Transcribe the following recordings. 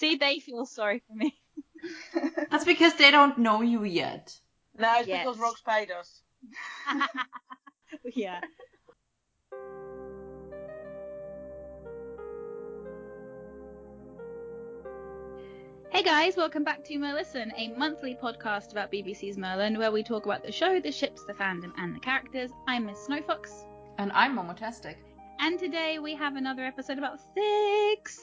See, they feel sorry for me. That's because they don't know you yet. No, it's Yes. because Rox paid us. yeah. Hey guys, welcome back to Merlisten, a monthly podcast about BBC's Merlin, where we talk about the show, the ships, the fandom, and the characters. I'm Miss Snowfox, And I'm Momotastic. and today we have another episode about Fics.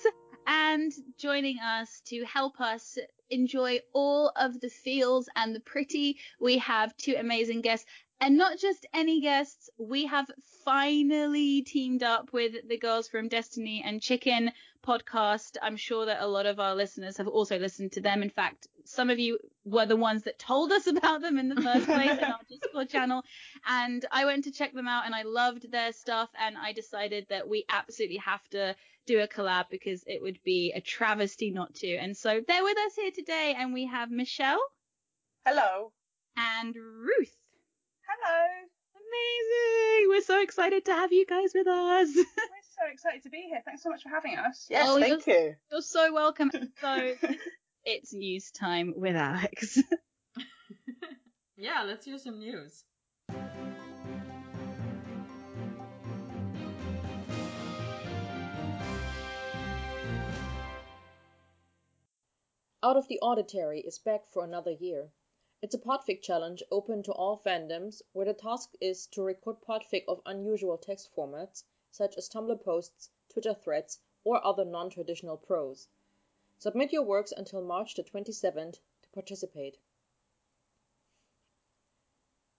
And joining us to help us enjoy all of the feels and the pretty, we have two amazing guests. And not just any guests, we have finally teamed up with the girls from Destiny and Chicken podcast. I'm sure that a lot of our listeners have also listened to them. In fact, some of you were the ones that told us about them in the first place in our Discord channel. And I went to check them out and I loved their stuff. And I decided that we absolutely have to do a collab because it would be a travesty not to. And so they're with us here today. And we have Michelle Hello. and Ruth. Hello. Amazing! We're so excited to have you guys with us. We're so excited to be here. Thanks so much for having us. Yes, Oh, thank you. You're so welcome. So it's news time with Alex. Yeah, let's hear some news. Out of the Auditory is back for another year. It's a podfic challenge open to all fandoms where the task is to record podfic of unusual text formats, such as Tumblr posts, Twitter threads, or other non traditional prose. Submit your works until March the 27th to participate.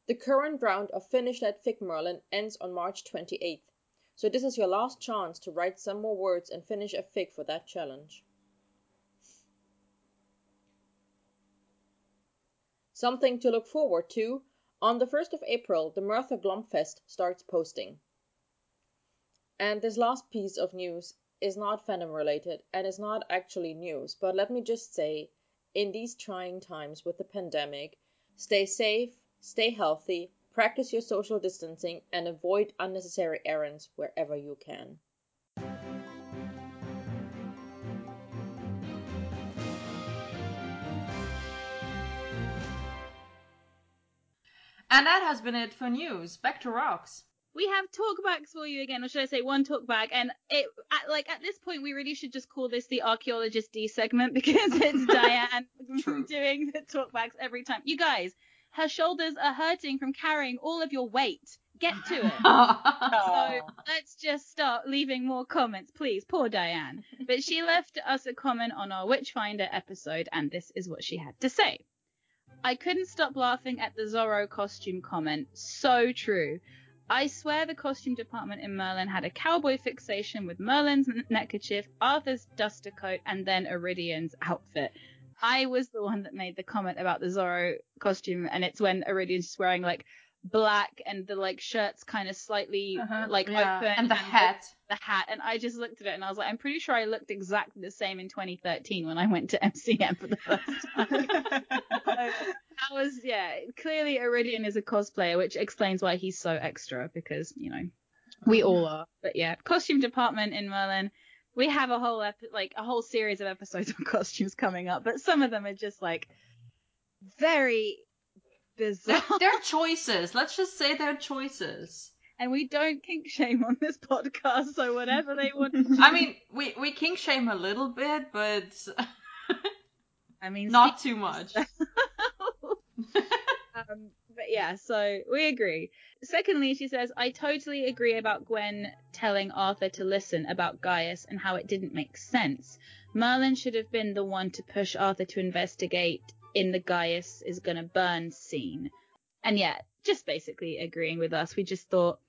The current round of Finish That Fic Merlin ends on March 28th, so this is your last chance to write some more words and finish a fic for that challenge. Something to look forward to. On the 1st of April, the Merthur Glomfest starts posting. And this last piece of news is not fandom related and is not actually news, but let me just say, in these trying times with the pandemic, stay safe, stay healthy, practice your social distancing, and avoid unnecessary errands wherever you can. And that has been it for news. Back to Rox. we have talkbacks for you again, or should I say one talkback? And it, at, like at this point, we really should just call this the archaeologist D segment because it's Diane doing the talkbacks every time. You guys, her shoulders are hurting from carrying all of your weight. Get to it. So let's just start leaving more comments, please. Poor Diane. But she left us a comment on our Witchfinder episode, and this is what she had to say. I couldn't stop laughing at the Zorro costume comment. So true. I swear the costume department in Merlin had a cowboy fixation with Merlin's neckerchief, Arthur's duster coat, and then Aredian's outfit. I was the one that made the comment about the Zorro costume, and it's when Aredian's wearing like black and the like shirt's kind of slightly Uh-huh. like yeah. open And the hat. the hat and I just looked at it and I was like, I'm pretty sure I looked exactly the same in 2013 when I went to MCM for the first time. that was yeah, clearly Aredian is a cosplayer, which explains why he's so extra because you know we all are. But yeah, costume department in Merlin. We have a whole ep- like a whole series of episodes on costumes coming up, but some of them are just like very bizarre. They're, they're choices. Let's just say they're choices. and we don't kink shame on this podcast, so whatever they want. I mean, we, we kink shame a little bit, but I mean, not too much. um, but yeah, so we agree. Secondly, she says, I totally agree about Gwen telling Arthur to listen about Gaius and how it didn't make sense. Merlin should have been the one to push Arthur to investigate in the Gaius is gonna burn scene. And yeah, just basically agreeing with us. We just thought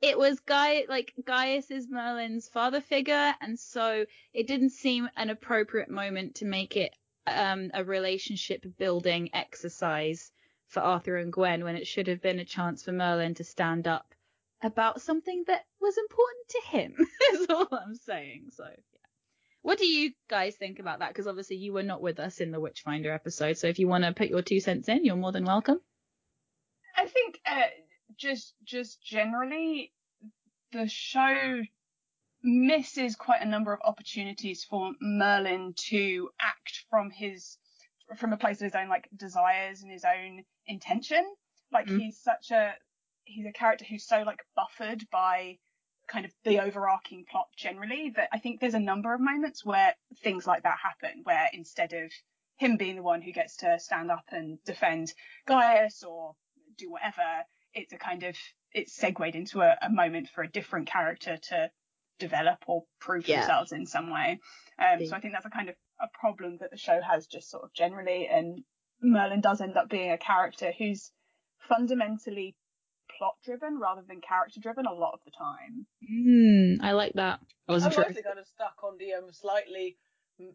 it was Guy like Gaius is Merlin's father figure, and so it didn't seem an appropriate moment to make it um, a relationship building exercise for Arthur and Gwen when it should have been a chance for Merlin to stand up about something that was important to him. is all I'm saying. So. What do you guys think about that? Because obviously you were not with us in the Witchfinder episode, so if you want to put your two cents in, you're more than welcome. I think uh, just just generally the show misses quite a number of opportunities for Merlin to act from his from a place of his own like desires and his own intention. Like Mm. he's such a he's a character who's so like buffered by kind of the overarching plot generally that I think there's a number of moments where things like that happen where instead of him being the one who gets to stand up and defend Gaius or do whatever, it's a kind of it's segued into a, a moment for a different character to develop or prove Yeah. themselves in some way. Um, so I think that's a kind of a problem that the show has just sort of generally, and Merlin does end up being a character who's fundamentally plot driven rather than character driven a lot of the time. Mm, I like that. I I'm wasn't sure. kind of stuck on the um, slightly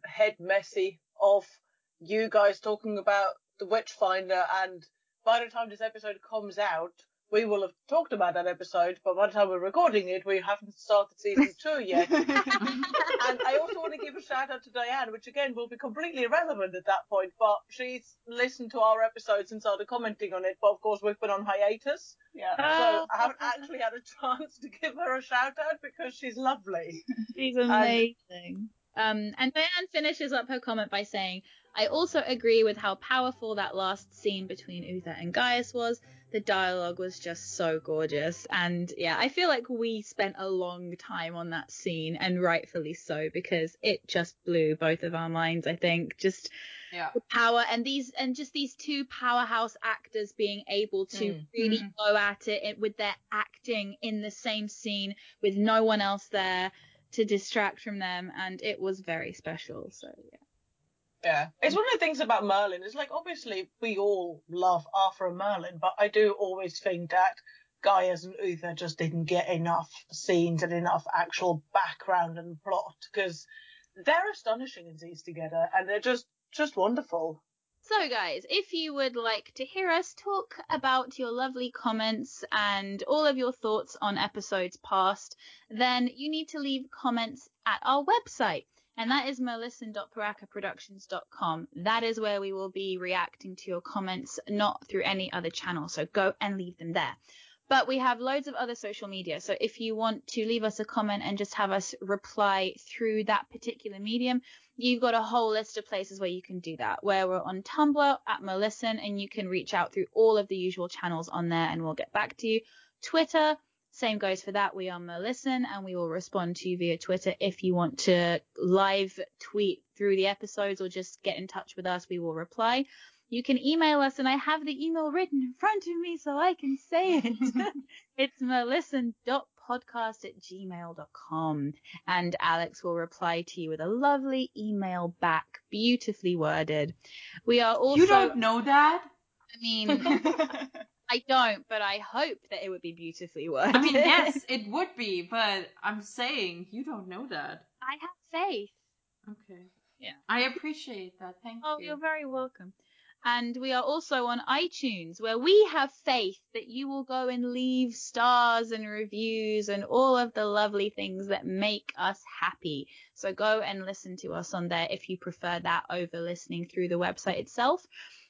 head messy of you guys talking about the Witchfinder, and by the time this episode comes out, we will have talked about that episode. But by the time we're recording it, we haven't started season two yet. and I also want to give a shout out to Diane, which again will be completely irrelevant at that point. But she's listened to our episodes and started commenting on it. But of course, we've been on hiatus, yeah. so I haven't oh, actually had a chance to give her a shout out because she's lovely. She's amazing. Um, and Diane finishes up her comment by saying, I also agree with how powerful that last scene between Uther and Gaius was. The dialogue was just so gorgeous. And yeah, I feel like we spent a long time on that scene, and rightfully so, because it just blew both of our minds, I think. Just Yeah. the power and these and just these two powerhouse actors being able to Mm. really Mm. go at it it- with their acting in the same scene with no one else there to distract from them and it was very special so yeah Yeah, it's one of the things about Merlin. It's like obviously we all love Arthur and Merlin, but I do always think that Gaius and Uther just didn't get enough scenes and enough actual background and plot because they're astonishing in these together, and they're just just wonderful. So, guys, if you would like to hear us talk about your lovely comments and all of your thoughts on episodes past, then you need to leave comments at our website. And that is merlisten.parakaproductions.com. That is where we will be reacting to your comments, not through any other channel. So go and leave them there. But we have loads of other social media. So if you want to leave us a comment and just have us reply through that particular medium, you've got a whole list of places where you can do that. Where we're on Tumblr at Merlisten, and you can reach out through all of the usual channels on there, and we'll get back to you. Twitter, same goes for that. We are Merlisten, and we will respond to you via Twitter if you want to live tweet through the episodes or just get in touch with us. We will reply. You can email us, and I have the email written in front of me so I can say it. it's merlisten.podcast at gmail.com and Alex will reply to you with a lovely email back, beautifully worded. We are also. you don't know that? I mean, I don't, but I hope that it would be beautifully worded. I mean, yes, it would be, but I'm saying you don't know that. I have faith. Okay. Yeah. I appreciate that. Thank Oh, you. Oh, you're very welcome. And we are also on iTunes, where we have faith that you will go and leave stars and reviews and all of the lovely things that make us happy. So go and listen to us on there if you prefer that over listening through the website itself.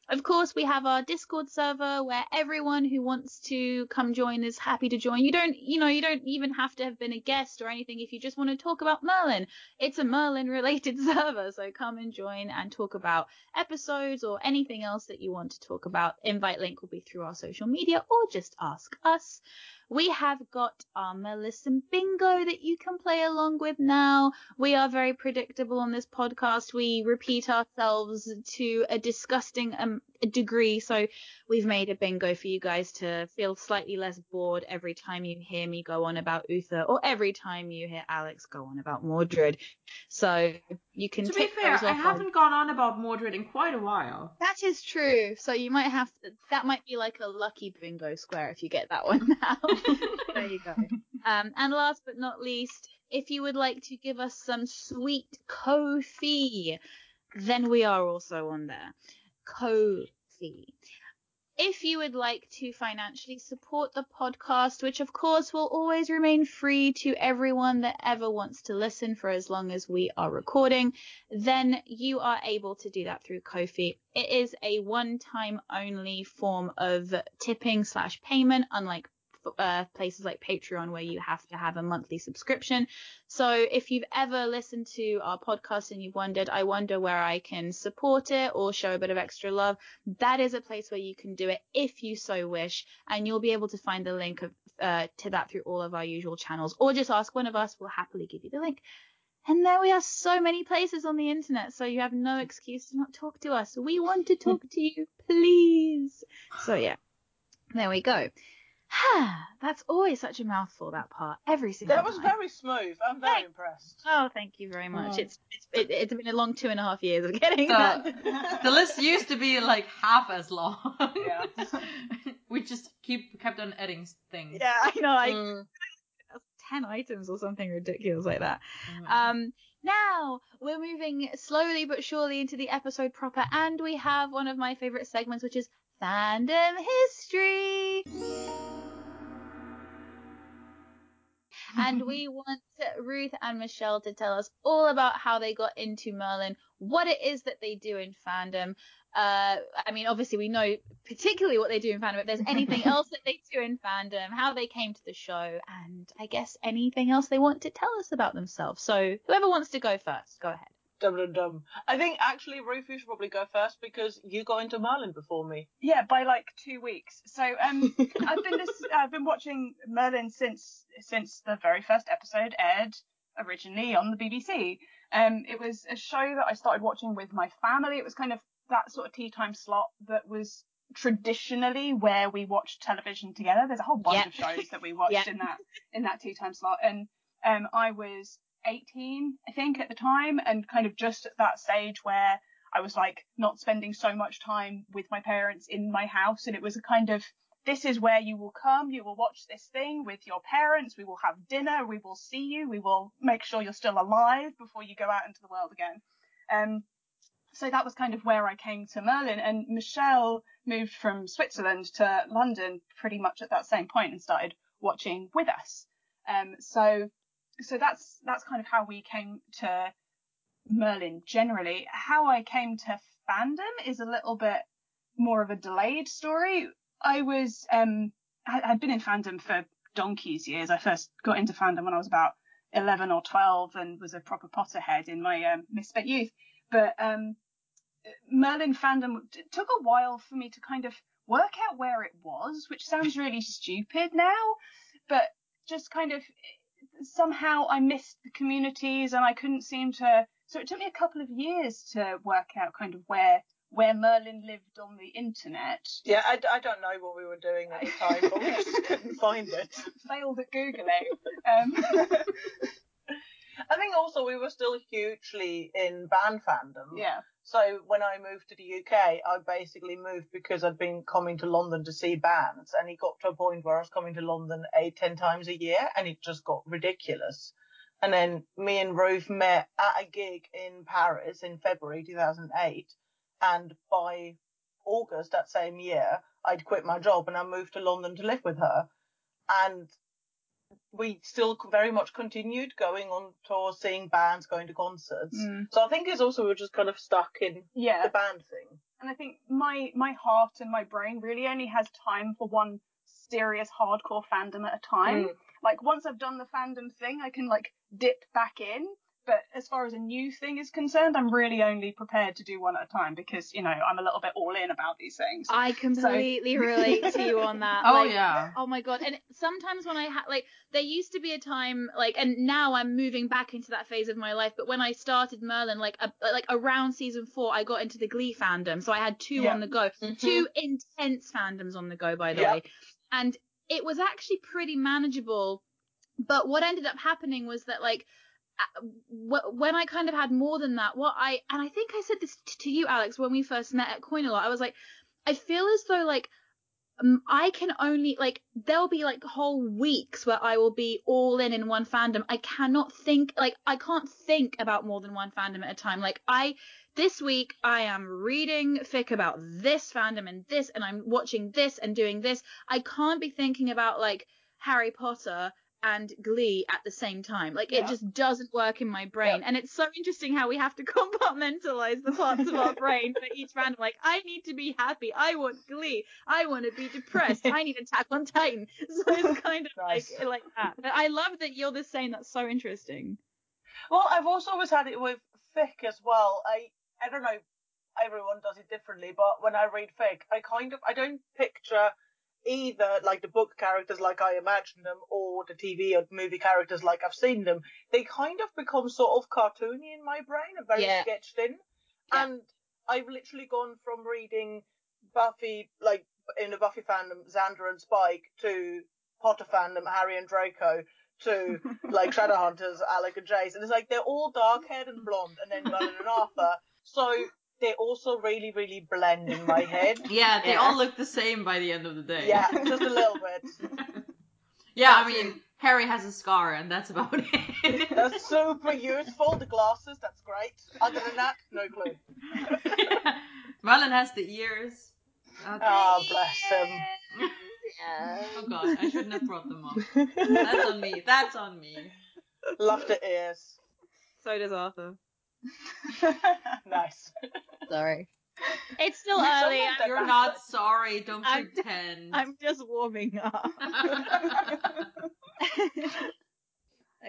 Of course, we have our Discord server where everyone who wants to come join is happy to join. You don't, you know, you don't even have to have been a guest or anything if you just want to talk about Merlin. It's a Merlin related server, so come and join and talk about episodes or anything else that you want to talk about. Invite link will be through our social media or just ask us. We have got our Merlisten bingo that you can play along with now. We are very predictable on this podcast. We repeat ourselves to a disgusting um, degree. So we've made a bingo for you guys to feel slightly less bored every time you hear me go on about Uther or every time you hear Alex go on about Mordred. So you can to be fair, I haven't gone on about Mordred in quite a while. that is true. So you might have to, that might be like a lucky bingo square if you get that one now. there you go. Um, and last but not least, if you would like to give us some sweet Ko-fi, then we are also on there. If you would like to financially support the podcast, which of course will always remain free to everyone that ever wants to listen for as long as we are recording, then you are able to do that through Ko-fi. It is a one-time only form of tipping slash payment, unlike uh, places like Patreon where you have to have a monthly subscription. So if you've ever listened to our podcast and you've wondered, I wonder where I can support it or show a bit of extra love, that is a place where you can do it if you so wish, and you'll be able to find the link of, uh, to that through all of our usual channels, or just ask one of us. We'll happily give you the link. And there we are, so many places on the internet, so you have no excuse to not talk to us. We want to talk to you, please. So yeah, there we go. That's always such a mouthful, that part, every single time. That was time. very smooth. I'm very Thanks. impressed. Oh, thank you very much. Mm. It's it's it, it's been a long two and a half years of getting The, that. the list used to be like half as long. Yeah. we just keep kept on adding things. Yeah, I know. I Mm. ten items or something ridiculous like that. Mm. Um, now we're moving slowly but surely into the episode proper, and we have one of my favorite segments, which is fandom history. And we want Ruth and Michelle to tell us all about how they got into Merlin, what it is that they do in fandom. Uh, I mean, obviously we know particularly what they do in fandom. If there's anything else that they do in fandom, how they came to the show, and I guess anything else they want to tell us about themselves. So whoever wants to go first, go ahead. Dum dum dum. I think actually Ruth, you should probably go first because you got into Merlin before me. Yeah, by like two weeks. So um, I've been this, I've been watching Merlin since since the very first episode aired originally on the BBC. Um, it was a show that I started watching with my family. It was kind of that sort of tea time slot that was traditionally where we watched television together. There's a whole bunch Yep. of shows that we watched Yep. in that in that tea time slot, and um, I was 18, I think, at the time, and kind of just at that stage where I was like not spending so much time with my parents in my house, and it was a kind of this is where you will come, you will watch this thing with your parents, we will have dinner, we will see you, we will make sure you're still alive before you go out into the world again. Um, so that was kind of where I came to Merlin, and Michelle moved from Switzerland to London pretty much at that same point and started watching with us. Um, so so that's that's kind of how we came to Merlin generally. How I came to fandom is a little bit more of a delayed story. I was um I, I'd been in fandom for donkey's years. I first got into fandom when I was about 11 or 12 and was a proper Potterhead in my um, misspent youth. But um, Merlin fandom took a while for me to kind of work out where it was, which sounds really stupid now, but just kind of somehow I missed the communities and I couldn't seem to. So it took me a couple of years to work out kind of where where Merlin lived on the internet. Yeah, I, I don't know what we were doing at the time, but we just couldn't find it. Failed at googling. Um, I think also we were still hugely in band fandom. yeah. So when I moved to the UK, I basically moved because I'd been coming to London to see bands, and it got to a point where I was coming to London eight, ten times a year, and it just got ridiculous. And then me and Ruth met at a gig in Paris in February 2008, and by August that same year, I'd quit my job and I moved to London to live with her, and we still very much continued going on tours, seeing bands, going to concerts. Mm. So I think it's also we're just kind of stuck in Yeah. the band thing. and I think my my heart and my brain really only has time for one serious hardcore fandom at a time. Mm. Like once I've done the fandom thing, I can like dip back in. But as far as a new thing is concerned, I'm really only prepared to do one at a time because you know I'm a little bit all in about these things. I completely relate to you on that. Oh like, yeah. Oh my god! And sometimes when I had like, there used to be a time like, and now I'm moving back into that phase of my life. But when I started Merlin, like, a, like around season four, I got into the Glee fandom, so I had two Yeah. on the go, Mhm. two intense fandoms on the go, by the Yeah. way, and it was actually pretty manageable. But what ended up happening was that like. Uh, wh- When I kind of had more than that, what I and I think I said this to you, Alex, when we first met at Coin a lot. I was like, I feel as though like um, I can only like there'll be like whole weeks where I will be all in in one fandom. I cannot think like I can't think about more than one fandom at a time. Like I this week I am reading fic about this fandom and this and I'm watching this and doing this. I can't be thinking about like Harry Potter and Glee at the same time. Like it just doesn't work in my brain. And it's so interesting how we have to compartmentalize the parts of our brain for each random. Like I need to be happy. I want Glee. I want to be depressed. I need Attack on Titan. So it's kind of Nice. like like that. But I love that you're the same. That's so interesting. Well, I've also always had it with fic as well. I I don't know, everyone does it differently, but when I read fic, I kind of I don't picture either like the book characters like I imagine them or the TV or movie characters like I've seen them. They kind of become sort of cartoony in my brain and very Yeah. sketched in. Yeah. And I've literally gone from reading Buffy like in the Buffy fandom, Xander and Spike to Potter fandom, Harry and Draco to like Shadowhunters, Alec and Jace, and it's like they're all dark haired and blonde, and then Merlin and Arthur. So they also really, really blend in my head. Yeah, they Yeah. all look the same by the end of the day. Yeah, just a little bit. yeah, I mean, Harry has a scar, and that's about it. That's super useful. The glasses, that's great. Other than that, no clue. Merlin has the ears. Okay. Oh, ah, bless him. Yeah. oh god, I shouldn't have brought them up. That's on me. That's on me. Love the ears. So does Arthur. Nice. Sorry. It's still You early. sound I'm, You're not sorry. Don't I'm- pretend. I'm just warming up.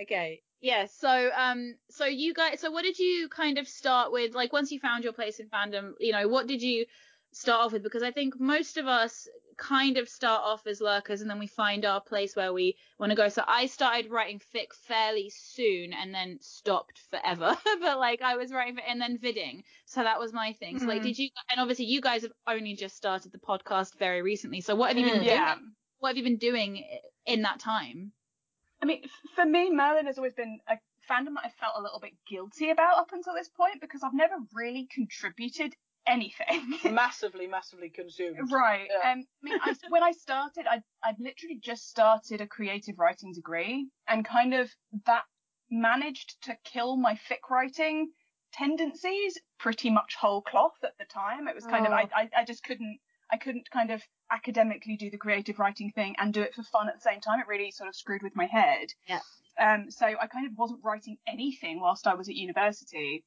Okay. Yeah. So, um, so you guys, so what did you kind of start with? Like, once you found your place in fandom, you know, what did you start off with? Because I think most of us kind of start off as lurkers and then we find our place where we want to go. So I started writing fic fairly soon and then stopped forever. but like, I was writing and then vidding. So that was my thing. So like, Mhm. did you? And obviously, you guys have only just started the podcast very recently. So what have you been Mm. doing? yeah. What have you been doing in that time? I mean, for me, Merlin has always been a fandom that I felt a little bit guilty about up until this point because I've never really contributed anything. Massively, massively consumed. Right. Yeah. Um, I mean, I, when I started, I I'd literally just started a creative writing degree, and kind of that managed to kill my fic writing tendencies pretty much whole cloth at the time. It was kind of I, I I just couldn't I couldn't kind of academically do the creative writing thing and do it for fun at the same time. It really sort of screwed with my head. Yeah. Um. So I kind of wasn't writing anything whilst I was at university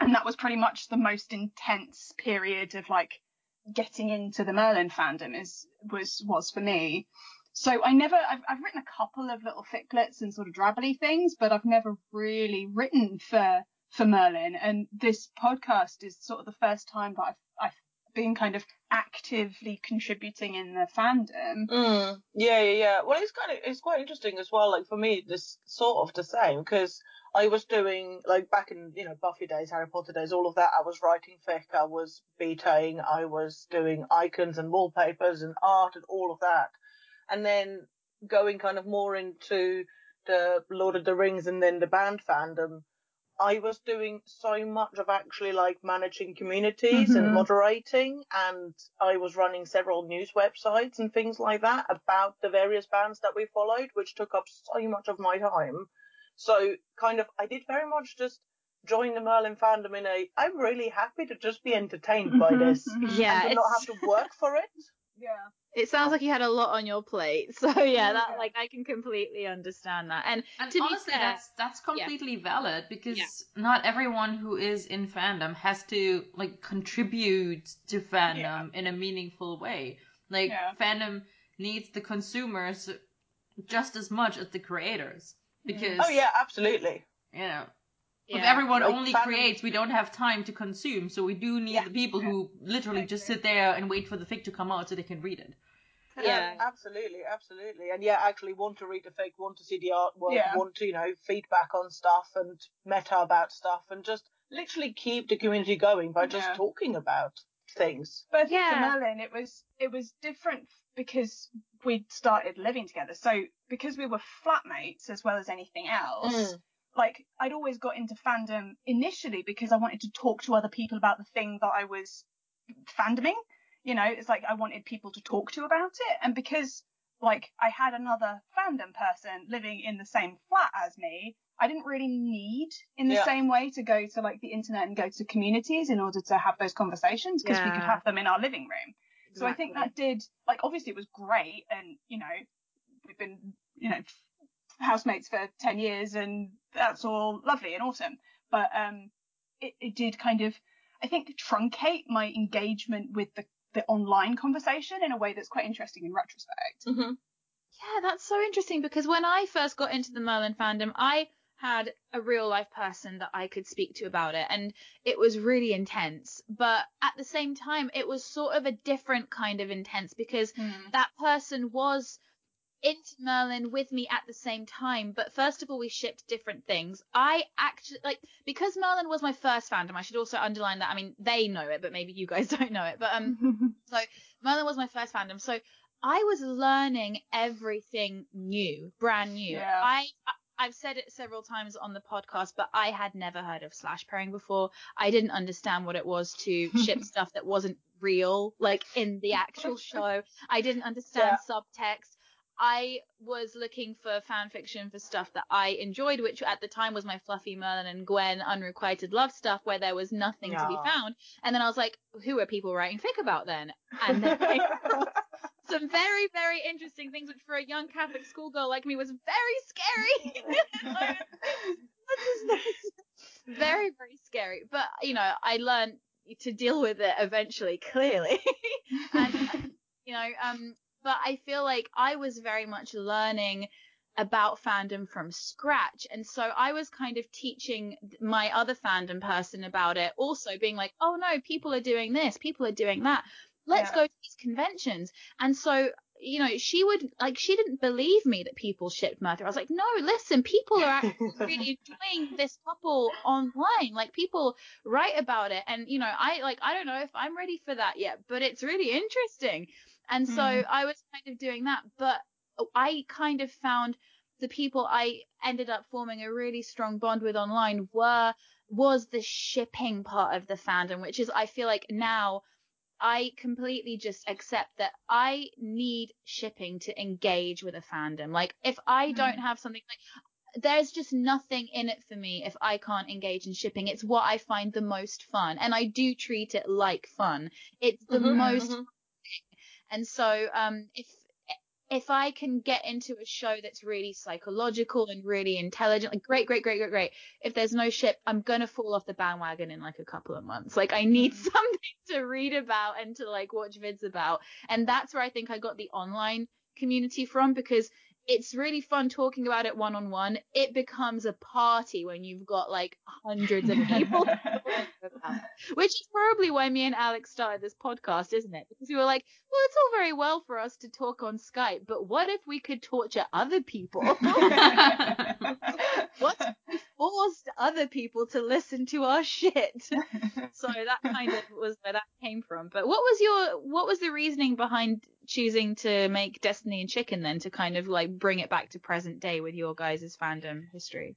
and that was pretty much the most intense period of like getting into the Merlin fandom is was was for me. So I never I've I've written a couple of little ficlets and sort of drabbly things, but I've never really written for for Merlin. And this podcast is sort of the first time that I've I've been kind of actively contributing in the fandom. Mm, yeah, yeah, yeah. Well, it's kind of it's quite interesting as well. Like for me, this sort of the same because I was doing like back in you know Buffy days, Harry Potter days, all of that. I was writing fic, I was betaing, I was doing icons and wallpapers and art and all of that, and then going kind of more into the Lord of the Rings and then the band fandom. I was doing so much of actually like managing communities Mhm. and moderating, and I was running several news websites and things like that about the various bands that we followed, which took up so much of my time. So kind of, I did very much just join the Merlin fandom in a, I'm really happy to just be entertained by Mhm, this mhm. Yeah, and to not have to work for it. Yeah. It sounds like you had a lot on your plate. So yeah, that Yeah. like I can completely understand that. And And to be honestly, fair- that's that's completely valid because Yeah. not everyone who is in fandom has to like contribute to fandom Yeah. in a meaningful way. Like Yeah. fandom needs the consumers just as much as the creators because Oh yeah, absolutely. you know if everyone Like, only fandom- creates, we don't have time to consume. So we do need Yeah. the people who literally just sit there and wait for the fic to come out so they can read it. Yeah. absolutely, absolutely. And yeah, actually want to read the fake, want to see the artwork, Yeah. want to, you know, feedback on stuff and meta about stuff and just literally keep the community going by just Yeah. talking about things. But I think Yeah. for Merlin, it was it was different because we'd started living together. So because we were flatmates as well as anything else, Mm. like I'd always got into fandom initially because I wanted to talk to other people about the thing that I was fandoming. You know, it's like I wanted people to talk to about it, and because like I had another fandom person living in the same flat as me, I didn't really need in the Yeah. same way to go to like the internet and go to communities in order to have those conversations because we could have them in our living room. So I think that did like obviously it was great, and you know we've been you know housemates for 10 years and that's all lovely and awesome. But um, it, it did kind of, I think, truncate my engagement with the, the online conversation in a way that's quite interesting in retrospect. Mm-hmm. Yeah, that's so interesting because when I first got into the Merlin fandom, I had a real life person that I could speak to about it and it was really intense. But at the same time, it was sort of a different kind of intense because Mm. that person was into Merlin with me at the same time. But first of all, we shipped different things. I actually like because Merlin was my first fandom. I should also underline that. I mean, they know it, but maybe you guys don't know it. But um, so Merlin was my first fandom. So I was learning everything new, brand new. Yeah. I I- I've said it several times on the podcast, but I had never heard of slash pairing before. I didn't understand what it was to ship stuff that wasn't real, like in the actual show. I didn't understand subtext. I was looking for fan fiction for stuff that I enjoyed, which at the time was my Fluffy Merlin and Gwen unrequited love stuff, where there was nothing to be found. And then I was like, who are people writing fic about then? And then I some very, very interesting things, which for a young Catholic schoolgirl like me was very scary. Like, what is this? very, very scary. But you know, I learned to deal with it eventually, clearly. and you know, um, but I feel like I was very much learning about fandom from scratch. And so I was kind of teaching my other fandom person about it, also being like, oh no, people are doing this, people are doing that. Let's Yeah. go to these conventions. And so, you know, she would like she didn't believe me that people shipped Merthur. I was like, no, listen, people are actually really enjoying this couple online. Like people write about it. And, you know, I like I don't know if I'm ready for that yet, but it's really interesting. And so Mm. I was kind of doing that, but I kind of found the people I ended up forming a really strong bond with online were was the shipping part of the fandom, which is I feel like now I completely just accept that I need shipping to engage with a fandom. Like if I don't have something like there's just nothing in it for me if I can't engage in shipping. It's what I find the most fun and I do treat it like fun. It's the Mhm, most mhm. And so um, if if I can get into a show that's really psychological and really intelligent, like great, great, great, great, great. If there's no ship, I'm gonna fall off the bandwagon in like a couple of months. Like I need something to read about and to like watch vids about. And that's where I think I got the online community from because it's really fun talking about it one on one. It becomes a party when you've got like hundreds of people to talk about. Which is probably why me and Alex started this podcast, isn't it? Because we were like, well, it's all very well for us to talk on Skype, but what if we could torture other people? what if we forced other people to listen to our shit? so that kind of was where that came from. But what was your what was the reasoning behind choosing to make Destiny and Chicken then to kind of like bring it back to present day with your guys' fandom history?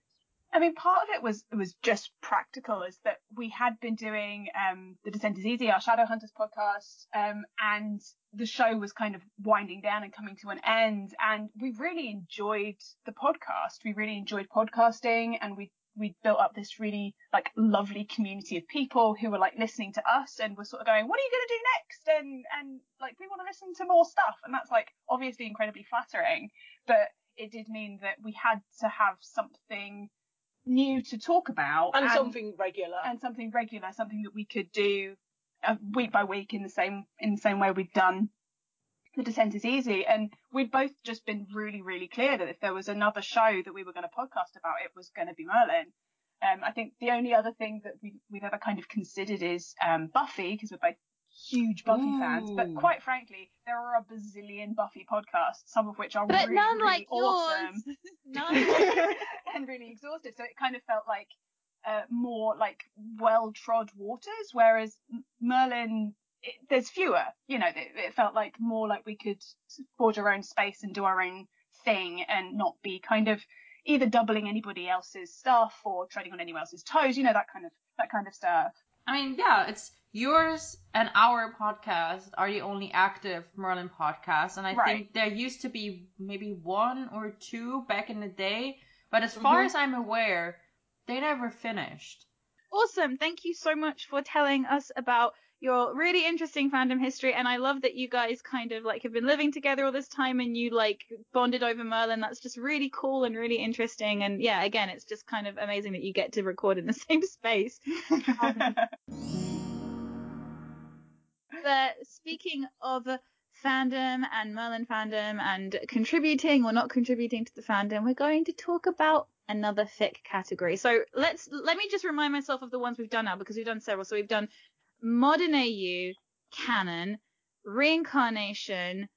I mean, part of it was was just practical, is that we had been doing um, the Descent is Easy, our Shadowhunters podcast, um, and the show was kind of winding down and coming to an end, and we really enjoyed the podcast. We really enjoyed podcasting, and we we built up this really like lovely community of people who were like listening to us and were sort of going, what are you going to do next? And and like we want to listen to more stuff, and that's like obviously incredibly flattering, but it did mean that we had to have something new to talk about and something regular. and something regular, something that we could do uh, week by week in the same in the same way we'd done the descent is easy and we'd both just been really really clear that if there was another show that we were going to podcast about it was going to be merlin um, i think the only other thing that we, we've ever kind of considered is um, buffy because we're both huge buffy fans but quite frankly there are a bazillion buffy podcasts some of which are But really, none really like awesome yours. none. and really exhaustive. So it kind of felt like uh, more like well-trod waters, whereas Merlin, it, there's fewer. You know, it, it felt like more like we could forge our own space and do our own thing and not be kind of either doubling anybody else's stuff or treading on anyone else's toes. You know, that kind of that kind of stuff. I mean, yeah, it's yours and our podcast are the only active Merlin podcasts, and I Right. think there used to be maybe one or two back in the day, but as far Mhm. as I'm aware, they never finished. awesome. Thank you so much for telling us about your really interesting fandom history and I love that you guys kind of like have been living together all this time and you like bonded over Merlin. That's just really cool and really interesting and yeah, again, it's just kind of amazing that you get to record in the same space. But speaking of fandom and Merlin fandom and contributing or not contributing to the fandom, we're going to talk about another fic category. So let's let me just remind myself of the ones we've done now because we've done several. So we've done modern AU, canon, reincarnation,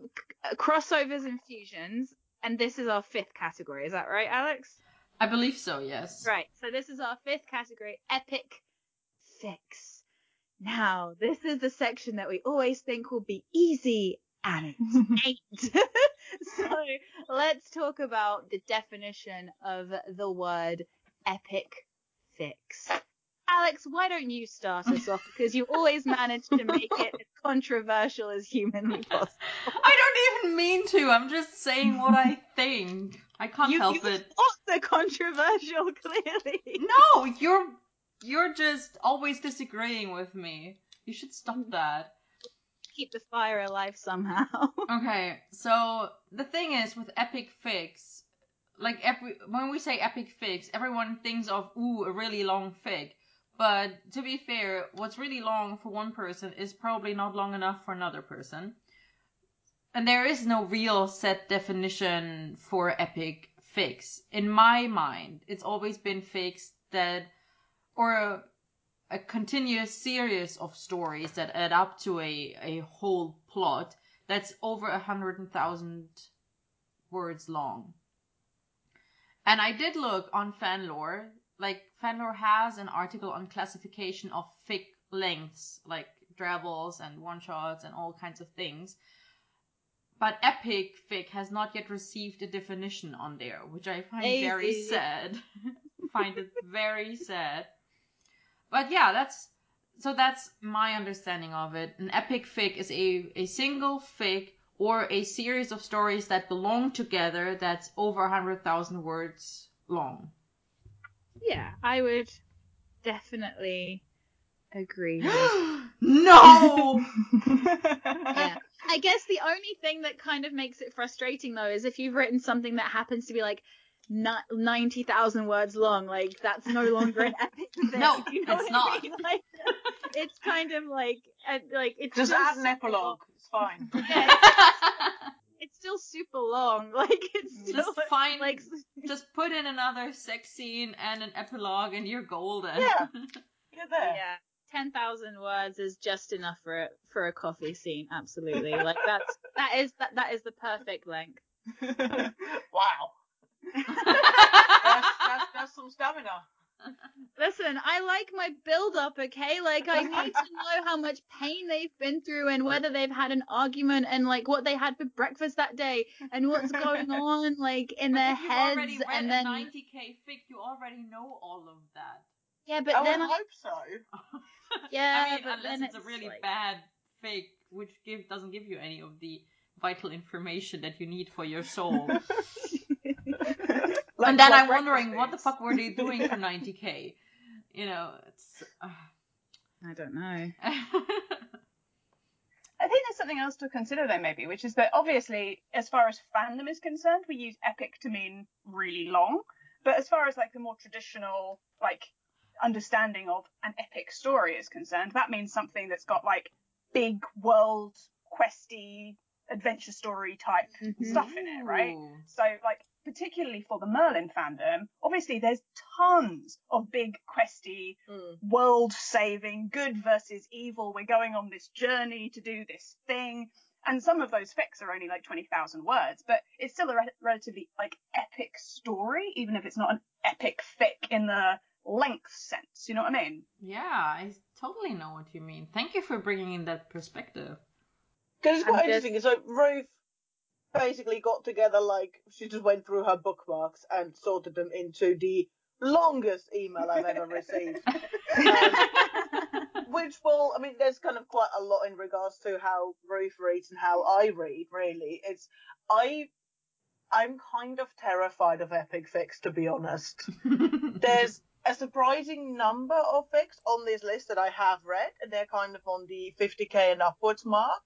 c- crossovers and fusions, and this is our fifth category. Is that right, Alex? I believe so, yes. Right. So this is our fifth category, epic fics. Now, this is the section that we always think will be easy, and it's ain't. so let's talk about the definition of the word epic fics. Alex, why don't you start us off? Because you always manage to make it as controversial as humanly possible. I don't even mean to. I'm just saying what I think. I can't You, help you it. the controversial, clearly. No, you're you're just always disagreeing with me. You should stop mm. that. Keep the fire alive somehow. Okay, so the thing is with epic fics, like every when we say epic fics, everyone thinks of ooh a really long fic. But to be fair, what's really long for one person is probably not long enough for another person. And there is no real set definition for epic fics. In my mind, it's always been fics that, or a, a continuous series of stories that add up to a, a whole plot that's over a hundred thousand words long. And I did look on Fanlore, like Fanlore has an article on classification of fic lengths, like travels and one shots and all kinds of things. But epic fic has not yet received a definition on there, which I find very sad. find it very sad. But yeah, that's so that's my understanding of it. An epic fic is a, a single fic or a series of stories that belong together that's over a hundred thousand words long. Yeah, I would definitely agree. no! yeah. I guess the only thing that kind of makes it frustrating though is if you've written something that happens to be like ni- 90,000 words long, like that's no longer an epic thing. No, you know it's what I not. mean? Like, it's kind of like, like it's Just still add an epilogue. It's fine. Yeah, it's still super long. Like it's still Just find, like just put in another sex scene and an epilogue and you're golden. Yeah. You're there. yeah. 10,000 words is just enough for a, for a coffee scene, absolutely. Like that's that is that that is the perfect length. wow. That's, that's, that's some stamina. Listen, I like my build up, okay? Like I need to know how much pain they've been through and whether they've had an argument and like what they had for breakfast that day and what's going on like in But their you've heads already read and then 90k fic, you already know all of that. yeah, but I then would I, hope so. yeah, I mean, but unless then it's a really like- bad fic, which give, doesn't give you any of the vital information that you need for your soul. Like- and then I'm wondering, what the fuck were they doing for 90k? You know, it's. Uh, I don't know. I think there's something else to consider though, maybe, which is that obviously, as far as fandom is concerned, we use epic to mean really long. But as far as like the more traditional, like, understanding of an epic story is concerned, that means something that's got like big world questy adventure story type Mhm. stuff in it, right? So, like, particularly for the Merlin fandom, obviously there's tons of big questy Mm. world saving, good versus evil. We're going on this journey to do this thing. And some of those fics are only like 20,000 words, but it's still a re- relatively like epic story, even if it's not an epic fic in the length sense. You know what I mean? Yeah, I totally know what you mean. Thank you for bringing in that perspective. Because it's I'm quite just- interesting. So Ruth basically got together like she just went through her bookmarks and sorted them into the longest email I've ever received. Um, which will, I mean, there's kind of quite a lot in regards to how Ruth reads and how I read. Really, it's I. I'm kind of terrified of epic fics, to be honest. There's a surprising number of fics on this list that I have read, and they're kind of on the 50k and upwards mark.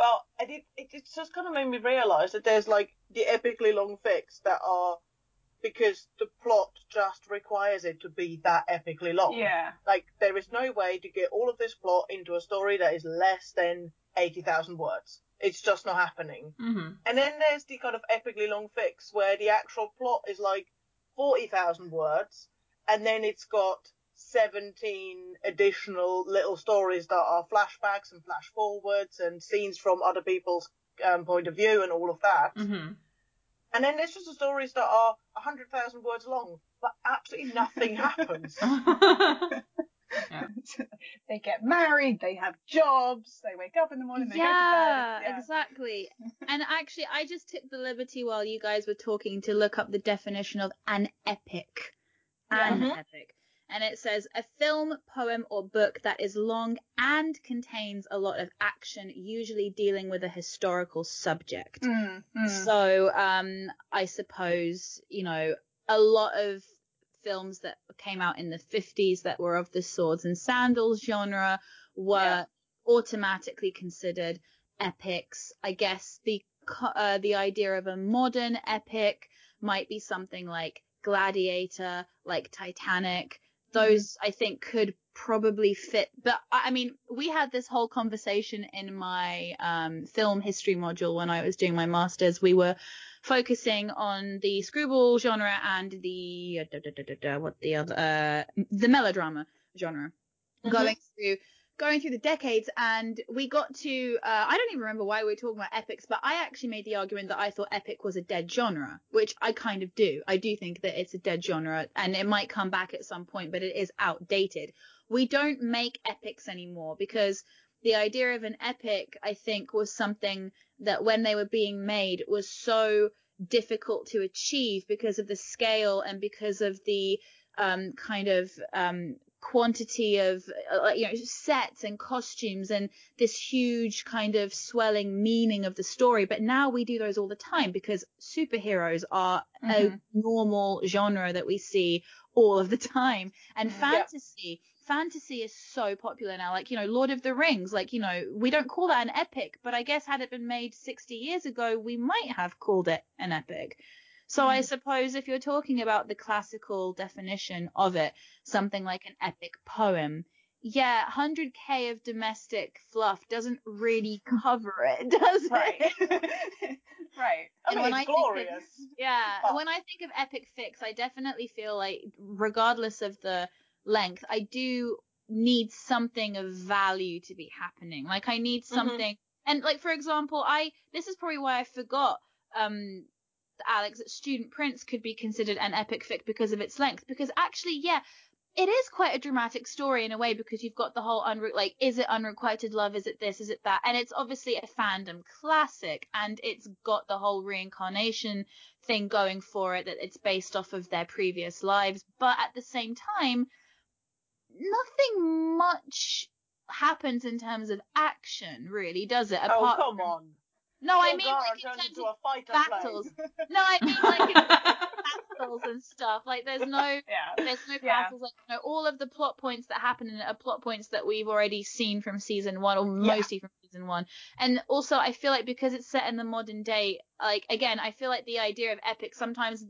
But it, it, it just kind of made me realise that there's like the epically long fics that are because the plot just requires it to be that epically long. Yeah. Like there is no way to get all of this plot into a story that is less than 80,000 words. It's just not happening. Mm-hmm. And then there's the kind of epically long fics where the actual plot is like 40,000 words and then it's got 17 additional little stories that are flashbacks and flash forwards and scenes from other people's um, point of view and all of that. Mm-hmm. And then there's just the stories that are 100,000 words long, but absolutely nothing happens. they get married, they have jobs, they wake up in the morning, they yeah, go to bed. Yeah, exactly. and actually, I just took the liberty while you guys were talking to look up the definition of an epic. An Mhm. epic. And it says a film, poem, or book that is long and contains a lot of action, usually dealing with a historical subject. Mm, mm. So, um, I suppose, you know, a lot of films that came out in the 50s that were of the swords and sandals genre were Yeah. automatically considered epics. I guess the uh, the idea of a modern epic might be something like Gladiator, like Titanic. Those I think could probably fit. But I mean, we had this whole conversation in my um, film history module when I was doing my masters. We were focusing on the screwball genre and the uh, da, da, da, da, da, what the other uh, the melodrama genre. Going through going through the decades and we got to uh, I don't even remember why we were talking about epics, but I actually made the argument that I thought epic was a dead genre, which I kind of do. I do think that it's a dead genre and it might come back at some point, but it is outdated. We don't make epics anymore because the idea of an epic, I think, was something that when they were being made was so difficult to achieve because of the scale and because of the um, kind of um, quantity of uh, you know sets and costumes and this huge kind of swelling meaning of the story but now we do those all the time because superheroes are a Mhm. normal genre that we see all of the time and Mhm. Yeah. fantasy fantasy is so popular now like you know lord of the rings like you know we don't call that an epic but i guess had it been made 60 years ago we might have called it an epic so I Mhm. suppose if you're talking about the classical definition of it, something like an epic poem, yeah, 100k of domestic fluff doesn't really cover it, does it? Right. right. I And mean, it's I think of- glorious. Yeah, But- when I think of epic fics, I definitely feel like, regardless of the length, I do need something of value to be happening. Like I need something, and like for example, I this is probably why I forgot. Um, Alex, that Student Prince could be considered an epic fic because of its length. Because actually, yeah, it is quite a dramatic story in a way because you've got the whole unre- like, is it unrequited love? Is it this? Is it that? And it's obviously a fandom classic, and it's got the whole reincarnation thing going for it that it's based off of their previous lives. But at the same time, nothing much happens in terms of action, really, does it? Oh, come from- on. No, I mean like in turns terms into of a fighter battles. No, I mean like battles and stuff. Like there's no Yeah. there's no Yeah. battles like you know, all of the plot points that happen in it are plot points that we've already seen from season one or Yeah. mostly from season one. And also I feel like because it's set in the modern day, like again, I feel like the idea of epic sometimes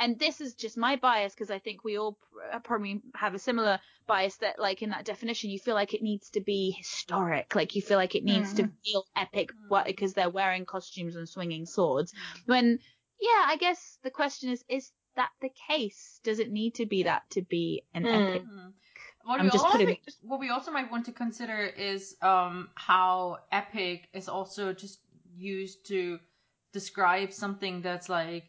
and this is just my bias because I think we all probably have a similar bias that like in that definition you feel like it needs to be historic like you feel like it needs to feel epic because they're wearing costumes and swinging swords. When yeah i guess the question is is that the case? Does it need to be that to be an Hmm. epic? Mhm. What I'm we, just also, putting- what we also might want to consider is um, how epic is also just used to describe something that's like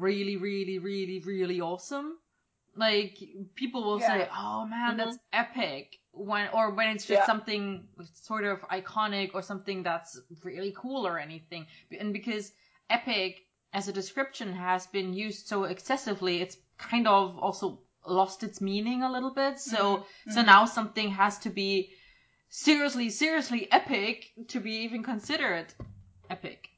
really, really, really, really awesome. Like people will say, "Oh man, Mhm. that's epic," when or when it's just Yeah. something sort of iconic or something that's really cool or anything. And because epic as a description has been used so excessively, it's kind of also lost its meaning a little bit. So so Mhm. now something has to be seriously, seriously epic to be even considered epic.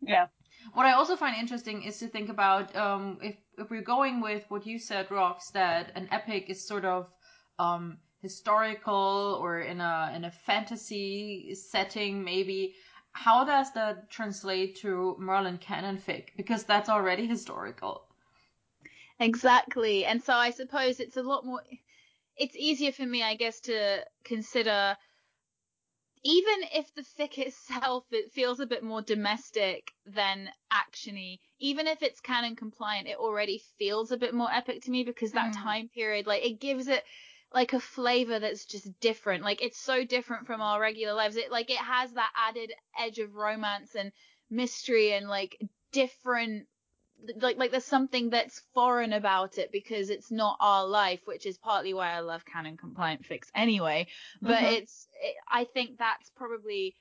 Yeah. What I also find interesting is to think about um, if if we're going with what you said, Rox, that an epic is sort of um historical or in a in a fantasy setting, maybe. How does that translate to Merlin canon fic? Because that's already historical. Exactly. And so I suppose it's a lot more it's easier for me, I guess, to consider even if the fic itself it feels a bit more domestic than actiony, even if it's canon compliant, it already feels a bit more epic to me because that Mm. time period, like it gives it like a flavor that's just different. Like it's so different from our regular lives. It like it has that added edge of romance and mystery and like different like like there's something that's foreign about it because it's not our life, which is partly why I love canon compliant fics anyway. But Mhm. it's it, I think that's probably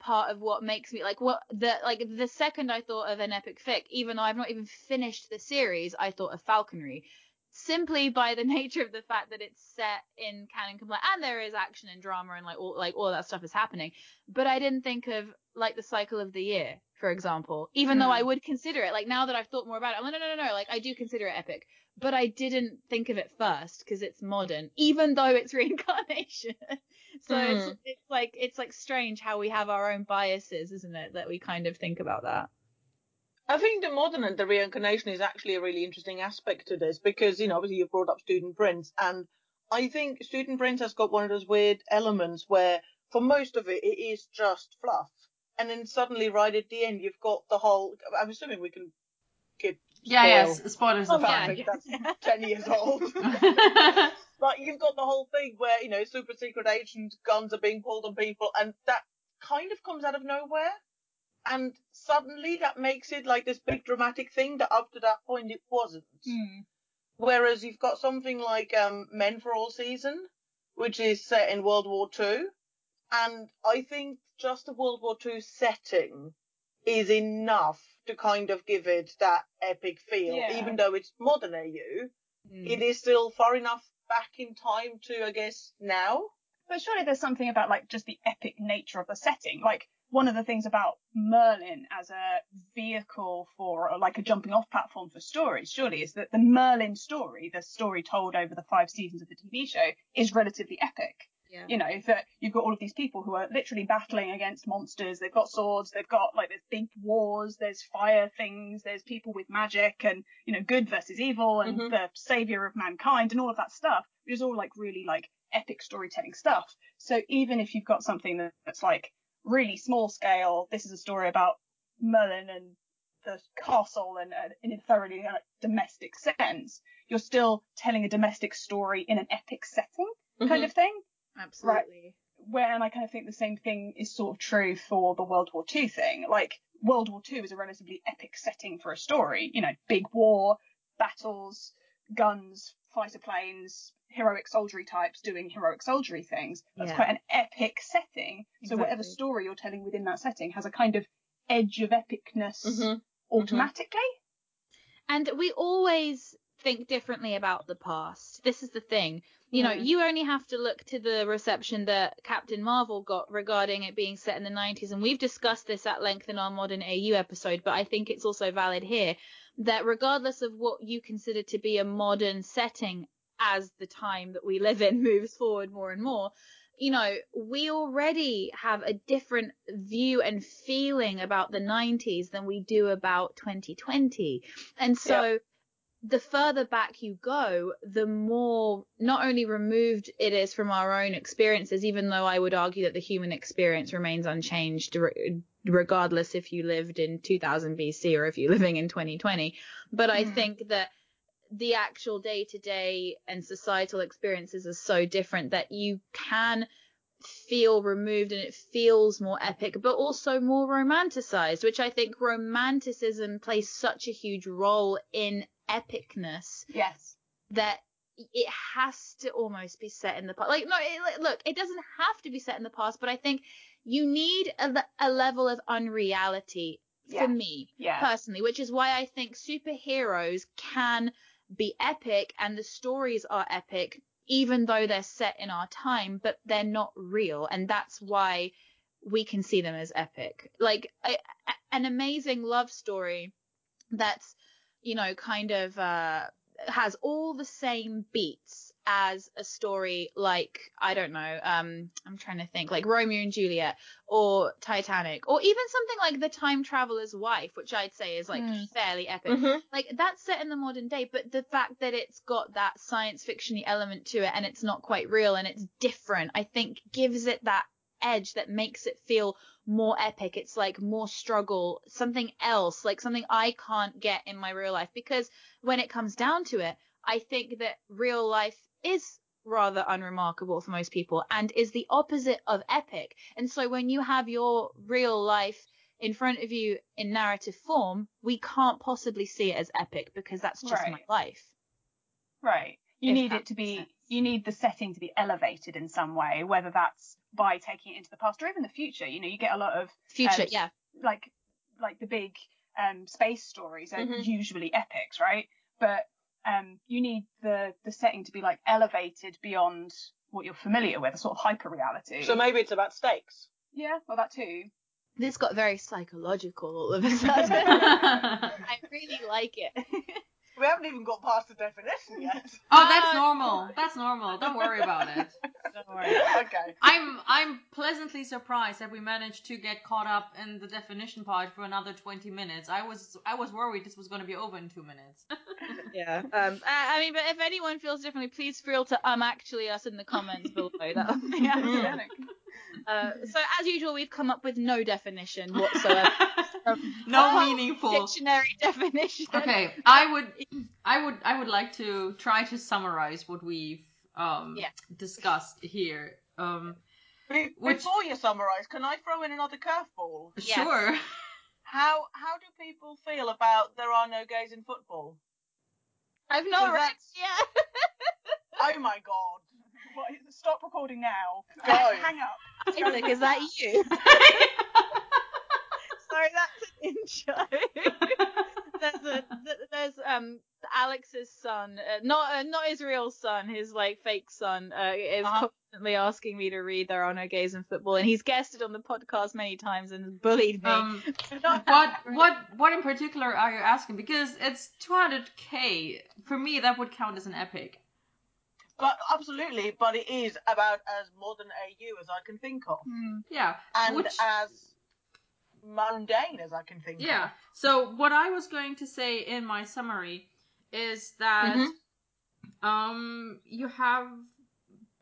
part of what makes me like what the like the second I thought of an epic fic, even though I've not even finished the series, I thought of Falconry. Simply by the nature of the fact that it's set in canon compliant and there is action and drama and like all like all that stuff is happening. But I didn't think of like the cycle of the year, for example. Even though Mm. I would consider it, like now that I've thought more about it, I'm like, no, no, no, no, like I do consider it epic. But I didn't think of it first because it's modern, even though it's reincarnation. so it's Mm. it's like it's like strange how we have our own biases, isn't it? That we kind of think about that. I think the modern and the reincarnation is actually a really interesting aspect to this because, you know, obviously you've brought up Student Prince and I think Student Prince has got one of those weird elements where for most of it, it is just fluff. And then suddenly right at the end, you've got the whole, I'm assuming we can give Yeah, spoil yes, spoilers are oh, yeah. that's 10 years old. But you've got the whole thing where, you know, super secret agent guns are being pulled on people and that kind of comes out of nowhere. And suddenly that makes it like this big dramatic thing that up to that point it wasn't. Hmm. Whereas you've got something like um, Men for All Season, which is set in World War Two, and I think just the World War Two setting is enough to kind of give it that epic feel, Yeah. even though it's modern AU. Mm. It is still far enough back in time to, I guess, now. But surely there's something about like just the epic nature of the setting. Like one of the things about Merlin as a vehicle for or like a jumping off platform for stories, surely, is that the Merlin story, the story told over the five seasons of the TV show, is relatively epic. Yeah. You know, that you've got all of these people who are literally battling against monsters. They've got swords. They've got like there's big wars. There's fire things. There's people with magic and you know good versus evil and Mhm. the savior of mankind and all of that stuff, which is all like really like epic storytelling stuff. So even if you've got something that's like really small scale, this is a story about Merlin and the castle and uh, in a thoroughly uh, domestic sense, you're still telling a domestic story in an epic setting kind of thing Absolutely. where and I kind of think the same thing is sort of true for the World War II thing. Like World War II is a relatively epic setting for a story. You know, big war, battles, guns, fighter planes, heroic soldiery types doing heroic soldiery things. That's Yeah. quite an epic setting. So whatever story you're telling within that setting has a kind of edge of epicness Mhm. automatically. And we always think differently about the past. This is the thing. You know, Mm. you only have to look to the reception that Captain Marvel got regarding it being set in the 90s. And we've discussed this at length in our modern AU episode, but I think it's also valid here that regardless of what you consider to be a modern setting as the time that we live in moves forward more and more, you know, we already have a different view and feeling about the 90s than we do about 2020. And so the further back you go, the more not only removed it is from our own experiences, even though I would argue that the human experience remains unchanged re- regardless if you lived in 2000 BC or if you're living in 2020. But I Mhm. think that the actual day to day and societal experiences are so different that you can feel removed and it feels more epic, but also more romanticized, which I think romanticism plays such a huge role in epicness Yes. that it has to almost be set in the past. Like, no, it, look, it doesn't have to be set in the past, but I think you need a, a level of unreality for Yeah. me Yeah. personally, which is why I think superheroes can be epic and the stories are epic, even though they're set in our time, but they're not real. And that's why we can see them as epic. Like a, a- an amazing love story that's you know, kind of uh, has all the same beats as a story like I don't know, um, I'm trying to think, like Romeo and Juliet or Titanic, or even something like The Time Traveler's Wife, which I'd say is like Hmm. fairly epic. Mhm. Like that's set in the modern day, but the fact that it's got that science fictiony element to it and it's not quite real and it's different, I think gives it that edge that makes it feel more epic. It's like more struggle, something else, like something I can't get in my real life. Because when it comes down to it, I think that real life is rather unremarkable for most people and is the opposite of epic. And so when you have your real life in front of you in narrative form, we can't possibly see it as epic because that's just my life. Right. You need it to be, sense. you need the setting to be elevated in some way, whether that's by taking it into the past or even the future. You know, you get a lot of Future, Um, yeah. like, like the big um, space stories are Mhm. usually epics, right? But um, you need the the setting to be like elevated beyond what you're familiar with, a sort of hyper reality. So maybe it's about stakes. yeah, well that too. This got very psychological all of a sudden. I really like it. We haven't even got past the definition yet. Oh, that's normal. That's normal. Don't worry about it. Don't worry. okay. I'm I'm pleasantly surprised that we managed to get caught up in the definition part for another 20 minutes. I was I was worried this was going to be over in 2 minutes. Yeah. Um. I, I mean, but if anyone feels differently, please feel to um actually us in the comments below. That would be Yeah, yeah. Uh, so as usual, we've come up with no definition whatsoever. No meaningful. Dictionary definition. Okay, I would I would I would like to try to summarize what we've um Yeah. discussed here. Um Be- Which- Before you summarise, can I throw in another curveball? Yes. sure. How how do people feel about there are no gays in football? I've not So read yet. Oh my god. What, stop recording now. Go. Hang up. Isaac, is that you? Sorry, that's an intro. there's a there's um Alex's son, uh, not uh, not his real son, his like fake son, uh, is Uh-huh. constantly asking me to read There Are No Gays in Football, and he's guested on the podcast many times and bullied me. Um what what what in particular are you asking? Because it's 200k. For me that would count as an epic. But absolutely, but it is about as modern AU as I can think of. Hmm. Yeah. And Which- as mundane as I can think Yeah. of. So what I was going to say in my summary is that Mhm. um you have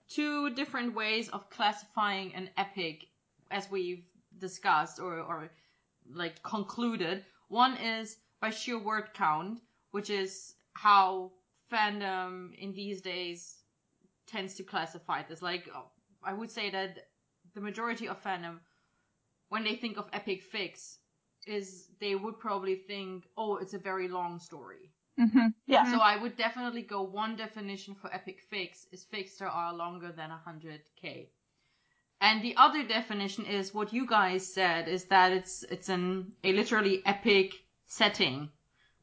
two different ways of classifying an epic as we've discussed or or like concluded. One is by sheer word count, which is how fandom in these days tends to classify this. Like I would say that the majority of fandom when they think of epic fics is they would probably think, oh, it's a very long story. Mm-hmm. Yeah. So I would definitely go one definition for epic fics is fics that are longer than 100k. And the other definition is what you guys said is that it's it's an a literally epic setting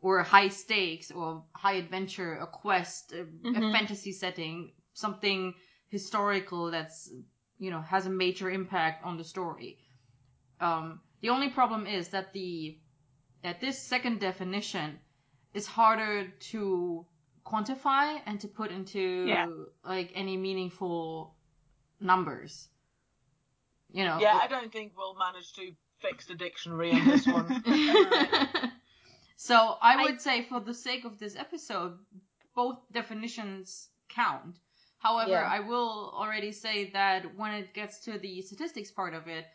or high stakes or high adventure, a quest, a, a Mhm. fantasy setting, something historical that's you know has a major impact on the story. Um, the only problem is that the that this second definition is harder to quantify and to put into Yeah. like any meaningful numbers. You know. Yeah, I don't think we'll manage to fix the dictionary on this one. so I I- would say for the sake of this episode, both definitions count. However, Yeah. I will already say that when it gets to the statistics part of it,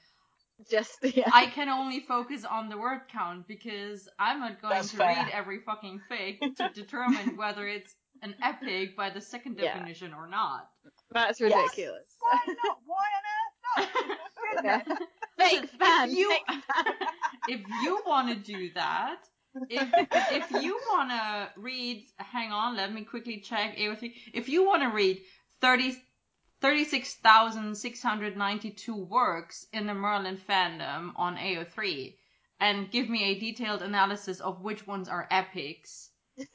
Just yeah. I can only focus on the word count because I'm not going That's to fair. read every fucking fic to determine whether it's an epic by the second Yeah. definition or not. That's Yes. ridiculous. Why not? Why on earth not? Goodness. Fake fan. If you, fake fan. if you want to do that, if if you want to read, hang on, let me quickly check AO3. If you want to read 30, 36,692 works in the Merlin fandom on AO3 and give me a detailed analysis of which ones are epics,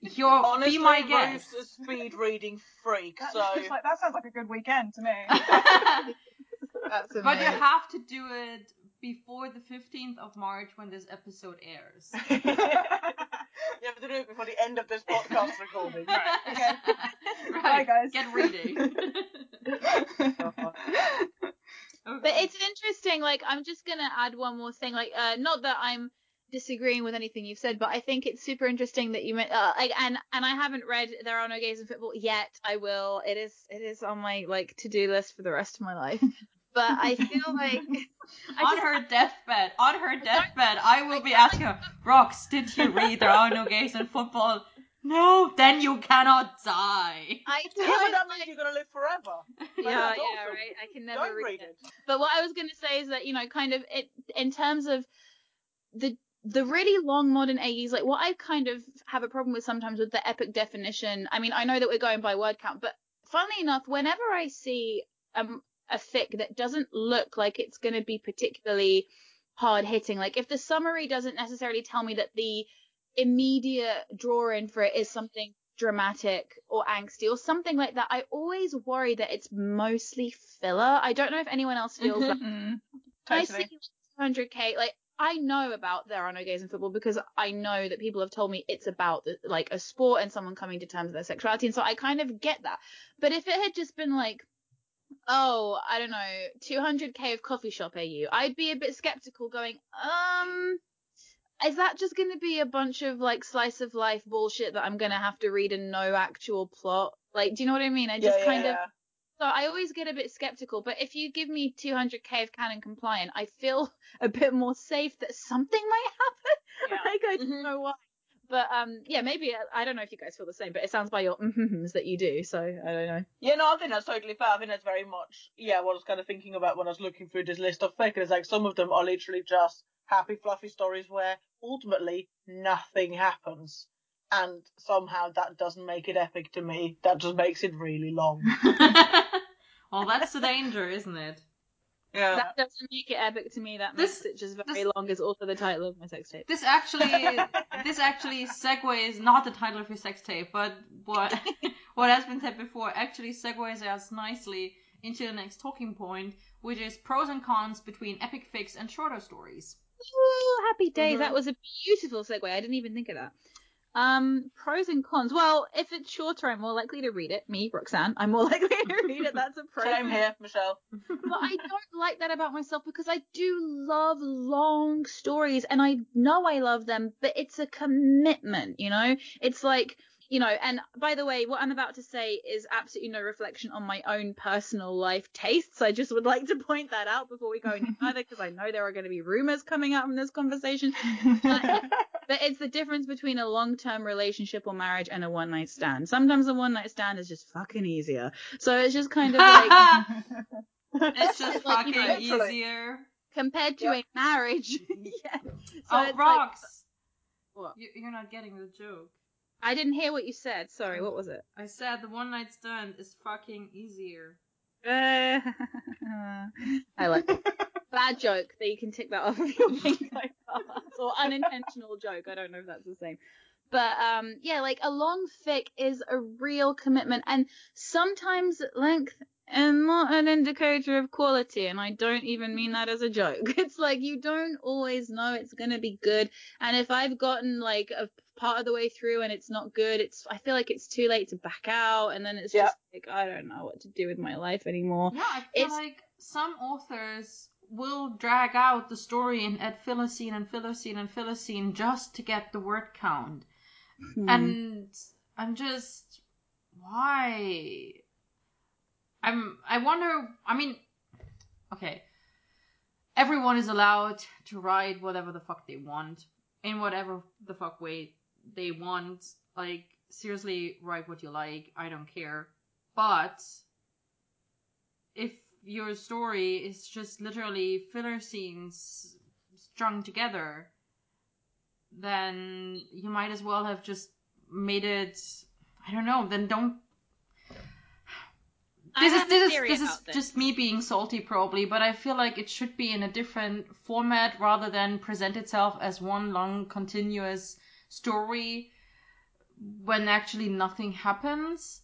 you're Honestly, be my guest. Ruth's a speed reading freak, That, so like, that sounds like a good weekend to me. That's But you have to do it before the 15th of March when this episode airs. you have to do it before the end of this podcast recording. Right, okay. right. Bye, guys. Get reading. But it's interesting. Like, I'm just gonna add one more thing. Like, uh, not that I'm disagreeing with anything you've said, but I think it's super interesting that you meant. Uh, like, and and I haven't read There Are No Gays in Football yet. I will. It is it is on my like to do list for the rest of my life. But I feel like I on just- her deathbed, on her deathbed, I will be asking her, Rox, did you read There Are No Gays in Football? No, then you cannot die. I Yeah, but don't that means like. you're gonna live forever. Yeah, that's yeah, awesome. right. I can never Don't read read it. it. But what I was going to say is that you know, kind of it in terms of the the really long modern AUs, like what I kind of have a problem with sometimes with the epic definition. I mean, I know that we're going by word count, but funnily enough, whenever I see um, a fic that doesn't look like it's going to be particularly hard hitting, like if the summary doesn't necessarily tell me that the immediate draw in for it is something dramatic or angsty or something like that, I always worry that it's mostly filler. I don't know if anyone else feels that. Mm, I totally. see 200k, like I know about there are no gays in football because I know that people have told me it's about the, like a sport and someone coming to terms with their sexuality, and so I kind of get that. But if it had just been like, oh, I don't know, 200k of coffee shop AU, I'd be a bit skeptical, going, um. Is that just going to be a bunch of like slice of life bullshit that I'm going to have to read and no actual plot? Like, do you know what I mean? I just yeah, kind yeah, of so I always get a bit skeptical, but if you give me 200k of canon compliant, I feel a bit more safe that something might happen. Yeah. like I don't Mhm. know why. But um, yeah, maybe I don't know if you guys feel the same, but it sounds by your mm that you do. So I don't know. Yeah, no, I think that's totally fair. I think that's very much, yeah, what I was kind of thinking about when I was looking through this list of fic. It's like some of them are literally just happy, fluffy stories where ultimately nothing happens. And somehow that doesn't make it epic to me. That just makes it really long. well, that's the danger, isn't it? Yeah. That doesn't make it epic to me. That This- makes it just very this- long. Is also the title of my sex tape. This actually, this actually segues not the title of your sex tape, but what what has been said before actually segues us nicely into the next talking point, which is pros and cons between epic fics and shorter stories. Ooh, happy days. Mhm. That was a beautiful segue. I didn't even think of that. Um, pros and cons. Well, if it's shorter, I'm more likely to read it. Me, Roxanne, I'm more likely to read it. That's a pro. Same here, Michelle. but I don't like that about myself because I do love long stories and I know I love them, but it's a commitment, you know? It's like, you know, and by the way, what I'm about to say is absolutely no reflection on my own personal life tastes. I just would like to point that out before we go any further because I know there are going to be rumors coming out from this conversation. But it's the difference between a long term relationship or marriage and a one night stand. Sometimes a one night stand is just fucking easier. So it's just kind of like it's just Like, you fucking know, easier. compared to Yep. a marriage. yeah. So oh, it's like- Rox! What? You're not getting the joke. I didn't hear what you said. Sorry, what was it? I said the one night stand is fucking easier. Uh, I like it. Bad joke that you can tick that off of your bingo cards. Or unintentional joke. I don't know if that's the same. But um yeah, like a long fic is a real commitment and sometimes length is not an indicator of quality and I don't even mean that as a joke. It's like you don't always know it's gonna be good and if I've gotten like a part of the way through and it's not good, it's I feel like it's too late to back out and then it's Yeah. just like I don't know what to do with my life anymore. Yeah, I feel It's- like some authors will drag out the story and add filler scene and filler scene and filler scene just to get the word count. Hmm. And I'm just why? I'm I wonder I mean okay. Everyone is allowed to write whatever the fuck they want in whatever the fuck way they want. Like seriously write what you like. I don't care. But if your story is just literally filler scenes strung together, then you might as well have just made it. I don't know. Then don't. This is this is this is this. just me being salty probably, but I feel like it should be in a different format rather than present itself as one long continuous story when actually nothing happens.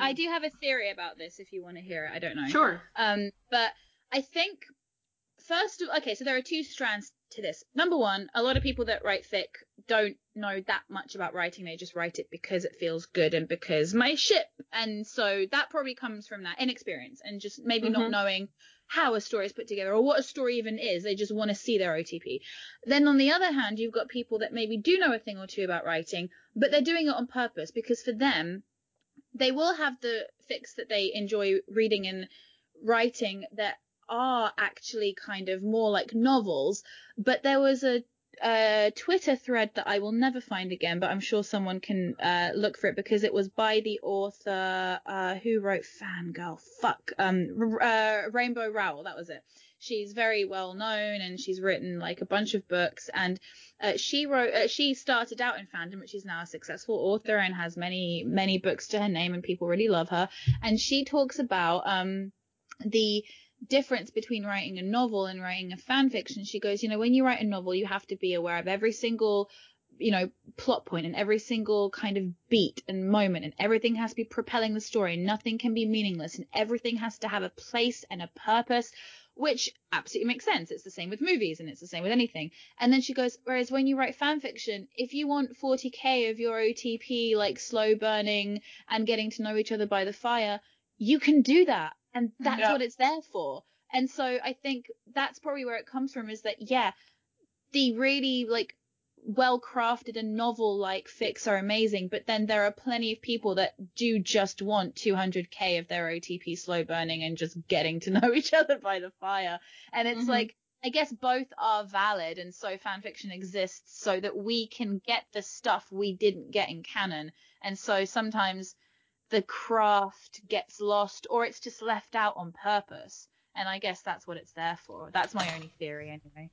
I do have a theory about this if you want to hear it. I don't know. Sure. Um, but I think first of okay, so there are two strands to this. Number one, a lot of people that write fic don't know that much about writing. They just write it because it feels good and because my ship. And so that probably comes from that inexperience and just maybe not Mhm. knowing how a story is put together or what a story even is. They just want to see their OTP. Then on the other hand, you've got people that maybe do know a thing or two about writing, but they're doing it on purpose because for them, they will have the fics that they enjoy reading and writing that are actually kind of more like novels. But there was a, a Twitter thread that I will never find again, but I'm sure someone can uh, look for it because it was by the author uh, who wrote Fangirl. Fuck. Um, uh, Rainbow Rowell. That was it. She's very well known and she's written like a bunch of books and uh, she wrote uh, she started out in fandom but she's now a successful author and has many many books to her name and people really love her and she talks about um the difference between writing a novel and writing a fan fiction. She goes you know when you write a novel you have to be aware of every single you know plot point and every single kind of beat and moment and everything has to be propelling the story nothing can be meaningless and everything has to have a place and a purpose which absolutely makes sense. It's the same with movies and it's the same with anything. And then she goes, whereas when you write fan fiction, if you want 40k of your OTP, like slow burning and getting to know each other by the fire, you can do that. And that's Yeah. what it's there for. And so I think that's probably where it comes from is that, yeah, the really like well crafted and novel like fics are amazing, but then there are plenty of people that do just want 200k of their OTP slow burning and just getting to know each other by the fire. And it's Mhm. like, I guess both are valid, and so fanfiction exists so that we can get the stuff we didn't get in canon. And so sometimes the craft gets lost or it's just left out on purpose. And I guess that's what it's there for. That's my only theory anyway.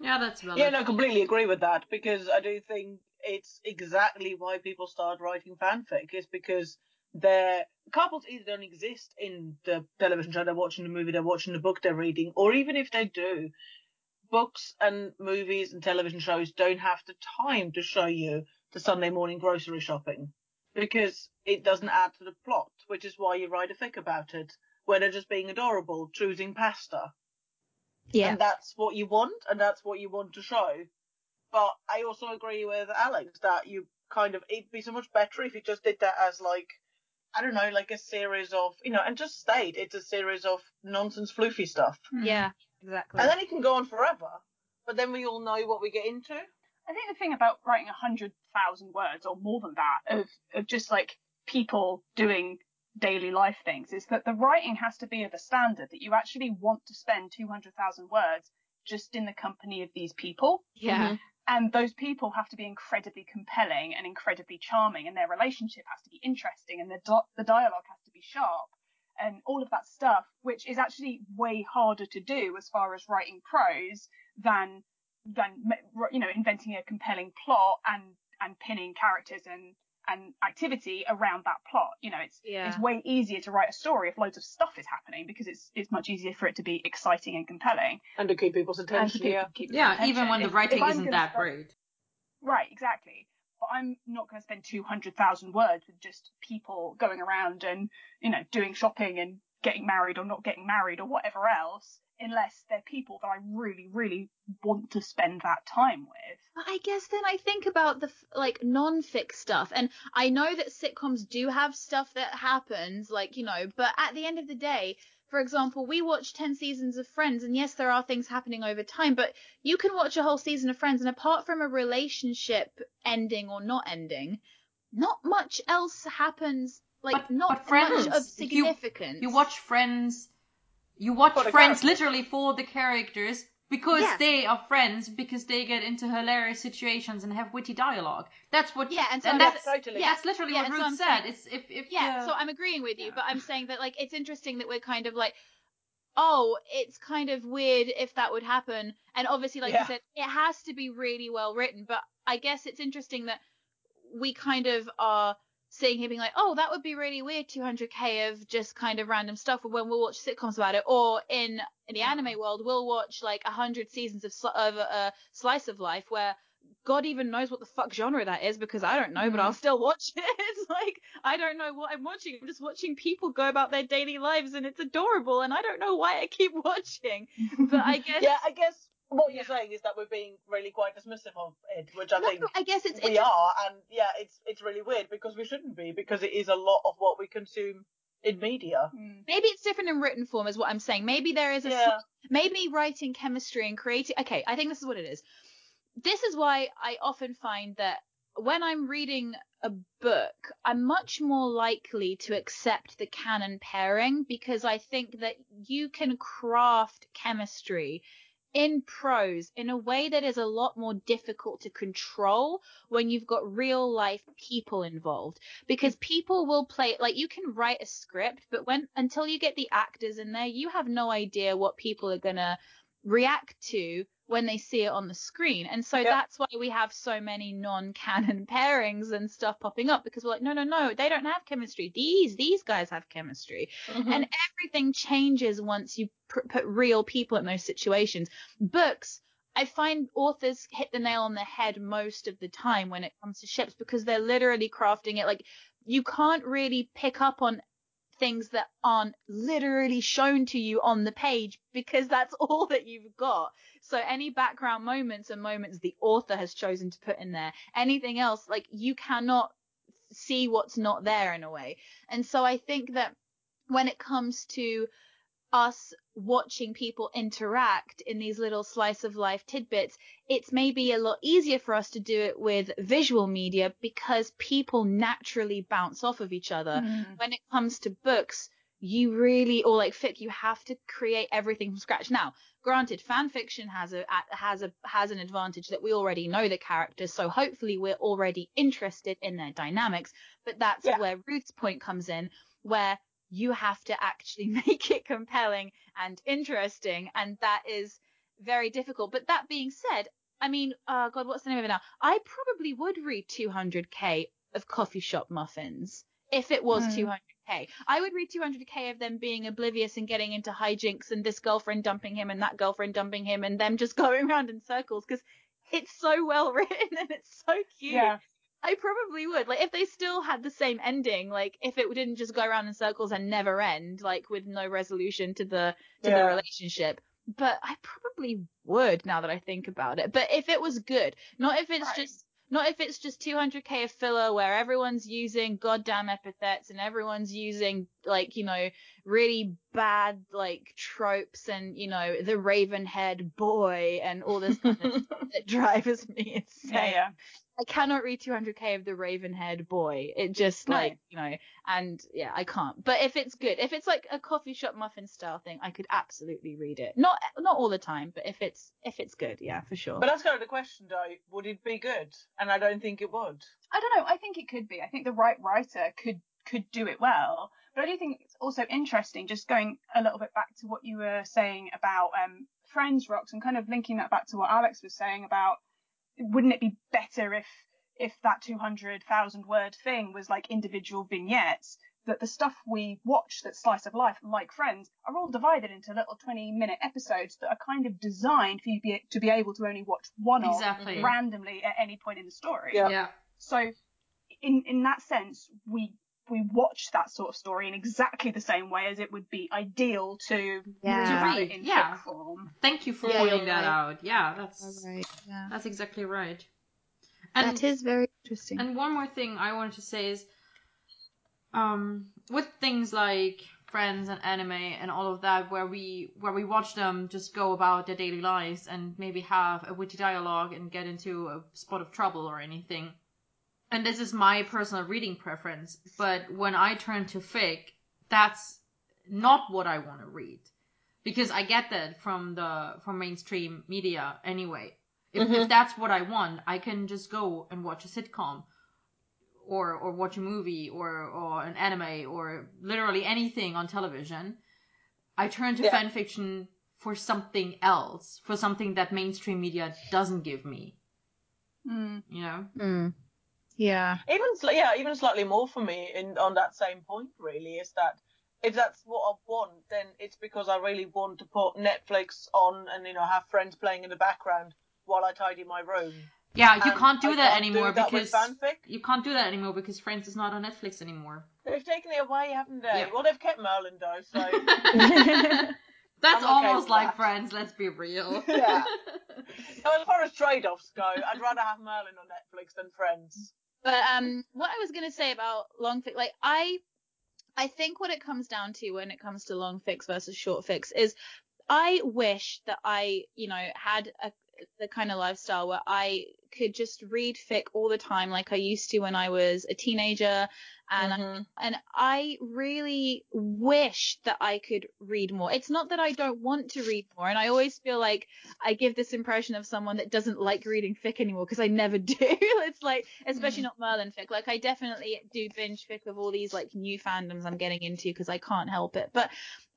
Yeah, that's valid. Yeah, no, completely agree with that because I do think it's exactly why people start writing fanfic is because their couples either don't exist in the television show they're watching, the movie they're watching, the book they're reading, or even if they do, books and movies and television shows don't have the time to show you the Sunday morning grocery shopping because it doesn't add to the plot, which is why you write a fic about it, where they're just being adorable, choosing pasta. Yeah. And that's what you want, and that's what you want to show. But I also agree with Alex that you kind of, it'd be so much better if you just did that as like, I don't know, like a series of, you know, and just state it's a series of nonsense floofy stuff. Hmm. Yeah, exactly. And then it can go on forever. But then we all know what we get into. I think the thing about writing a hundred thousand words or more than that of of just like people doing daily life things is that the writing has to be of a standard that you actually want to spend two hundred thousand words just in the company of these people. yeah. Mhm. And those people have to be incredibly compelling and incredibly charming, and their relationship has to be interesting, and the di- the dialogue has to be sharp, and all of that stuff, which is actually way harder to do as far as writing prose than than you know inventing a compelling plot and and pinning characters and and activity around that plot. You know, it's Yeah. it's way easier to write a story if loads of stuff is happening because it's it's much easier for it to be exciting and compelling. And to keep people's attention, keep, yeah. keep Yeah, attention. even when the writing if I'm isn't gonna that spend- great. Right, exactly. But I'm not going to spend 200,000 words with just people going around and, you know, doing shopping and getting married or not getting married or whatever else, unless they're people that I really, really want to spend that time with. But I guess then I think about the like non-fic stuff, and I know that sitcoms do have stuff that happens, like you know, but at the end of the day, for example, we watch ten seasons of Friends, and yes, there are things happening over time, but you can watch a whole season of Friends, and apart from a relationship ending or not ending, not much else happens. Like But- not but Friends, much of if you- significance. You watch Friends. You watch For Friends characters. literally for the characters because Yeah. they are friends because they get into hilarious situations and have witty dialogue. That's what. Yeah, and so and that's totally. yeah, that's literally yeah, what and so Ruth I'm said. saying- It's if if Yeah, the- so I'm agreeing with you, yeah. but I'm saying that like it's interesting that we're kind of like, oh, it's kind of weird if that would happen. And obviously, like Yeah. you said, it has to be really well written. But I guess it's interesting that we kind of are seeing him being like, oh, that would be really weird, 200k of just kind of random stuff. When we'll watch sitcoms about it, or in in the anime world, we'll watch like 100 seasons of of a slice of life where God even knows what the fuck genre that is because I don't know, but I'll mm-hmm. still watch it. It's like I don't know what I'm watching. I'm just watching people go about their daily lives and it's adorable and I don't know why I keep watching. But I guess Yeah, I guess what you're saying is that we're being really quite dismissive of it, which I No, think I guess it's, we it's are, and yeah, it's it's really weird because we shouldn't be because it is a lot of what we consume in media. Mm. maybe it's different in written form is what I'm saying. Maybe there is a Yeah, maybe writing chemistry and creating okay i think this is what it is this is why i often find that when i'm reading a book i'm much more likely to accept the canon pairing because i think that you can craft chemistry in prose in a way that is a lot more difficult to control when you've got real life people involved. Because people will play like you can write a script but when until you get the actors in there you have no idea what people are going to react to when they see it on the screen and so Yep. that's why we have so many non-canon pairings and stuff popping up because we're like no no no they don't have chemistry these these guys have chemistry Mm-hmm. and everything changes once you pr- put real people in those situations. Books, I find authors hit the nail on the head most of the time when it comes to ships because they're literally crafting it like you can't really pick up on things that aren't literally shown to you on the page because that's all that you've got. So any background moments and moments the author has chosen to put in there. Anything else, like you cannot see what's not there in a way. And so I think that when it comes to us watching people interact in these little slice of life tidbits, it's maybe a lot easier for us to do it with visual media because people naturally bounce off of each other. Mm. When it comes to books, you really, or like fic, you have to create everything from scratch. Now, granted, fan fiction has a has a has an advantage that we already know the characters, so hopefully we're already interested in their dynamics. But that's Yeah. where Ruth's point comes in, where you have to actually make it compelling and interesting, and that is very difficult. But that being said, I mean, uh, God, what's the name of it now? I probably would read 200k of coffee shop muffins if it was Mm. 200k. I would read 200k of them being oblivious and getting into hijinks and this girlfriend dumping him and that girlfriend dumping him and them just going around in circles because it's so well written and it's so cute. Yeah. I probably would. Like if they still had the same ending, like if it didn't just go around in circles and never end, like with no resolution to the to the relationship. But I probably would now that I think about it. But if it was good, not if it's Right. just not if it's just 200k of filler where everyone's using goddamn epithets and everyone's using like you know really bad like tropes and you know the raven head boy and all this kind of stuff that drives me insane. Yeah, yeah. I cannot read 200k of the Ravenhead boy. It just No. like you know, and yeah, I can't. But if it's good, if it's like a coffee shop muffin style thing, I could absolutely read it. Not not all the time, but if it's if it's good, yeah, for sure. But that's kind of the question, though. Would it be good? And I don't think it would. I don't know. I think it could be. I think the right writer could could do it well. But I do think it's also interesting, just going a little bit back to what you were saying about um, Friends Rox and kind of linking that back to what Alex was saying about wouldn't it be better if if that 200,000 word thing was like individual vignettes that the stuff we watch that slice of life like Friends are all divided into little 20 minute episodes that are kind of designed for you be, to be able to only watch one Exactly. of randomly at any point in the story. Yeah. Yeah. So in in that sense, we we watch that sort of story in exactly the same way as it would be ideal to Yeah. to have Right, it in yeah. fic form. Thank you for Yeah, pointing that right. out. Yeah, that's Right. Yeah. that's exactly right. And that is very interesting. And one more thing I wanted to say is, um, with things like Friends and anime and all of that, where we where we watch them just go about their daily lives and maybe have a witty dialogue and get into a spot of trouble or anything. And this is my personal reading preference, but when I turn to fic, that's not what I want to read because I get that from the from mainstream media anyway. If, if that's what I want, I can just go and watch a sitcom or or watch a movie or or an anime or literally anything on television. I turn to Yeah. fan fiction for something else, for something that mainstream media doesn't give me. Mm. You know? Mm. Yeah. Even yeah, even slightly more for me in on that same point. Really, is that if that's what I want, then it's because I really want to put Netflix on and you know have friends playing in the background while I tidy my room. Yeah, you And can't do I that can't anymore do that with because fanfic. you can't do that anymore because Friends is not on Netflix anymore. They've taken it away, haven't they? Yeah. Well, they've kept Merlin though, so That's okay almost like that. Friends. Let's be real. Yeah. So as far as trade-offs go, I'd rather have Merlin on Netflix than Friends. But um, what I was gonna say about long fics, like I, I think what it comes down to when it comes to long fics versus short fics is, I wish that I, you know, had a the kind of lifestyle where I could just read fic all the time, like I used to when I was a teenager, and Mhm. and I really wish that I could read more. It's not that I don't want to read more, and I always feel like I give this impression of someone that doesn't like reading fic anymore because I never do. it's like, especially not Merlin fic. Like I definitely do binge fic with all these like new fandoms I'm getting into because I can't help it. But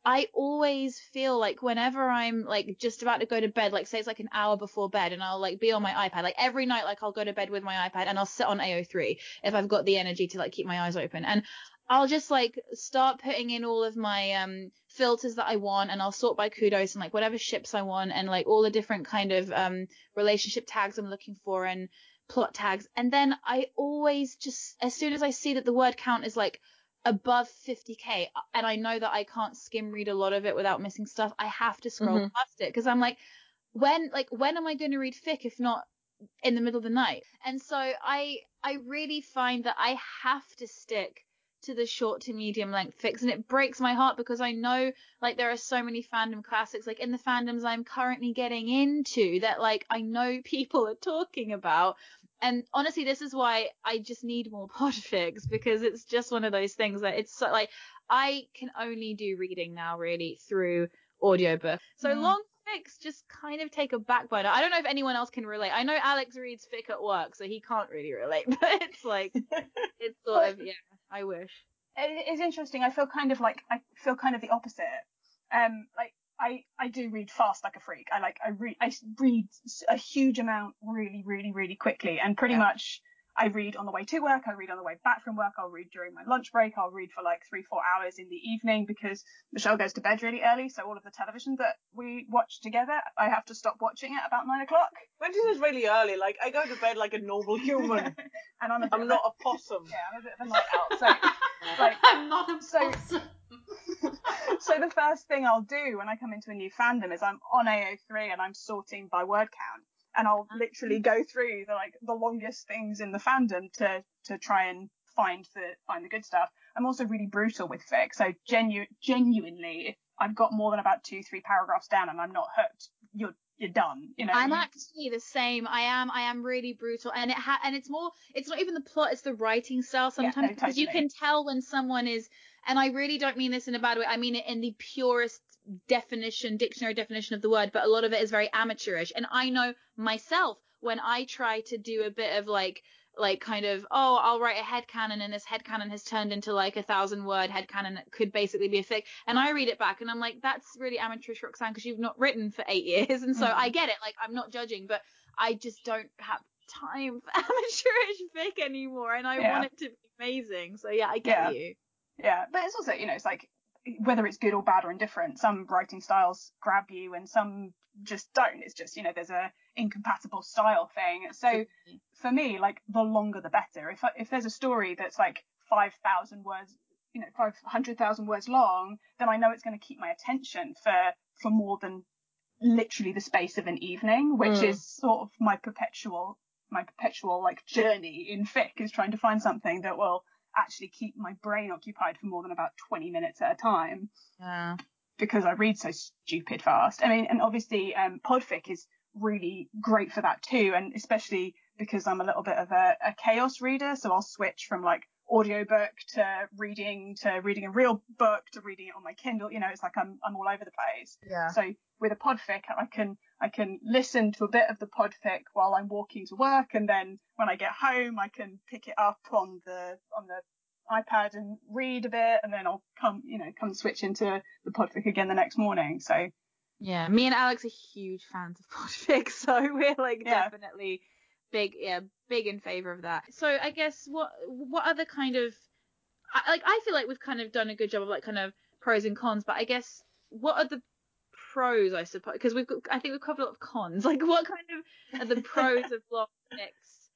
I always feel like whenever I'm like just about to go to bed, like say it's like an hour before bed, and I'll like be on my iPad. Like every night, like I'll go to bed with my iPad and I'll sit on AO3 if I've got the energy to like keep my eyes open. And I'll just like start putting in all of my um filters that I want and I'll sort by kudos and like whatever ships I want and like all the different kind of um relationship tags I'm looking for and plot tags. And then I always just as soon as I see that the word count is like above 50k and I know that I can't skim read a lot of it without missing stuff, I have to scroll Mhm. past it because I'm like when like when am I going to read fic if not in the middle of the night? And so I I really find that I have to stick to the short to medium length fics and it breaks my heart because I know like there are so many fandom classics like in the fandoms I'm currently getting into that like I know people are talking about and honestly this is why I just need more podfics because it's just one of those things that it's so like I can only do reading now really through audiobook so Mm. long fics just kind of take a back burner I don't know if anyone else can relate I know Alex reads fic at work so he can't really relate but it's like it's sort of yeah I wish it is interesting. I feel kind of like I feel kind of the opposite. Um, like I I do read fast like a freak. I like I read I s- read s- a huge amount really really really quickly, and pretty Yeah. much I read on the way to work. I read on the way back from work. I'll read during my lunch break. I'll read for like three four hours in the evening because Michelle goes to bed really early. So all of the television that we watch together, I have to stop watching it about nine o'clock. When this is really early, like I go to bed like a normal human. and I'm a bit I'm of not a possum. Yeah, I'm a bit of a night owl. So like I'm not a So- possum. so the first thing I'll do when I come into a new fandom is I'm on AO3 and I'm sorting by word count, and I'll ah. literally go through the like the longest things in the fandom to to try and find the find the good stuff. I'm also really brutal with fic, so genu- genuinely, if I've got more than about two three paragraphs down and I'm not hooked, you're you're done. You know. I'm actually the same. I am. I am really brutal, and it ha- and it's more. It's not even the plot. It's the writing style Yeah, sometimes no, because you can tell when someone is. And I really don't mean this in a bad way. I mean it in the purest definition, dictionary definition of the word. But a lot of it is very amateurish, and I know myself when I try to do a bit of like like kind of oh I'll write a head headcanon and this head headcanon has turned into like a thousand word headcanon that could basically be a fic and I read it back and I'm like that's really amateurish Roxanne because you've not written for eight years and so Mhm. I get it like I'm not judging but I just don't have time for amateurish fic anymore and I Yeah. want it to be amazing so yeah I get Yeah. you Yeah, but it's also, you know, it's like whether it's good or bad or indifferent, some writing styles grab you and some just don't. It's just, you know, there's a incompatible style thing. So for me, like the longer the better. If if there's a story that's like 5,000 words, you know, 500,000 words long, then I know it's going to keep my attention for for more than literally the space of an evening, which Mm. is sort of my perpetual my perpetual like journey in fic is trying to find something that will actually keep my brain occupied for more than about 20 minutes at a time yeah because I read so stupid fast. I mean, and obviously, um, Podfic is really great for that too, and especially because I'm a little bit of a, a chaos reader, so I'll switch from like audiobook to reading to reading a real book to reading it on my Kindle. You know, it's like I'm I'm all over the place. yeah So with a podfic, I can I can listen to a bit of the podfic while I'm walking to work, and then when I get home, I can pick it up on the on the iPad and read a bit, and then I'll come you know come switch into the podfic again the next morning. So Yeah, me and Alex are huge fans of podfic, so we're like Yeah. definitely big, yeah, big in favor of that. So I guess what what other kind of I, like I feel like we've kind of done a good job of like kind of pros and cons, but I guess what are the pros, I suppose, because we've got, I think we've covered a lot of cons. Like, what kind of are the pros of long fics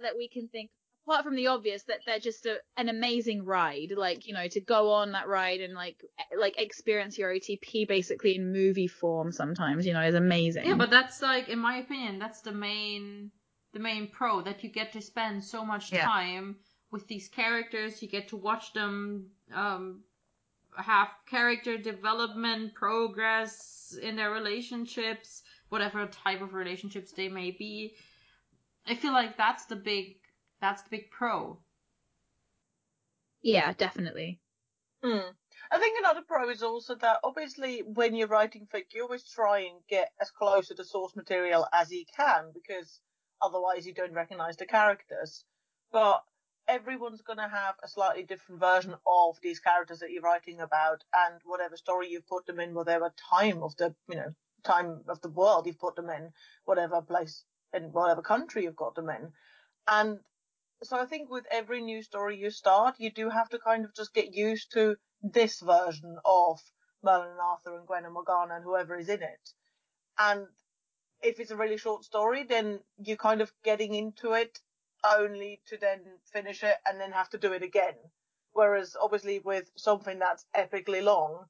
that we can think apart from the obvious that they're just a, an amazing ride, like you know, to go on that ride and like like experience your OTP basically in movie form sometimes, you know, is amazing. Yeah, but that's like, in my opinion, that's the main the main pro that you get to spend so much Yeah. time with these characters. You get to watch them um, have character development, progress in their relationships, whatever type of relationships they may be. I feel like that's the big that's the big pro. yeah, definitely. Hmm. I think another pro is also that obviously when you're writing fic, you always try and get as close to the source material as you can because otherwise you don't recognize the characters. But everyone's going to have a slightly different version of these characters that you're writing about and whatever story you've put them in, whatever time of the, you know, time of the world you've put them in, whatever place in whatever country you've got them in. And so I think with every new story you start, you do have to kind of just get used to this version of Merlin and Arthur and Gwen and Morgana and whoever is in it. And if it's a really short story, then you're kind of getting into it only to then finish it and then have to do it again. Whereas obviously with something that's epically long,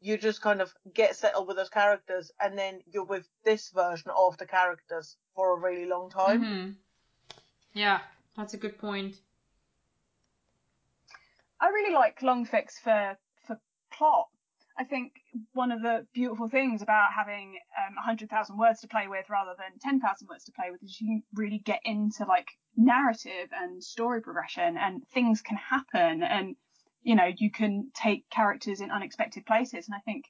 you just kind of get settled with those characters and then you're with this version of the characters for a really long time. hmm Yeah, that's a good point. I really like long fics for for plot. I think one of the beautiful things about having um, 100,000 words to play with rather than 10,000 words to play with is you can really get into like narrative and story progression and things can happen and you know you can take characters in unexpected places and I think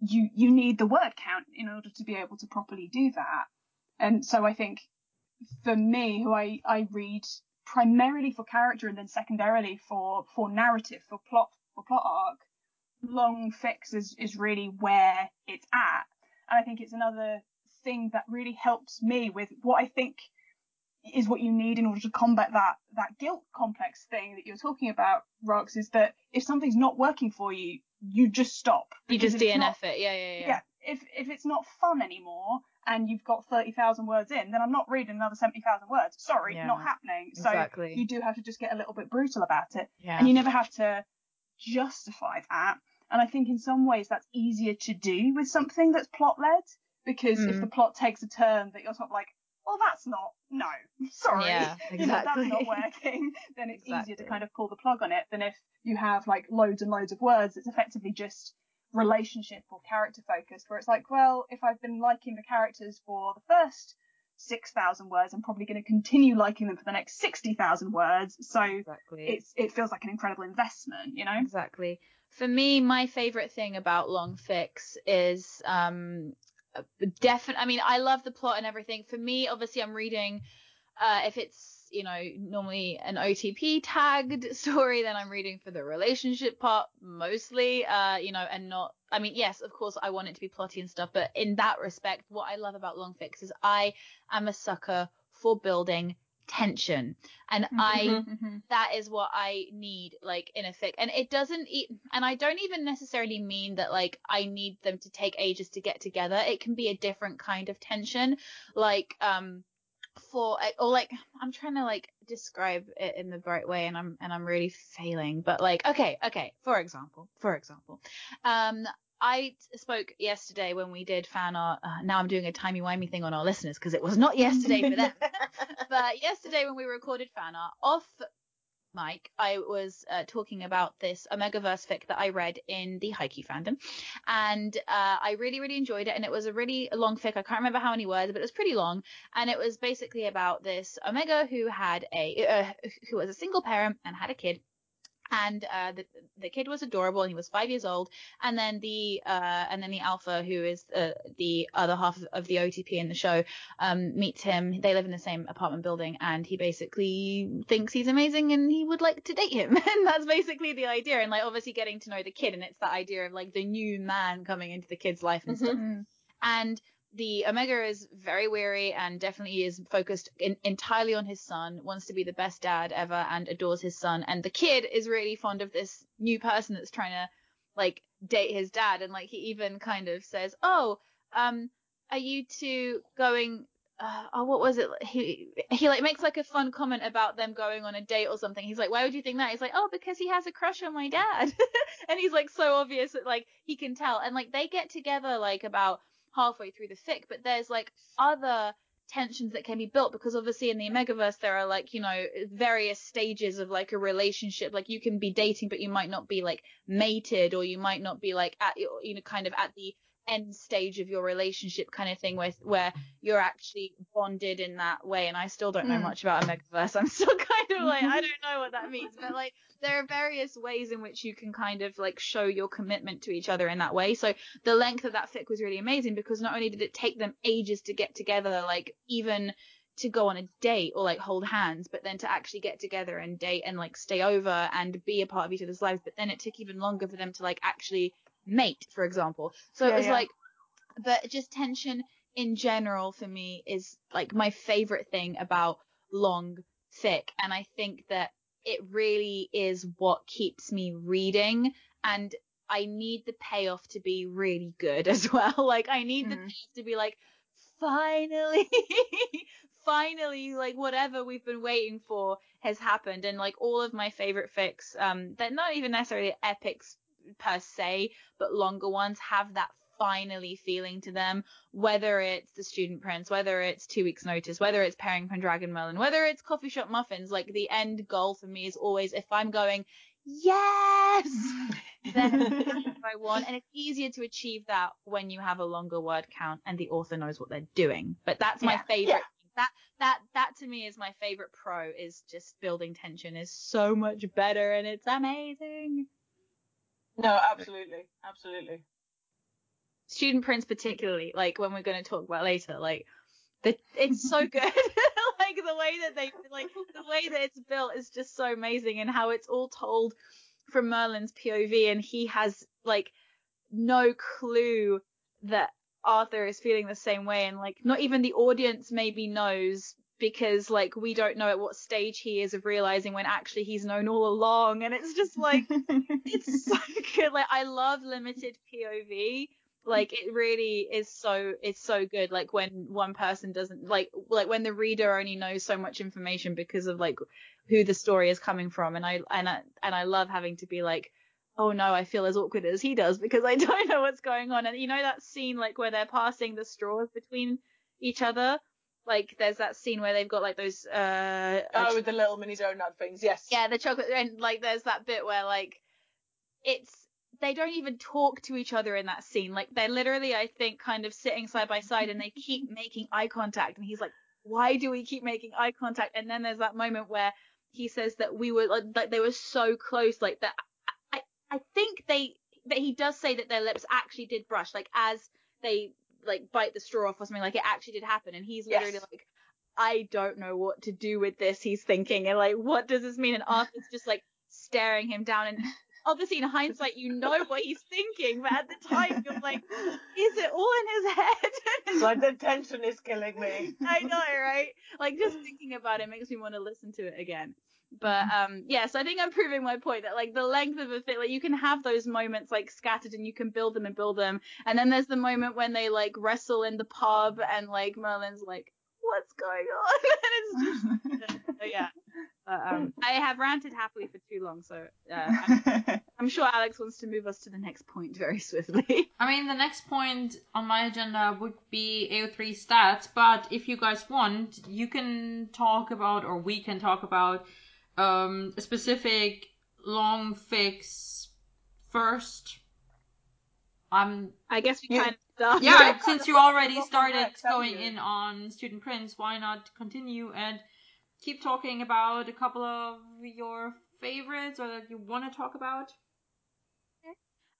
you you need the word count in order to be able to properly do that. And so I think for me, who I, I read primarily for character and then secondarily for, for narrative, for plot, for plot arc, long fics is, is really where it's at. And I think it's another thing that really helps me with what I think is what you need in order to combat that, that guilt complex thing that you're talking about, Rox, is that if something's not working for you, you just stop. You just DNF not- it. Yeah, yeah, yeah. yeah, if if it's not fun anymore and you've got thirty thousand words in, then I'm not reading another seventy thousand words. Sorry, Yeah, not happening. So exactly. you do have to just get a little bit brutal about it, Yeah. and you never have to justify that. And I think in some ways that's easier to do with something that's plot led because if Mm. the plot takes a turn that you're sort of like, well, that's not no, sorry, Yeah, you know, that's not working. then it's easier to kind of pull the plug on it than if you have like loads and loads of words. It's effectively just relationship or character focused where it's like, well, if I've been liking the characters for the first 6,000 words, I'm probably going to continue liking them for the next 60,000 words. So Exactly. it's, it feels like an incredible investment, you know? Exactly. For me, my favorite thing about long fics is um definitely. I mean, I love the plot and everything. For me, obviously, I'm reading. Uh, if it's you know normally an OTP tagged story, then I'm reading for the relationship part mostly. Uh, you know, and not. I mean, yes, of course, I want it to be plotty and stuff, but in that respect, what I love about long fics is I am a sucker for building tension, and I Mhm. that is what I need, like in a fic. And it doesn't, e- and I don't even necessarily mean that like I need them to take ages to get together. It can be a different kind of tension, like um, for or like I'm trying to like describe it in the right way, and I'm and I'm really failing. But like, okay, okay. For example, for example, um. I spoke yesterday when we did fan art. Uh, now I'm doing a timey wimey thing on our listeners because it was not yesterday for them but yesterday when we recorded fan art off mic, I was uh, talking about this Omegaverse fic that I read in the Haikyuu fandom, and uh, I really, really enjoyed it. And it was a really long fic. I can't remember how many words, but it was pretty long. And it was basically about this Omega who had a uh, who was a single parent and had a kid. And uh, the the kid was adorable, and he was five years old. And then the uh, and then the alpha, who is uh, the other half of, of the OTP in the show, um, meets him. They live in the same apartment building, and he basically thinks he's amazing, and he would like to date him. and that's basically the idea. And like obviously getting to know the kid, and it's that idea of like the new man coming into the kid's life and stuff. Mm. And the Omega is very weary and definitely is focused in, entirely on his son, wants to be the best dad ever and adores his son. And the kid is really fond of this new person that's trying to like date his dad, and like he even kind of says, "Oh, um, are you two going?" Uh, oh, what was it? He he like makes like a fun comment about them going on a date or something. He's like, "Why would you think that?" He's like, "Oh, because he has a crush on my dad," and he's like so obvious that like he can tell, and like they get together like about halfway through the fic, but there's like other tensions that can be built because obviously in the Omegaverse there are like you know various stages of like a relationship. Like you can be dating but you might not be like mated or you might not be like at you know kind of at the end stage of your relationship kind of thing where where you're actually bonded in that way and I still don't know Mm. much about Omegaverse I'm still kind of like I don't know what that means but like there are various ways in which you can kind of like show your commitment to each other in that way so the length of that fic was really amazing because not only did it take them ages to get together, like even to go on a date or like hold hands, but then to actually get together and date and like stay over and be a part of each other's lives. But then it took even longer for them to like actually mate, for example. So Yeah, it was yeah. like, but just tension in general for me is like my favorite thing about long fic. And I think that it really is what keeps me reading and I need the payoff to be really good as well. Like I need the Mm. payoff to be like, finally, finally, like whatever we've been waiting for has happened. And like all of my favorite fics, um, they're not even necessarily epics per se, but longer ones have that finally feeling to them. Whether it's the Student Prince, whether it's Two Weeks Notice, whether it's Pairing Pendragon Merlin, whether it's Coffee Shop Muffins, like the end goal for me is always if I'm going, yes, then I want. And it's easier to achieve that when you have a longer word count and the author knows what they're doing. But that's my Yeah. favorite. Yeah. That that that to me is my favorite pro is just building tension is so much better and it's amazing. No, absolutely, absolutely. Student Prince particularly, like when we're going to talk about later, like the, it's so good. like the way that they like the way that it's built is just so amazing and how it's all told from Merlin's POV and he has like no clue that Arthur is feeling the same way and like not even the audience maybe knows because like we don't know at what stage he is of realizing when actually he's known all along and it's just like it's so good. Like I love limited POV. Like it really is so it's so good. Like when one person doesn't like like when the reader only knows so much information because of like who the story is coming from. And I and I and I love having to be like, oh no, I feel as awkward as he does because I don't know what's going on. And you know that scene like where they're passing the straws between each other. Like there's that scene where they've got like those uh Oh, with the little mini donut things, yes. yeah, the chocolate and like there's that bit where like it's they don't even talk to each other in that scene. Like they're literally, I think, kind of sitting side by side and they keep making eye contact. And he's like, why do we keep making eye contact? And then there's that moment where he says that we were like, like they were so close, like that. I, I think they that he does say that their lips actually did brush, like as they like bite the straw off or something, like it actually did happen. And he's literally Yes. like, I don't know what to do with this. He's thinking, and like, what does this mean? And Arthur's just like staring him down. And obviously, in hindsight, you know what he's thinking, but at the time, you're like, is it all in his head? It's like the tension is killing me. I know, right? Like just thinking about it makes me want to listen to it again. But um yeah, so I think I'm proving my point that like the length of a fic, like you can have those moments like scattered and you can build them and build them. And then there's the moment when they like wrestle in the pub and like Merlin's like, What's going on? and it's just yeah. But, um I have ranted happily for too long, so uh, I'm, I'm sure Alex wants to move us to the next point very swiftly. I mean, the next point on my agenda would be AO3 stats, but if you guys want, you can talk about, or we can talk about, um, a specific long fics first. I'm I guess we You- kind of start. yeah, since you already started going in on Student Prince, why not continue and keep talking about a couple of your favorites or that you want to talk about?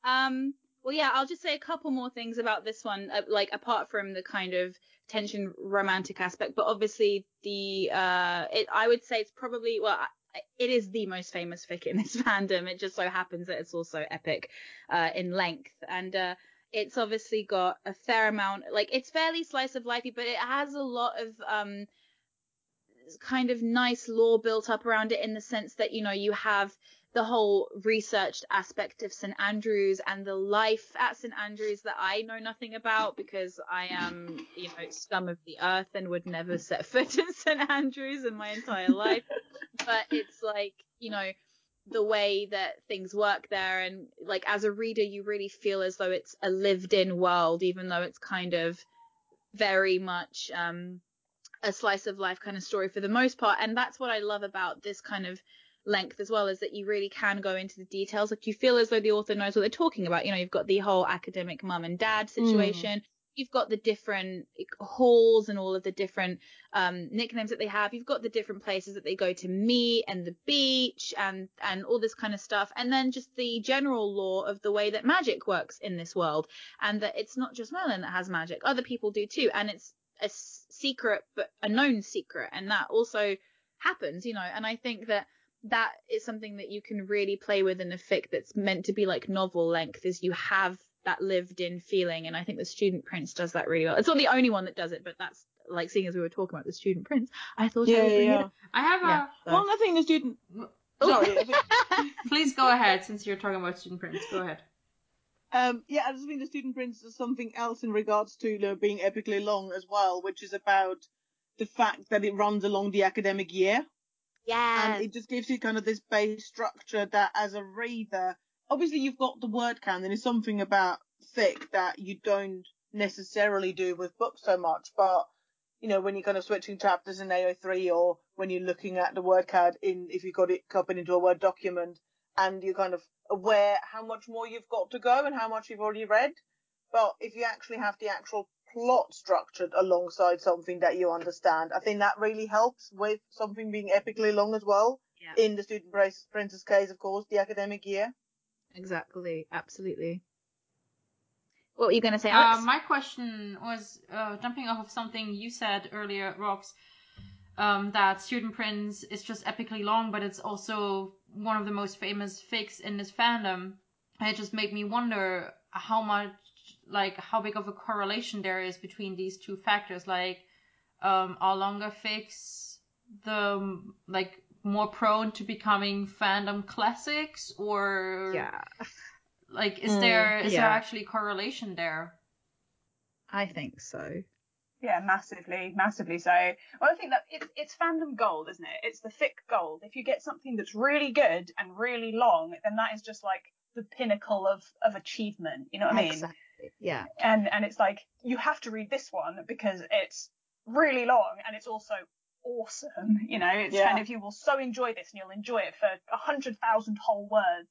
Um, well, yeah, I'll just say a couple more things about this one, uh, like apart from the kind of tension romantic aspect, but obviously the, uh, it, I would say it's probably, well, I- it is the most famous fic in this fandom. It just so happens that it's also epic, uh, in length. And, uh, it's obviously got a fair amount, like, it's fairly slice of lifey, but it has a lot of, um, kind of nice lore built up around it in the sense that, you know, you have the whole researched aspect of St Andrews and the life at St Andrews that I know nothing about because I am, you know, scum of the earth and would never set foot in St Andrews in my entire life. but it's like, you know, the way that things work there and like as a reader you really feel as though it's a lived in world even though it's kind of very much um a slice of life kind of story for the most part and that's what I love about this kind of length as well is that you really can go into the details. Like you feel as though the author knows what they're talking about. You know you've got the whole academic mum and dad situation. Mm. you've got the different halls and all of the different um, nicknames that they have. You've got the different places that they go to meet and the beach and and all this kind of stuff. And then just the general law of the way that magic works in this world and that it's not just Merlin that has magic. Other people do too. And it's a secret but a known secret. And that also happens you know. And i think that that is something that you can really play with in a fic that's meant to be like novel length is you have that lived in feeling and i think the student prince does that really well it's not the only one that does it but that's like seeing as we were talking about the student prince i thought yeah, I, yeah, yeah. I have yeah, a so. one thing the student sorry please go ahead since you're talking about student prince go ahead um, yeah, I just think the student prince does something else in regards to you know, being epically long as well, which is about the fact that it runs along the academic year. Yeah. And it just gives you kind of this base structure that as a reader, obviously you've got the word count and it's something about fic that you don't necessarily do with books so much, but you know, when you're kind of switching chapters in AO3 or when you're looking at the word count in, if you've got it copied into a Word document and you're kind of aware how much more you've got to go and how much you've already read. But if you actually have the actual plot structured alongside something that you understand, I think that really helps with something being epically long as well. Yeah. In the student prince's case, of course, the academic year. Exactly, absolutely. What were you going to say, Alex? Uh, my question was uh, jumping off of something you said earlier, Rox um, that Student Prince is just epically long, but it's also one of the most famous fakes in this fandom. And it just made me wonder how much, like, how big of a correlation there is between these two factors. Like, um, are longer fics the, like, more prone to becoming fandom classics or yeah like is mm, there is yeah. there actually correlation there i think so yeah, massively, massively so. Well, I think that it's it's fandom gold, isn't it? It's the fic gold. If you get something that's really good and really long, then that is just like the pinnacle of of achievement. You know what I mean? Yeah. And and it's like you have to read this one because it's really long and it's also awesome. You know, it's yeah. kind of you will so enjoy this and you'll enjoy it for a hundred thousand whole words.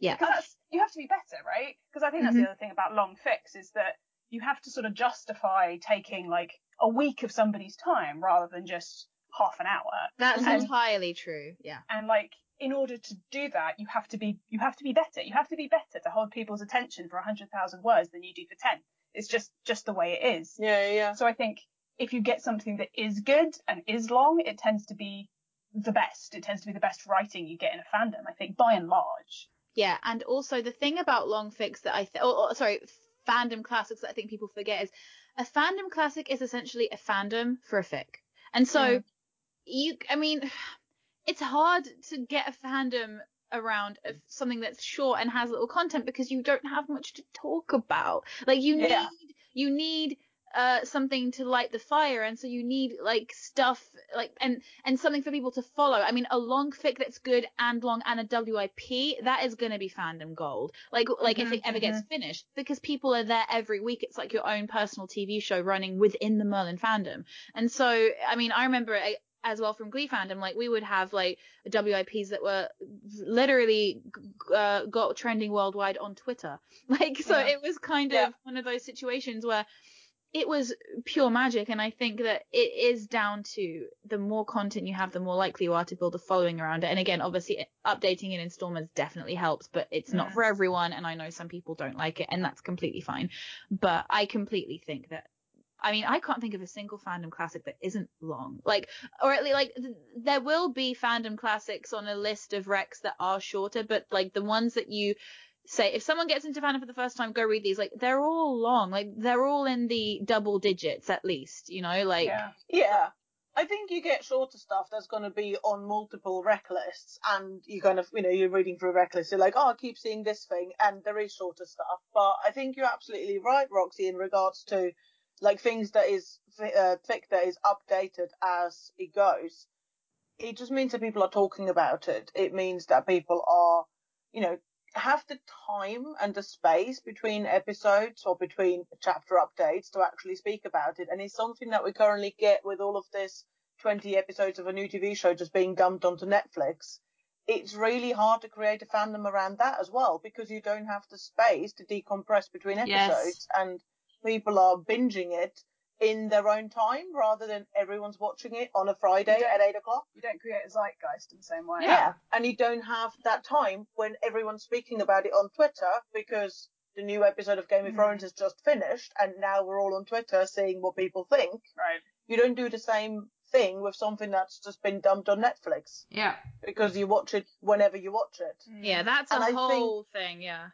Yeah. Because that's you have to be better, right? Because I think that's mm-hmm. the other thing about long fics is that you have to sort of justify taking like a week of somebody's time rather than just half an hour. That's and, entirely true. Yeah. And like in order to do that, you have to be you have to be better. You have to be better to hold people's attention for a hundred thousand words than you do for ten. It's just just the way it is. Yeah, yeah. So I think if you get something that is good and is long, it tends to be the best. It tends to be the best writing you get in a fandom. I think by and large. Yeah, and also the thing about long fics that I th- oh, oh, sorry, fandom classics that I think people forget is a fandom classic is essentially a fandom for a fic. And so yeah. you, I mean, it's hard to get a fandom around something that's short and has little content because you don't have much to talk about. Like you yeah. need, you need uh, something to light the fire, and so you need like stuff like and and something for people to follow. I mean, a long fic that's good and long and a WIP that is gonna be fandom gold. Like like mm-hmm, if it ever mm-hmm. gets finished, because people are there every week. It's like your own personal TV show running within the Merlin fandom. And so I mean, I remember. I, as well from Glee fandom, like we would have like WIPs that were literally uh, got trending worldwide on Twitter. Like so, yeah. it was kind yeah. of one of those situations where it was pure magic and i think that it is down to the more content you have the more likely you are to build a following around it and again obviously updating in installments definitely helps but it's not for everyone and i know some people don't like it and that's completely fine but i completely think that I mean, I can't think of a single fandom classic that isn't long. Like, or at least, like, th- there will be fandom classics on a list of recs that are shorter, but like the ones that you say if someone gets into fandom for the first time, go read these. Like they're all long. Like they're all in the double digits at least. You know, like yeah, yeah. I think you get shorter stuff that's going to be on multiple rec lists, and you kind of, you know, you're reading through rec lists, you're like, oh, I keep seeing this thing, and there is shorter stuff. But I think you're absolutely right, Roxy, in regards to like things that is uh, that is updated as it goes. It just means that people are talking about it. It means that people are, you know, have the time and the space between episodes or between chapter updates to actually speak about it. And it's something that we currently get with all of this 20 episodes of a new TV show just being dumped onto Netflix. It's really hard to create a fandom around that as well because you don't have the space to decompress between episodes Yes. and people are binging it in their own time rather than everyone's watching it on a Friday at eight o'clock. You don't create a zeitgeist in the same way. Yeah. And you don't have that time when everyone's speaking about it on Twitter because the new episode of Game of Mhm. Thrones has just finished and now we're all on Twitter seeing what people think. Right. You don't do the same thing with something that's just been dumped on Netflix Yeah. because you watch it whenever you watch it. Yeah, that's a And I think- whole thing. Yeah.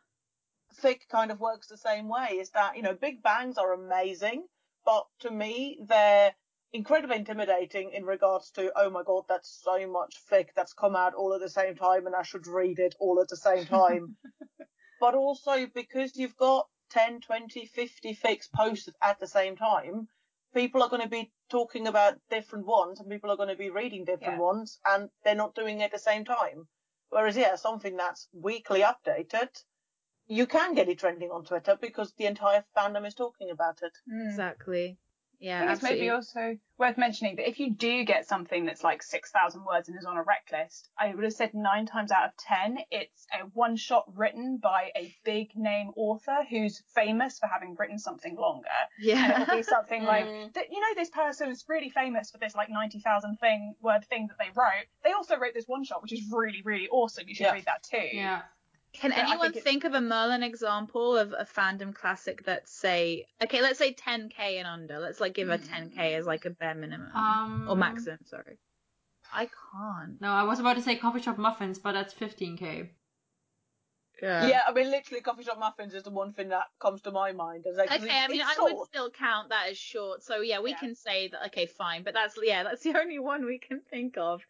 Fic kind of works the same way is that, you know, big bangs are amazing, but to me, they're incredibly intimidating in regards to, oh my god, that's so much fic that's come out all at the same time and I should read it all at the same time. but also because you've got 10, 20, 50 fics posted at the same time, people are going to be talking about different ones and people are going to be reading different Yeah. ones and they're not doing it at the same time. Whereas, yeah, something that's weekly updated, you can get it trending on Twitter because the entire fandom is talking about it. Mm. Exactly. Yeah. I think it's maybe also worth mentioning that if you do get something that's like 6,000 words and is on a rec list, I would have said nine times out of ten, it's a one shot written by a big name author who's famous for having written something longer. And Yeah. it'll be something like, Mm. that, you know, this person is really famous for this like 90,000 thing, word thing that they wrote. They also wrote this one shot, which is really, really awesome. You should Yeah. read that too. Yeah. Can Yeah, I anyone think think, of a Merlin example of a fandom classic that's say okay, let's say 10k and under. Let's like give a 10k as like a bare minimum Um. or maximum. Sorry, I can't. No, I was about to say coffee shop muffins, but that's 15k. Yeah, yeah, I mean, literally, coffee shop muffins is the one thing that comes to my mind. As like, 'cause Okay, it's- I mean, it's I would still count that as short. So yeah, we Yeah. can say that. Okay, fine, but that's yeah, that's the only one we can think of.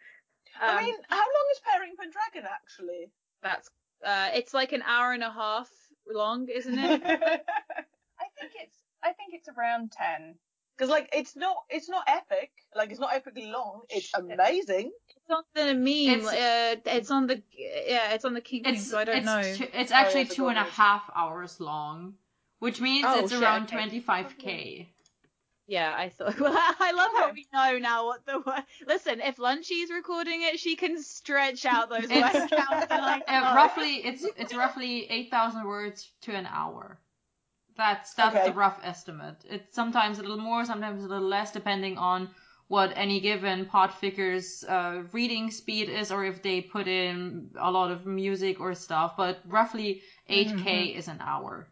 I Um, mean, how long is Pairing Pendragon actually? that's uh, it's like an hour and a half long, isn't it? I think it's, I think it's around 10. Because like, it's not, it's not epic. Like, it's not epically long. It's amazing. It's on the meme. It's- uh, it's on the yeah, it's on the King It's so I don't it's know. Two, it's Oh, yeah, actually the two and a half hours long, which means Oh, it's shit, around 25k. Yeah, I thought. Well, I love how Okay. we know now what the word. Listen, if Lunchy's recording it, she can stretch out those It's- word counts. And Uh, roughly, it's it's roughly 8,000 words to an hour. That's that's Okay. the rough estimate. It's sometimes a little more, sometimes a little less, depending on what any given pod figure's uh, reading speed is, or if they put in a lot of music or stuff. But roughly 8k is an hour.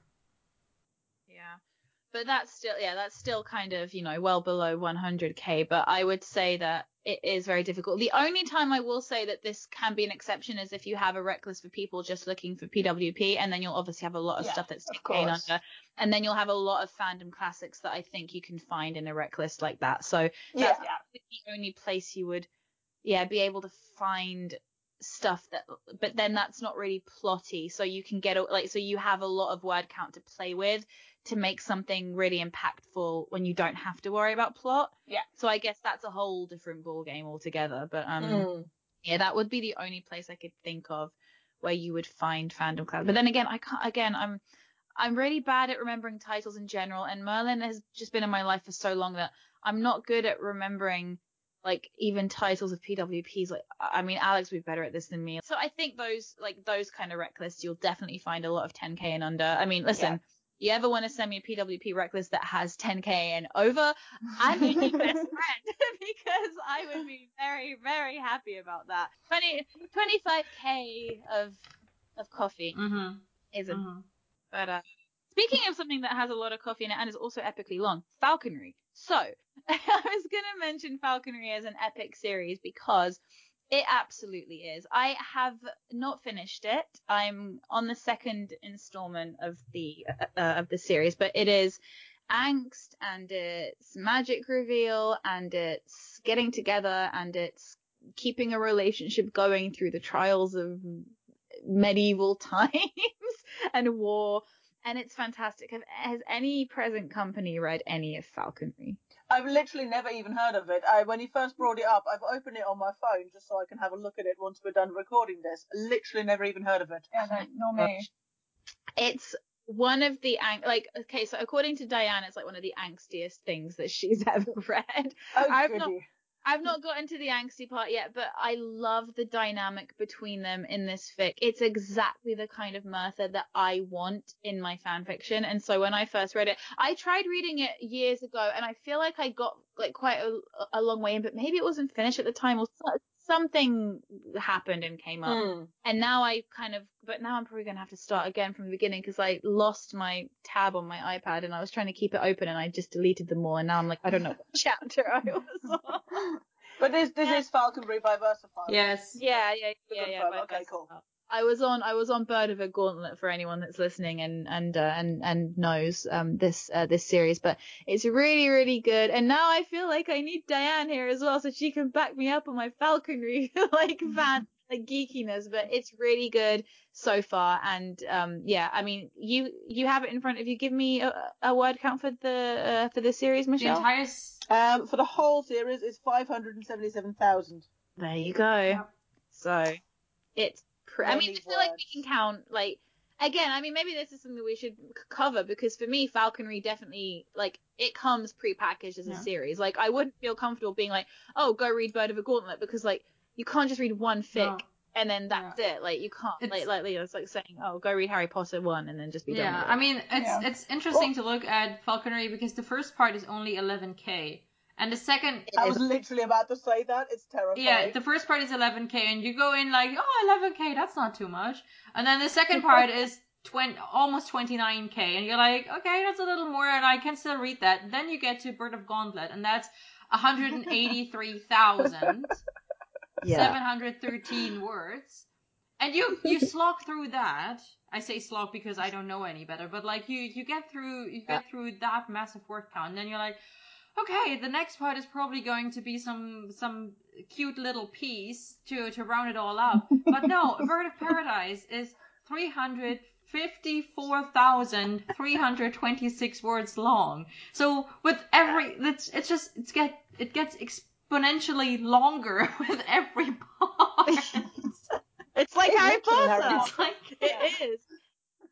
But that's still yeah, that's still kind of you know well below 100k. But I would say that it is very difficult. The only time I will say that this can be an exception is if you have a rec list for people just looking for PWP, and then you'll obviously have a lot of Yeah, stuff that's of 10k and under, and then you'll have a lot of fandom classics that I think you can find in a rec list like that. So Yeah. the only place you would yeah be able to find stuff that but then that's not really plotty so you can get like so you have a lot of word count to play with to make something really impactful when you don't have to worry about plot. Yeah. so i guess that's a whole different ball game altogether but um Mm. yeah that would be the only place i could think of where you would find fandom class but then again i can't again i'm i'm really bad at remembering titles in general and merlin has just been in my life for so long that i'm not good at remembering like even titles of pwps like i mean alex would be better at this than me. So i think those like those kind of rec lists you'll definitely find a lot of 10k and under. I mean listen you ever want to send me a pwp rec list that has 10k and over I'm your best friend because I would be very, very happy about that. 20, 25k of of coffee Mm-hmm. isn't, mm-hmm. but uh, speaking of something that has a lot of coffee in it and is also epically long, Falconry. So I was gonna mention Falconry as an epic series because it absolutely is. I have not finished it. I'm on the second installment of the uh, uh, of the series, but it is angst and it's magic reveal and it's getting together and it's keeping a relationship going through the trials of medieval times and war. And it's fantastic. Has any present company read any of Falconry? I've literally never even heard of it. I, when you first brought it up, I've opened it on my phone just so I can have a look at it once we're done recording this. Literally never even heard of it. Yeah, no, nor me. It's one of the ang- like okay, so according to Diane, it's like one of the angstiest things that she's ever read. Oh, I've goody. not I've not gotten to the angsty part yet, but I love the dynamic between them in this fic. It's exactly the kind of Merthur that I want in my fan fiction. And so when I first read it, I tried reading it years ago, and I feel like I got like quite a, a long way in, but maybe it wasn't finished at the time, or so- something happened and came up. Hmm. And now I kind of, but now I'm probably gonna have to start again from the beginning because I lost my tab on my iPad and I was trying to keep it open and I just deleted them all and now I'm like I don't know what chapter I was on. But this this Yeah. is Falconry by Versify. Yes. Yeah, yeah, To yeah, yeah. Okay, Versify. cool. I was on I was on Bird of a Gauntlet for anyone that's listening and and uh, and and knows um this uh, this series, but it's really really good. And now I feel like I need Diane here as well so she can back me up on my falconry like fan like geekiness. But it's really good so far. And um yeah, I mean you you have it in front of you. Give me a, a word count for the uh, for the series, Michelle. The entire. s- Um, for the whole series, it's five hundred and seventy-seven thousand. There you go. Yep. So it's. Pr- I mean, I feel like we can count like again. I mean, maybe this is something we should c- cover because for me, Falconry definitely like it comes pre-packaged as a series. Like I wouldn't feel comfortable being like, oh, go read Bird of a Gauntlet because like you can't just read one fic No. and then that's it. Like you can't It's- like like you know, it's like saying, oh, go read Harry Potter one and then just be done. Yeah. I mean it's Yeah. it's interesting to look at Falconry because the first part is only 11k, and the second I was literally about to say that. It's terrifying. yeah the first part is 11k, and you go in like oh 11k that's not too much, and then the second part is 20 almost 29k, and you're like okay that's a little more, and I can still read that. Then you get to Bird of Gauntlet, and that's 183,000. yeah. 713 words and you you slog through that i say slog because i don't know any better but like you you get through you get through that massive word count and then you're like okay the next part is probably going to be some some cute little piece to to round it all up. But no bird of paradise is 354,326 words long. So with every it's it's just it's get it gets exponentially longer with every part. It's like It's Harry literally Harry Potter. it's like It is.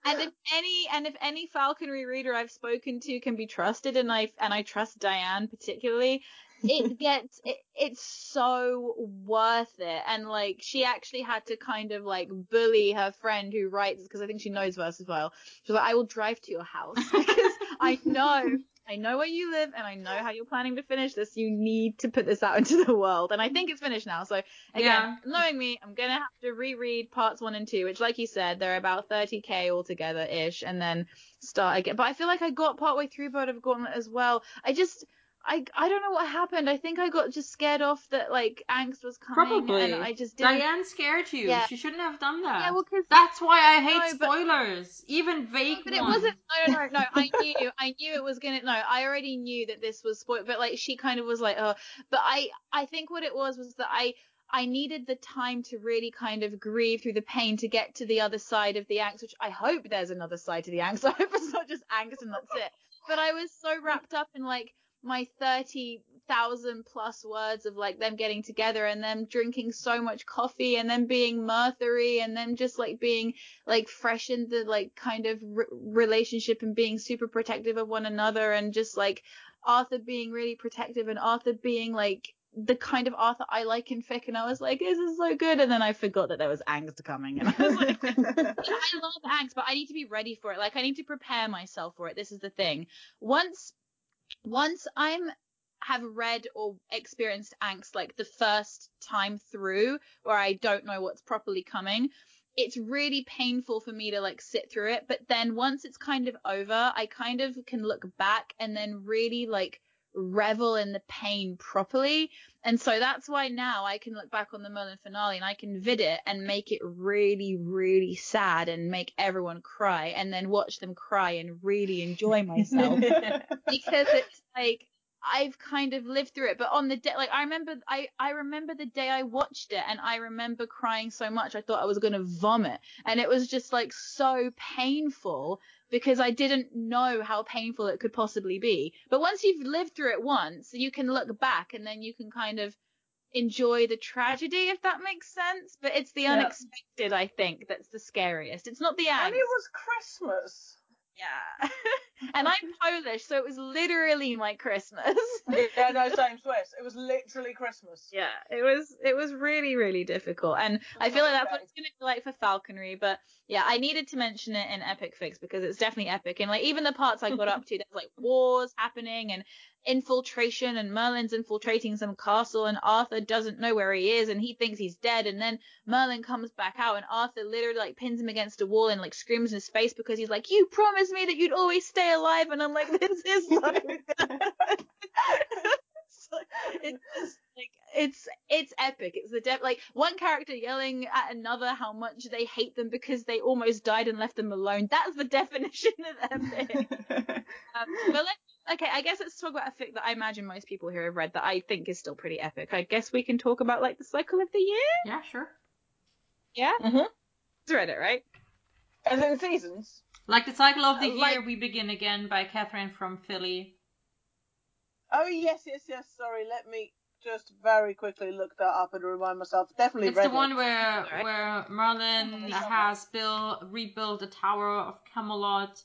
And if any and if any falconry reader I've spoken to can be trusted, and I and I trust Diane particularly, it gets it, it's so worth it. And like she actually had to kind of like bully her friend who writes because I think she knows Versafile. She's like, I will drive to your house because I know. I know where you live and I know how you're planning to finish this. You need to put this out into the world. And I think it's finished now. So again, Yeah. knowing me, I'm gonna have to reread parts one and two, which, like you said, they're about 30k altogether ish, and then start again. But I feel like I got partway through Bird of Gauntlet as well. I just, I, I don't know what happened. I think I got just scared off that like angst was coming, Probably. and I just didn't. Diane scared you. Yeah. She shouldn't have done that. Yeah, well, cause That's why I hate No, but- spoilers, even vague but it wasn't. No, no, no, no. I knew. I knew it was gonna. No, I already knew that this was spoiled. But like, she kind of was like, oh. But I, I think what it was was that I, I needed the time to really kind of grieve through the pain to get to the other side of the angst. Which I hope there's another side to the angst. I hope it's not just angst and that's it. But I was so wrapped up in like my thirty thousand plus words of like them getting together and them drinking so much coffee and them being mirthery and them just like being like fresh in the like kind of re- relationship and being super protective of one another and just like Arthur being really protective and Arthur being like the kind of Arthur I like in fic and I was like this is so good. And then I forgot that there was angst coming and I was like I love angst but I need to be ready for it. Like I need to prepare myself for it. This is the thing. Once once I'm have read or experienced angst like the first time through where I don't know what's properly coming it's really painful for me to like sit through it. But then once it's kind of over I kind of can look back and then really like revel in the pain properly. And so that's why now I can look back on the Merlin finale and I can vid it and make it really, really sad and make everyone cry and then watch them cry and really enjoy myself because it's like I've kind of lived through it. But on the day, like I remember, I I remember the day I watched it, and I remember crying so much I thought I was gonna vomit, and it was just like so painful because I didn't know how painful it could possibly be. But once you've lived through it once, you can look back and then you can kind of enjoy the tragedy if that makes sense. But it's the Yeah. unexpected, I think, that's the scariest. It's not the angst. And it was Christmas. Yeah. and I'm Polish, so it was literally my Christmas. Yeah, no, same Swiss. It was literally Christmas. yeah, it was it was really really difficult, and I feel like that's what it's gonna be like for Falconry. But yeah, I needed to mention it in Epic Fics because it's definitely epic, and like even the parts I got up to, there's like wars happening and infiltration, and Merlin's infiltrating some castle, and Arthur doesn't know where he is, and he thinks he's dead, and then Merlin comes back out, and Arthur literally like pins him against a wall and like screams in his face because he's like, "You promised me that you'd always stay alive," and I'm like, "This is so it's just like it's it's epic. It's the de- like one character yelling at another how much they hate them because they almost died and left them alone. That's the definition of epic. Um, but let okay, I guess let's talk about a fic that I imagine most people here have read that I think is still pretty epic. I guess we can talk about like the cycle of the year. Yeah, sure. Yeah, Mhm. it's read it right. As in seasons. Like the cycle of the Uh, year, like- we begin again by Catherine from Philly. Oh yes, yes, yes. Sorry, let me just very quickly look that up and remind myself. Definitely read. It's read the one where Alright. where Merlin has built rebuilt the Tower of Camelot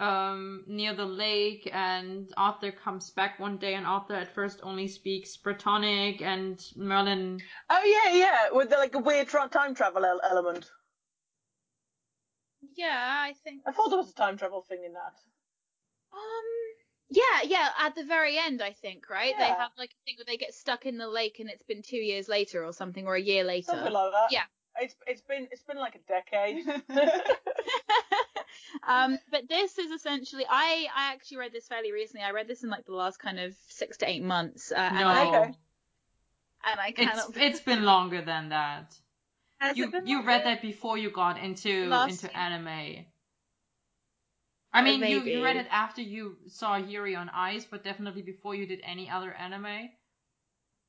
um, near the lake, and Arthur comes back one day, and Arthur at first only speaks Bretonic, and Merlin. Oh yeah, yeah, with the, like a weird tra- time travel el- element. Yeah, I think. I thought there was a time travel thing in that. Um. Yeah, yeah. At the very end, I think, right? Yeah. They have like a thing where they get stuck in the lake, and it's been two years later or something, or a year later. Something like that. Yeah. It's it's been it's been like a decade. um, but this is essentially, I I actually read this fairly recently. I read this in like the last kind of six to eight months, uh, and no, I Okay. and I it's it's been longer than that. Has You you read that before you got into Last into year. anime. I Uh, mean, you, you read it after you saw Yuri on Ice, but definitely before you did any other anime.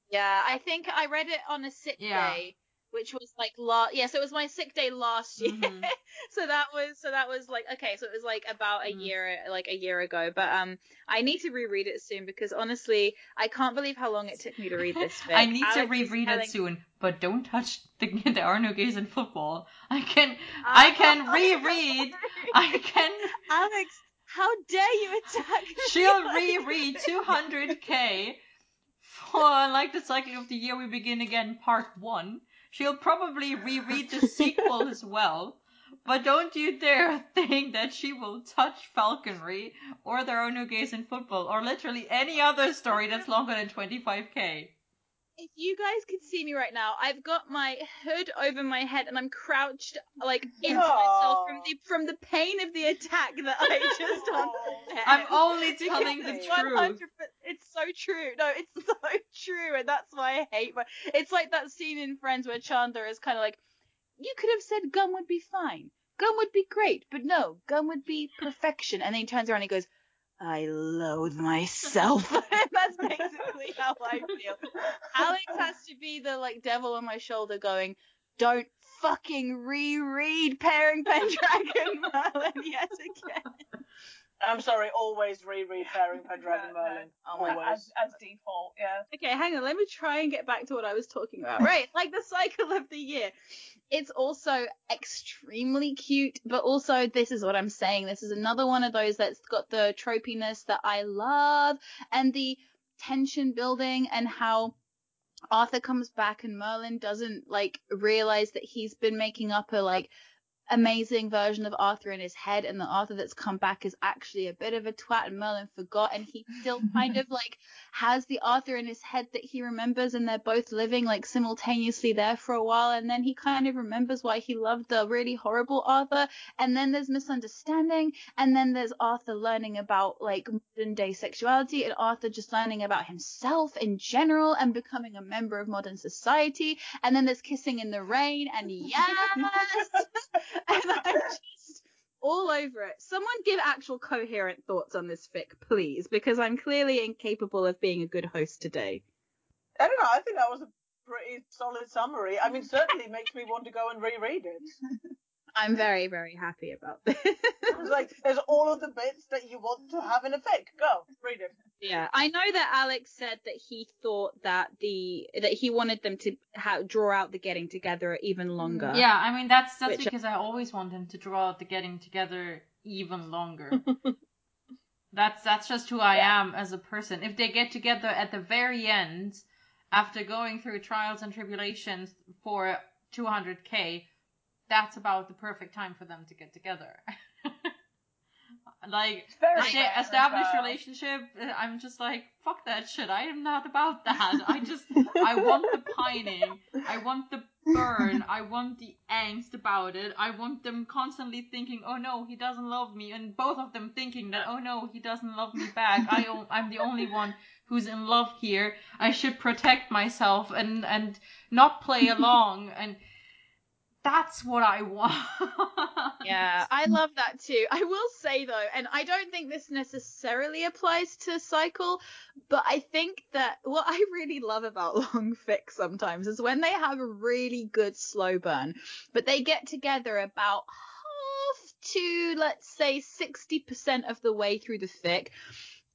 Yeah, I think I read it on a sick Yeah. day, which was like last. Yeah, so it was my sick day last year. Mhm. so that was so that was like okay, so it was like about a Mhm. year like a year ago. But um, I need to reread it soon because honestly, I can't believe how long it took me to read this. Fic. I need to Alex was reread telling- it soon, but don't touch the there are no gays in football. I can I can reread. I can. Alex, how dare you attack? She'll reread 200k for like the cycle of the year we begin again part one. She'll probably reread the sequel as well. But don't you dare think that she will touch falconry or no gays in football or literally any other story that's longer than 25k. If you guys could see me right now, I've got my hood over my head and I'm crouched like into myself from the from the pain of the attack that I just underwent. I'm only telling the truth. It's so true. No, it's so true, and that's why I hate. My, it's like that scene in Friends where Chandler is kind of like, "You could have said gum would be fine. Gum would be great, but no, gum would be perfection." And then he turns around and he goes, "I loathe myself." that's basically how I feel. Alex has to be the like devil on my shoulder, going, "Don't fucking reread Pairing Pendragon Merlin yet again." I'm sorry, always reread Pairing Pendragon Yeah, Merlin. Oh always. as, as default, yeah. Okay, hang on. Let me try and get back to what I was talking about. Right, like the cycle of the year. It's also extremely cute, but also this is what I'm saying. This is another one of those that's got the tropiness that I love and the tension building and how Arthur comes back and Merlin doesn't like realize that he's been making up a like amazing version of Arthur in his head, and the Arthur that's come back is actually a bit of a twat, and Merlin forgot, and he still kind of like has the Arthur in his head that he remembers, and they're both living like simultaneously there for a while, and then he kind of remembers why he loved the really horrible Arthur, and then there's misunderstanding, and then there's Arthur learning about like modern day sexuality, and Arthur just learning about himself in general and becoming a member of modern society, and then there's kissing in the rain, and yes. and I'm just all over it. Someone give actual coherent thoughts on this fic, please, because I'm clearly incapable of being a good host today. I don't know. I think that was a pretty solid summary. I mean, certainly makes me want to go and reread it. I'm very, very happy about this. It's like there's all of the bits that you want to have in a fic. Go read it. Yeah, I know that Alex said that he thought that the that he wanted them to ha- draw out the getting together even mm, longer. Yeah, I mean that's that's Which- because I always want them to draw out the getting together even longer. that's that's just who I am as a person. If they get together at the very end, after going through trials and tribulations for 200k, that's about the perfect time for them to get together. like very a sta- established relationship, uh, I'm just like fuck that shit. I am not about that. I just I want the pining. I want the burn. I want the angst about it. I want them constantly thinking, "Oh no, he doesn't love me," and both of them thinking that, "Oh no, he doesn't love me back. I o- I'm the only one who's in love here. I should protect myself and and not play along." And that's what I want. Yeah, I love that too. I will say though, and I don't think this necessarily applies to Cycle, but I think that what I really love about long fics sometimes is when they have a really good slow burn, but they get together about half to let's say 60% of the way through the fic.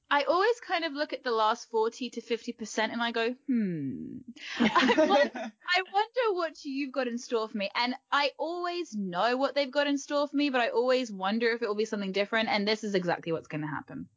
I always kind of look at the last 40 to 50% and I go, hmm. I wonder, I wonder what you've got in store for me. And I always know what they've got in store for me, but I always wonder if it will be something different. And this is exactly what's going to happen.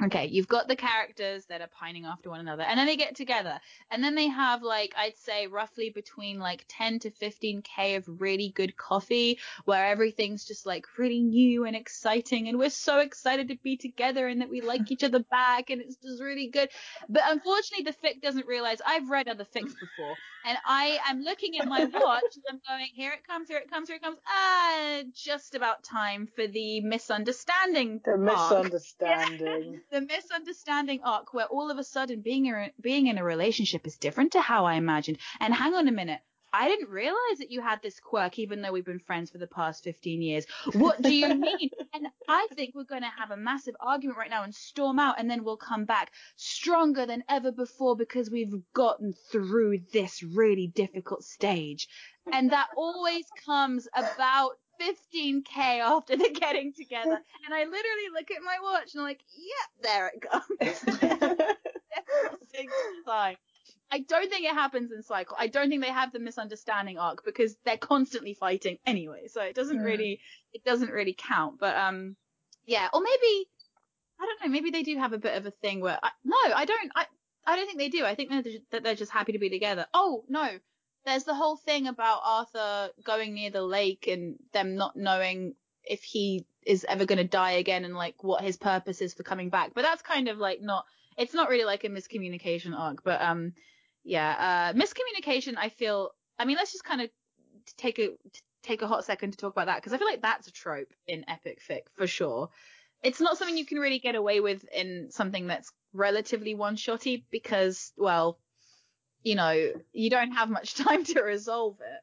Okay, you've got the characters that are pining after one another, and then they get together, and then they have like I'd say roughly between like 10 to 15k of really good coffee, where everything's just like really new and exciting, and we're so excited to be together and that we like each other back, and it's just really good. But unfortunately, the fic doesn't realize I've read other fics before, and I am looking at my watch and I'm going, here it comes, here it comes, here it comes. Ah, just about time for the misunderstanding. The arc misunderstanding. the misunderstanding arc where all of a sudden being a, being in a relationship is different to how I imagined. And hang on a minute. I didn't realize that you had this quirk even though we've been friends for the past 15 years. What do you mean? and I think we're going to have a massive argument right now and storm out and then we'll come back stronger than ever before because we've gotten through this really difficult stage. And that always comes about 15k after the getting together. And I literally look at my watch and I'm like, yep, there it comes. Every single time. I don't think it happens in Cycle. I don't think they have the misunderstanding arc because they're constantly fighting anyway. So it doesn't Hmm. really, it doesn't really count. But um, yeah, or maybe I don't know. Maybe they do have a bit of a thing where I, no, I don't. I I don't think they do. I think they're, that they're just happy to be together. Oh no, there's the whole thing about Arthur going near the lake and them not knowing if he is ever going to die again and like what his purpose is for coming back. But that's kind of like not. It's not really like a miscommunication arc. But um, yeah, uh, miscommunication. I feel. I mean, let's just kind of take a take a hot second to talk about that because I feel like that's a trope in epic fic for sure. It's not something you can really get away with in something that's relatively one shotty because, well, you know, you don't have much time to resolve it.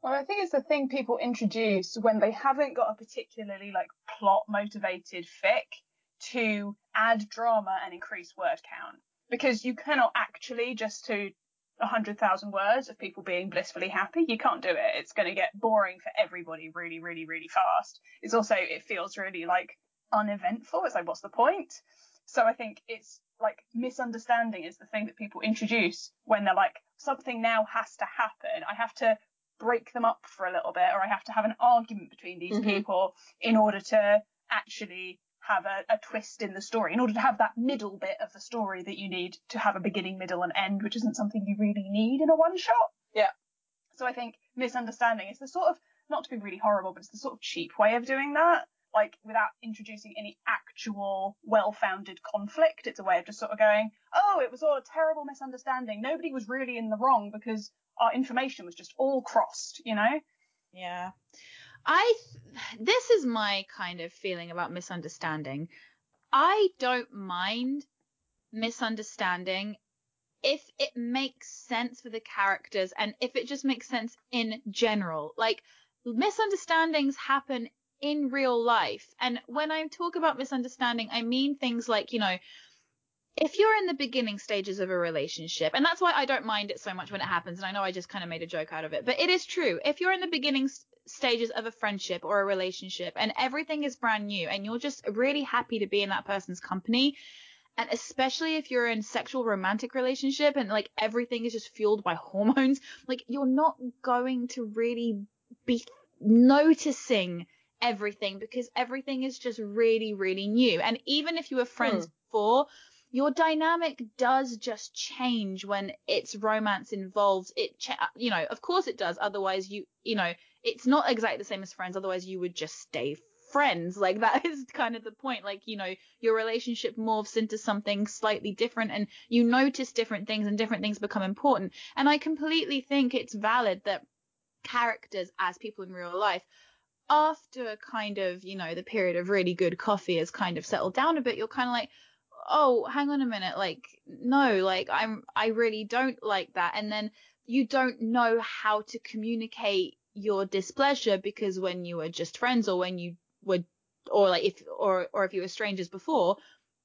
Well, I think it's the thing people introduce when they haven't got a particularly like plot motivated fic to add drama and increase word count. Because you cannot actually just to a hundred thousand words of people being blissfully happy. You can't do it. It's going to get boring for everybody really, really, really fast. It's also, it feels really like uneventful. It's like, what's the point? So I think it's like misunderstanding is the thing that people introduce when they're like, something now has to happen. I have to break them up for a little bit, or I have to have an argument between these Mhm. people in order to actually have a, a twist in the story, in order to have that middle bit of the story that you need to have a beginning, middle, and end, which isn't something you really need in a one shot. Yeah. So I think misunderstanding is the sort of not to be really horrible, but it's the sort of cheap way of doing that. Like without introducing any actual well-founded conflict. It's a way of just sort of going, oh, it was all a terrible misunderstanding. Nobody was really in the wrong because our information was just all crossed, you know? Yeah. I th- this is my kind of feeling about misunderstanding. I don't mind misunderstanding if it makes sense for the characters and if it just makes sense in general. Like misunderstandings happen in real life. And when I talk about misunderstanding, I mean things like, you know, if you're in the beginning stages of a relationship, and that's why I don't mind it so much when it happens, and I know I just kind of made a joke out of it, but it is true. If you're in the beginning stages of a friendship or a relationship and everything is brand new and you're just really happy to be in that person's company, and especially if you're in sexual romantic relationship and like everything is just fueled by hormones, like you're not going to really be noticing everything because everything is just really, really new. And even if you were friends Hmm. before, your dynamic does just change when it's romance involved. It, cha- you know, of course it does. Otherwise, you, you know, it's not exactly the same as friends. Otherwise, you would just stay friends. Like that is kind of the point. Like, you know, your relationship morphs into something slightly different and you notice different things and different things become important. And I completely think it's valid that characters as people in real life after kind of, you know, the period of really good coffee has kind of settled down a bit, you're kind of like, oh, hang on a minute, like, no, like, I'm, I really don't like that. And then you don't know how to communicate your displeasure because when you were just friends or when you were, or like if, or, or if you were strangers before,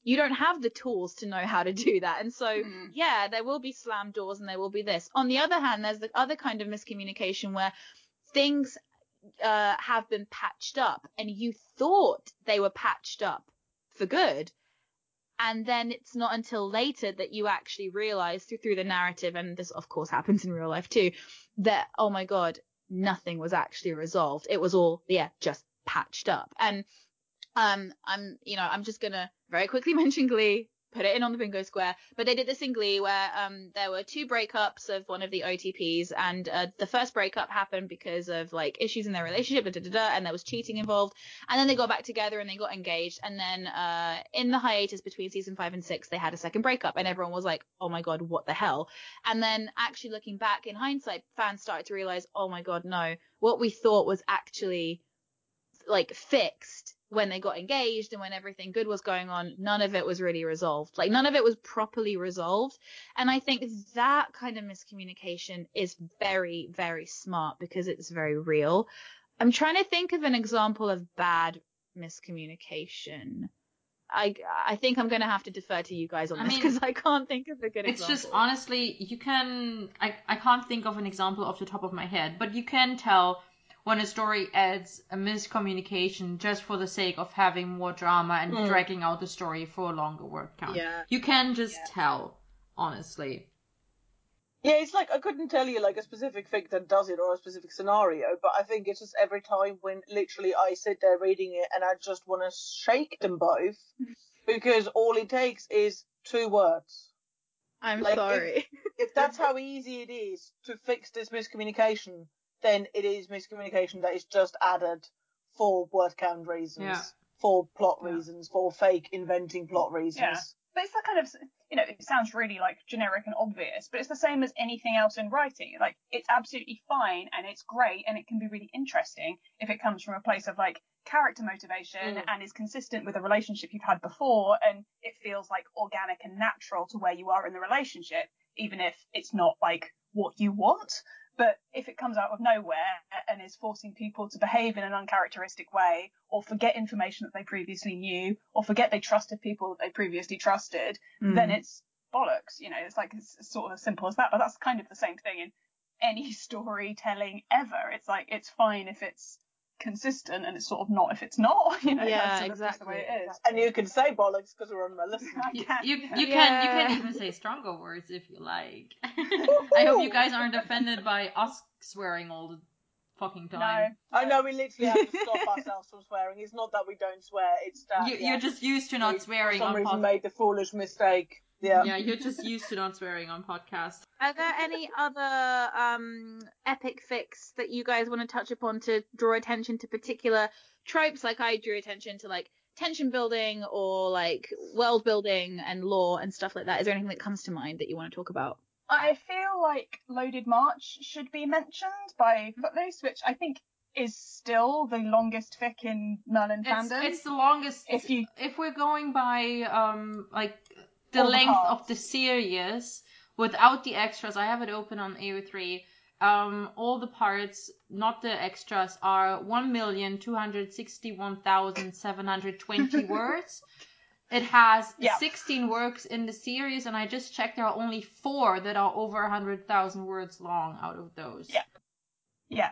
you don't have the tools to know how to do that. And so, Mm. yeah, there will be slam doors and there will be this. On the other hand, there's the other kind of miscommunication where things uh, have been patched up and you thought they were patched up for good. And then it's not until later that you actually realize through, through the narrative, and this of course happens in real life too, that, oh my God, nothing was actually resolved. It was all, yeah, just patched up. And, um, I'm, you know, I'm just gonna very quickly mention Glee, put it in on the bingo square. But they did this in Glee where um there were two breakups of one of the OTPs, and uh, the first breakup happened because of like issues in their relationship, and there was cheating involved. And then they got back together and they got engaged. And then uh in the hiatus between season five and six, they had a second breakup, and everyone was like, oh my god, what the hell? And then actually looking back in hindsight, fans started to realize, oh my god, no, what we thought was actually like fixed when they got engaged and when everything good was going on, none of it was really resolved. Like none of it was properly resolved. And I think that kind of miscommunication is very, very smart because it's very real. I'm trying to think of an example of bad miscommunication. I I think I'm gonna have to defer to you guys on I this because I can't think of a good It's example. It's just honestly, you can. I, I can't think of an example off the top of my head, but you can tell when a story adds a miscommunication just for the sake of having more drama and Mm. dragging out the story for a longer word count. Yeah. You can just Yeah. tell, honestly. Yeah, it's like I couldn't tell you like a specific thing that does it or a specific scenario, but I think it's just every time when literally I sit there reading it and I just want to shake them both because all it takes is two words. I'm like, if- sorry. If that's how easy it is to fix this miscommunication, then it is miscommunication that is just added for word count reasons, Yeah. for plot Yeah. reasons, for fake inventing plot reasons. Yeah. But it's that kind of, you know, it sounds really like generic and obvious, but it's the same as anything else in writing. Like, it's absolutely fine and it's great and it can be really interesting if it comes from a place of like character motivation Mm. and is consistent with a relationship you've had before and it feels like organic and natural to where you are in the relationship, even if it's not like what you want. But if it comes out of nowhere and is forcing people to behave in an uncharacteristic way, or forget information that they previously knew, or forget they trusted people that they previously trusted, then Mm. it's bollocks. You know, it's like it's sort of as simple as that. But that's kind of the same thing in any storytelling ever. It's like it's fine if it's consistent, and it's sort of not if it's not. You know, Yeah, that's sort of just the way exactly, it is. And you can say bollocks because we're on Merlisten. I You, can. you, you can you Yeah. can even say stronger words if you like. I hope you guys aren't offended by us swearing all the fucking no. time. I know we literally have to stop ourselves from swearing. It's not that we don't swear, it's that You, yeah, you're just used to we, not swearing for some on reason podcast. made the foolish mistake Yeah. Yeah, you're just used to not swearing on podcasts. Are there any other um epic fics that you guys want to touch upon to draw attention to particular tropes? Like I drew attention to like tension building or like world building and lore and stuff like that. Is there anything that comes to mind that you want to talk about? I feel like Loaded March should be mentioned by Footloose, which I think is still the longest fic in Merlin It's, fandom. it's the longest. If you- if we're going by um like the length of the series without the extras, I have it open on AO3. Um, all the parts, not the extras, are one million two hundred sixty-one thousand seven hundred twenty words. It has Yeah. 16 works in the series, and I just checked there are only four that are over 100,000 words long out of those. Yeah. Yeah,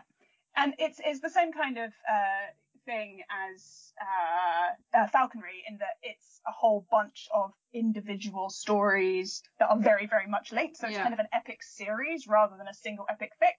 and it's it's the same kind of uh, thing as uh, uh, Falconry in that it's a whole bunch of individual stories that are very very much linked. So it's Yeah. kind of an epic series rather than a single epic fic.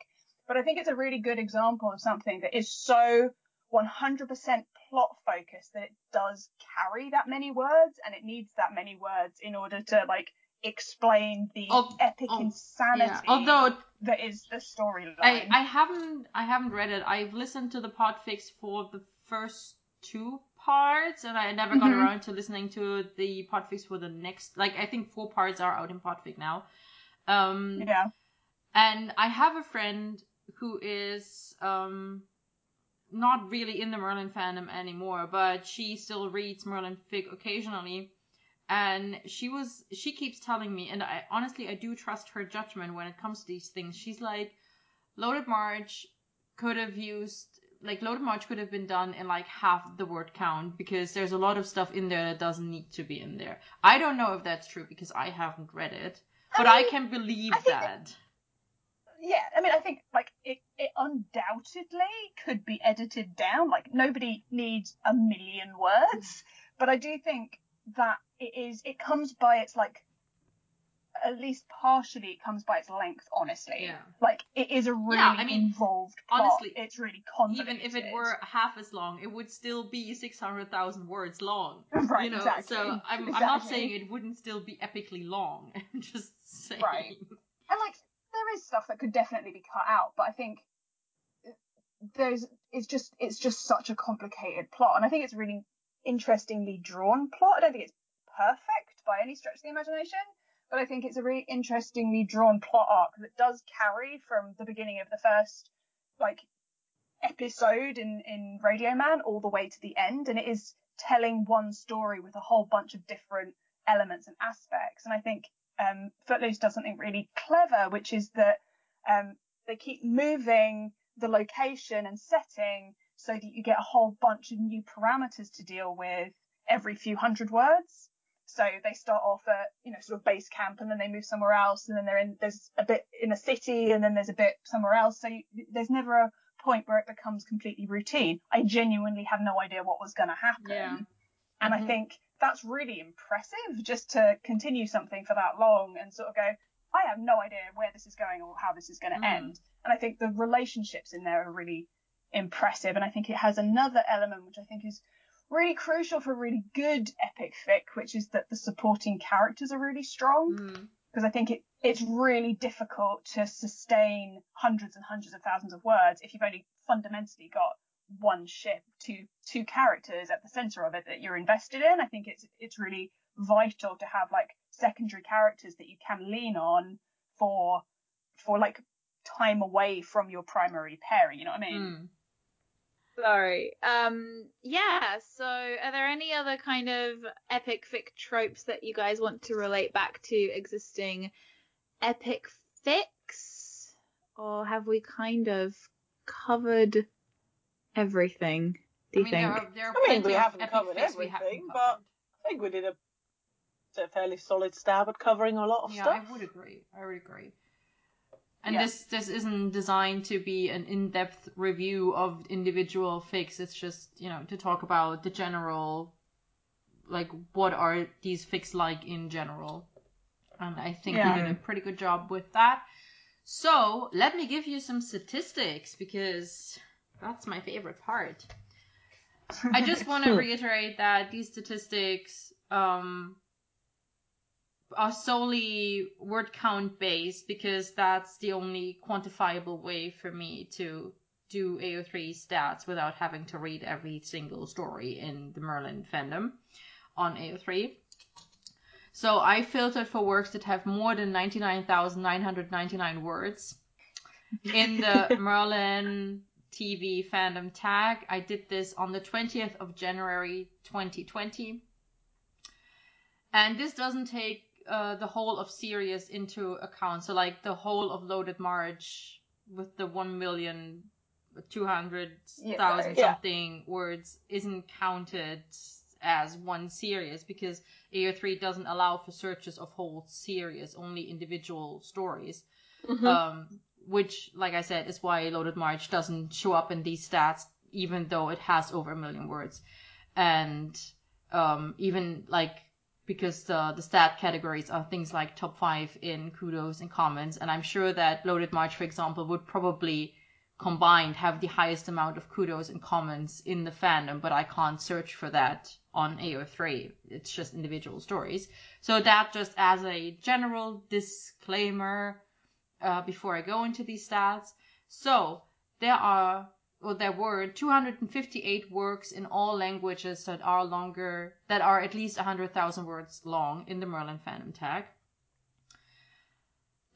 But I think it's a really good example of something that is so 100% plot focused that it does carry that many words and it needs that many words in order to like explain the epic insanity Yeah. Although that is the storyline. I, I haven't I haven't read it. I've listened to the podfics for the first two parts, and I never got Mhm. around to listening to the podfics for the next. Like I think four parts are out in podfics now. Um, yeah. and I have a friend who is um not really in the Merlin fandom anymore, but she still reads Merlin fic occasionally. And she was she keeps telling me, and I honestly I do trust her judgment when it comes to these things. She's like, Loaded March could have used like Loaded March could have been done in like half the word count because there's a lot of stuff in there that doesn't need to be in there. I don't know if that's true because I haven't read it, but I, mean, can believe I that. Yeah, I mean, I think like it, it undoubtedly could be edited down. Like nobody needs a million words, mm. but I do think that it is. It comes by its like, at least partially, it comes by its length. Honestly, Yeah. like it is a really yeah, I mean, involved plot. honestly, it's really convoluted. Even if it were half as long, it would still be six hundred thousand words long. right, you know, exactly. so I'm I'm not saying it wouldn't still be epically long. I'm just saying. Right. and like there is stuff that could definitely be cut out but i think there's it's just it's just such a complicated plot and i think it's really interestingly drawn plot i don't think it's perfect by any stretch of the imagination but i think it's a really interestingly drawn plot arc that does carry from the beginning of the first like episode in in radio man all the way to the end and it is telling one story with a whole bunch of different elements and aspects and i think um, Footloose does something really clever, which is that um, they keep moving the location and setting so that you get a whole bunch of new parameters to deal with every few hundred words. So they start off at you know sort of base camp, and then they move somewhere else, and then they're in there's a bit in a city, and then there's a bit somewhere else. So you, there's never a point where it becomes completely routine. I genuinely had no idea what was going to happen. Yeah. And Mhm. I think that's really impressive just to continue something for that long and sort of go, I have no idea where this is going or how this is going to Mm. end. And I think the relationships in there are really impressive. And I think it has another element which I think is really crucial for a really good epic fic, which is that the supporting characters are really strong Mm. because I think it, it's really difficult to sustain hundreds and hundreds of thousands of words if you've only fundamentally got one ship, two two characters at the center of it that you're invested in. I think it's it's really vital to have like secondary characters that you can lean on for for like time away from your primary pairing. You know what I mean? Mm. Sorry. Um. Yeah. So, are there any other kind of epic fic tropes that you guys want to relate back to existing epic fics, or have we kind of covered everything? Do you I mean, think? there are, there are I mean, we haven't covered fics we haven't everything, covered. but I think we did a, a fairly solid stab at covering a lot of yeah, stuff. I would agree. I would agree. And this this isn't designed to be an in-depth review of individual fics. It's just you know to talk about the general, like what are these fics like in general. And I think Yeah. we did a pretty good job with that. So let me give you some statistics because that's my favorite part. I just want to reiterate that these statistics um, are solely word count based because that's the only quantifiable way for me to do AO3 stats without having to read every single story in the Merlin fandom on AO3. So I filtered for works that have more than 99,999 words. In the Merlin TV fandom tag, I did this on the 20th of January 2020. And this doesn't take uh, the whole of series into account. So like the whole of Loaded March with the 1 million 200,000 Yeah. something words isn't counted as one series because AO3 doesn't allow for searches of whole series, only individual stories. Um, which, like I said, is why Loaded March doesn't show up in these stats, even though it has over a million words. And um, even like because the the stat categories are things like top five in kudos and comments, and I'm sure that Loaded March, for example, would probably combined have the highest amount of kudos and comments in the fandom, but I can't search for that on AO3. It's just individual stories. So that just as a general disclaimer uh, before I go into these stats. So there are or there were 258 works in all languages that are longer that are at least 100,000 words long in the Merlin fandom tag.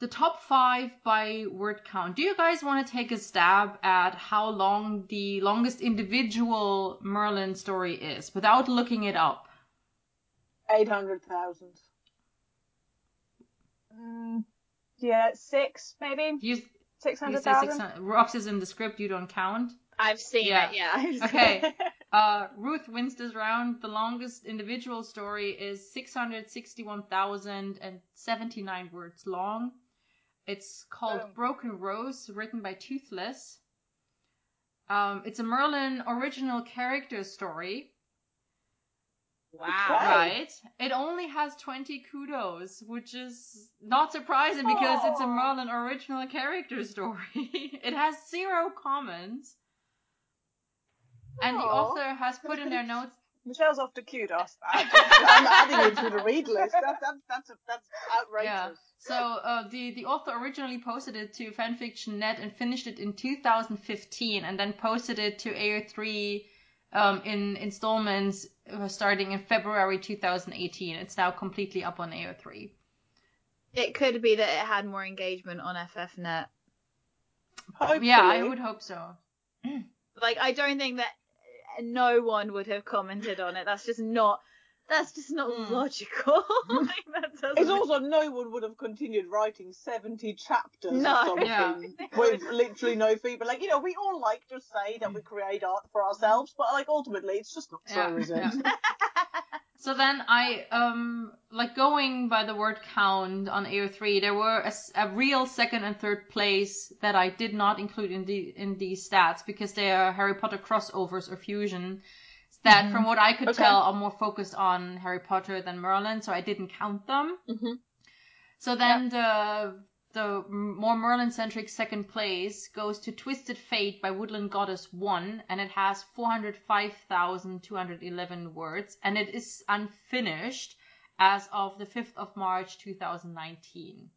The top five by word count. Do you guys want to take a stab at how long the longest individual Merlin story is without looking it up? 800,000. Mm, yeah, six maybe you six say 600. thousand. Is in the script, you don't count. I've seen Yeah. it, yeah. Okay. Uh, Ruth wins this round. The longest individual story is 661,079 words long. It's called Boom. Broken Rose, written by Toothless. Um, it's a Merlin original character story, Wow. Right? It only has 20 kudos, which is not surprising because it's a. Merlin original character story. it has zero comments. And the author has put in their notes Michelle's off to kudos. I'm adding it to the read list. That, that, that's, that's outrageous. Yeah. So uh, the the author originally posted it to fanfiction.net and finished it in 2015, and then posted it to AO3 um, in installments starting in February 2018. It's now completely up on AO3. It could be that it had more engagement on FFnet. Hopefully. Yeah, I would hope so. Like, I don't think that no one would have commented on it. That's just not. That's just not Mm. logical. like, that doesn't It's also no one would have continued writing 70 chapters No. or something Yeah. with literally no feedback. Like, you know, we all like to say that we create art for ourselves, but like ultimately it's just not Yeah, true, is it? yeah. So then I um like going by the word count on AO3, there were a real second and third place that I did not include in the in these stats because they are Harry Potter crossovers or fusion that from what I could Okay. tell are more focused on Harry Potter than Merlin, so I didn't count them. Mhm. So then the the more Merlin centric second place goes to Twisted Fate by Woodland Goddess 1 and it has 405,211 words and it is unfinished as of the 5th of March 2019.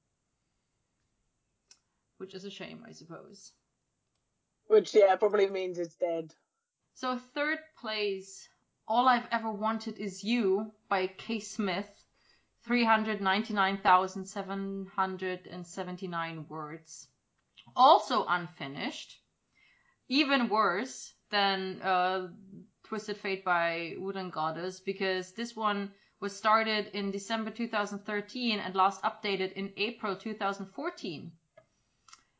Which is a shame, I suppose. Which, yeah, probably means it's dead. So third place, All I've Ever Wanted Is You by Kay Smith. 399,779 words. Also unfinished. Even worse than uh, Twisted Fate by Woodland Goddess because this one was started in December 2013 and last updated in April 2014.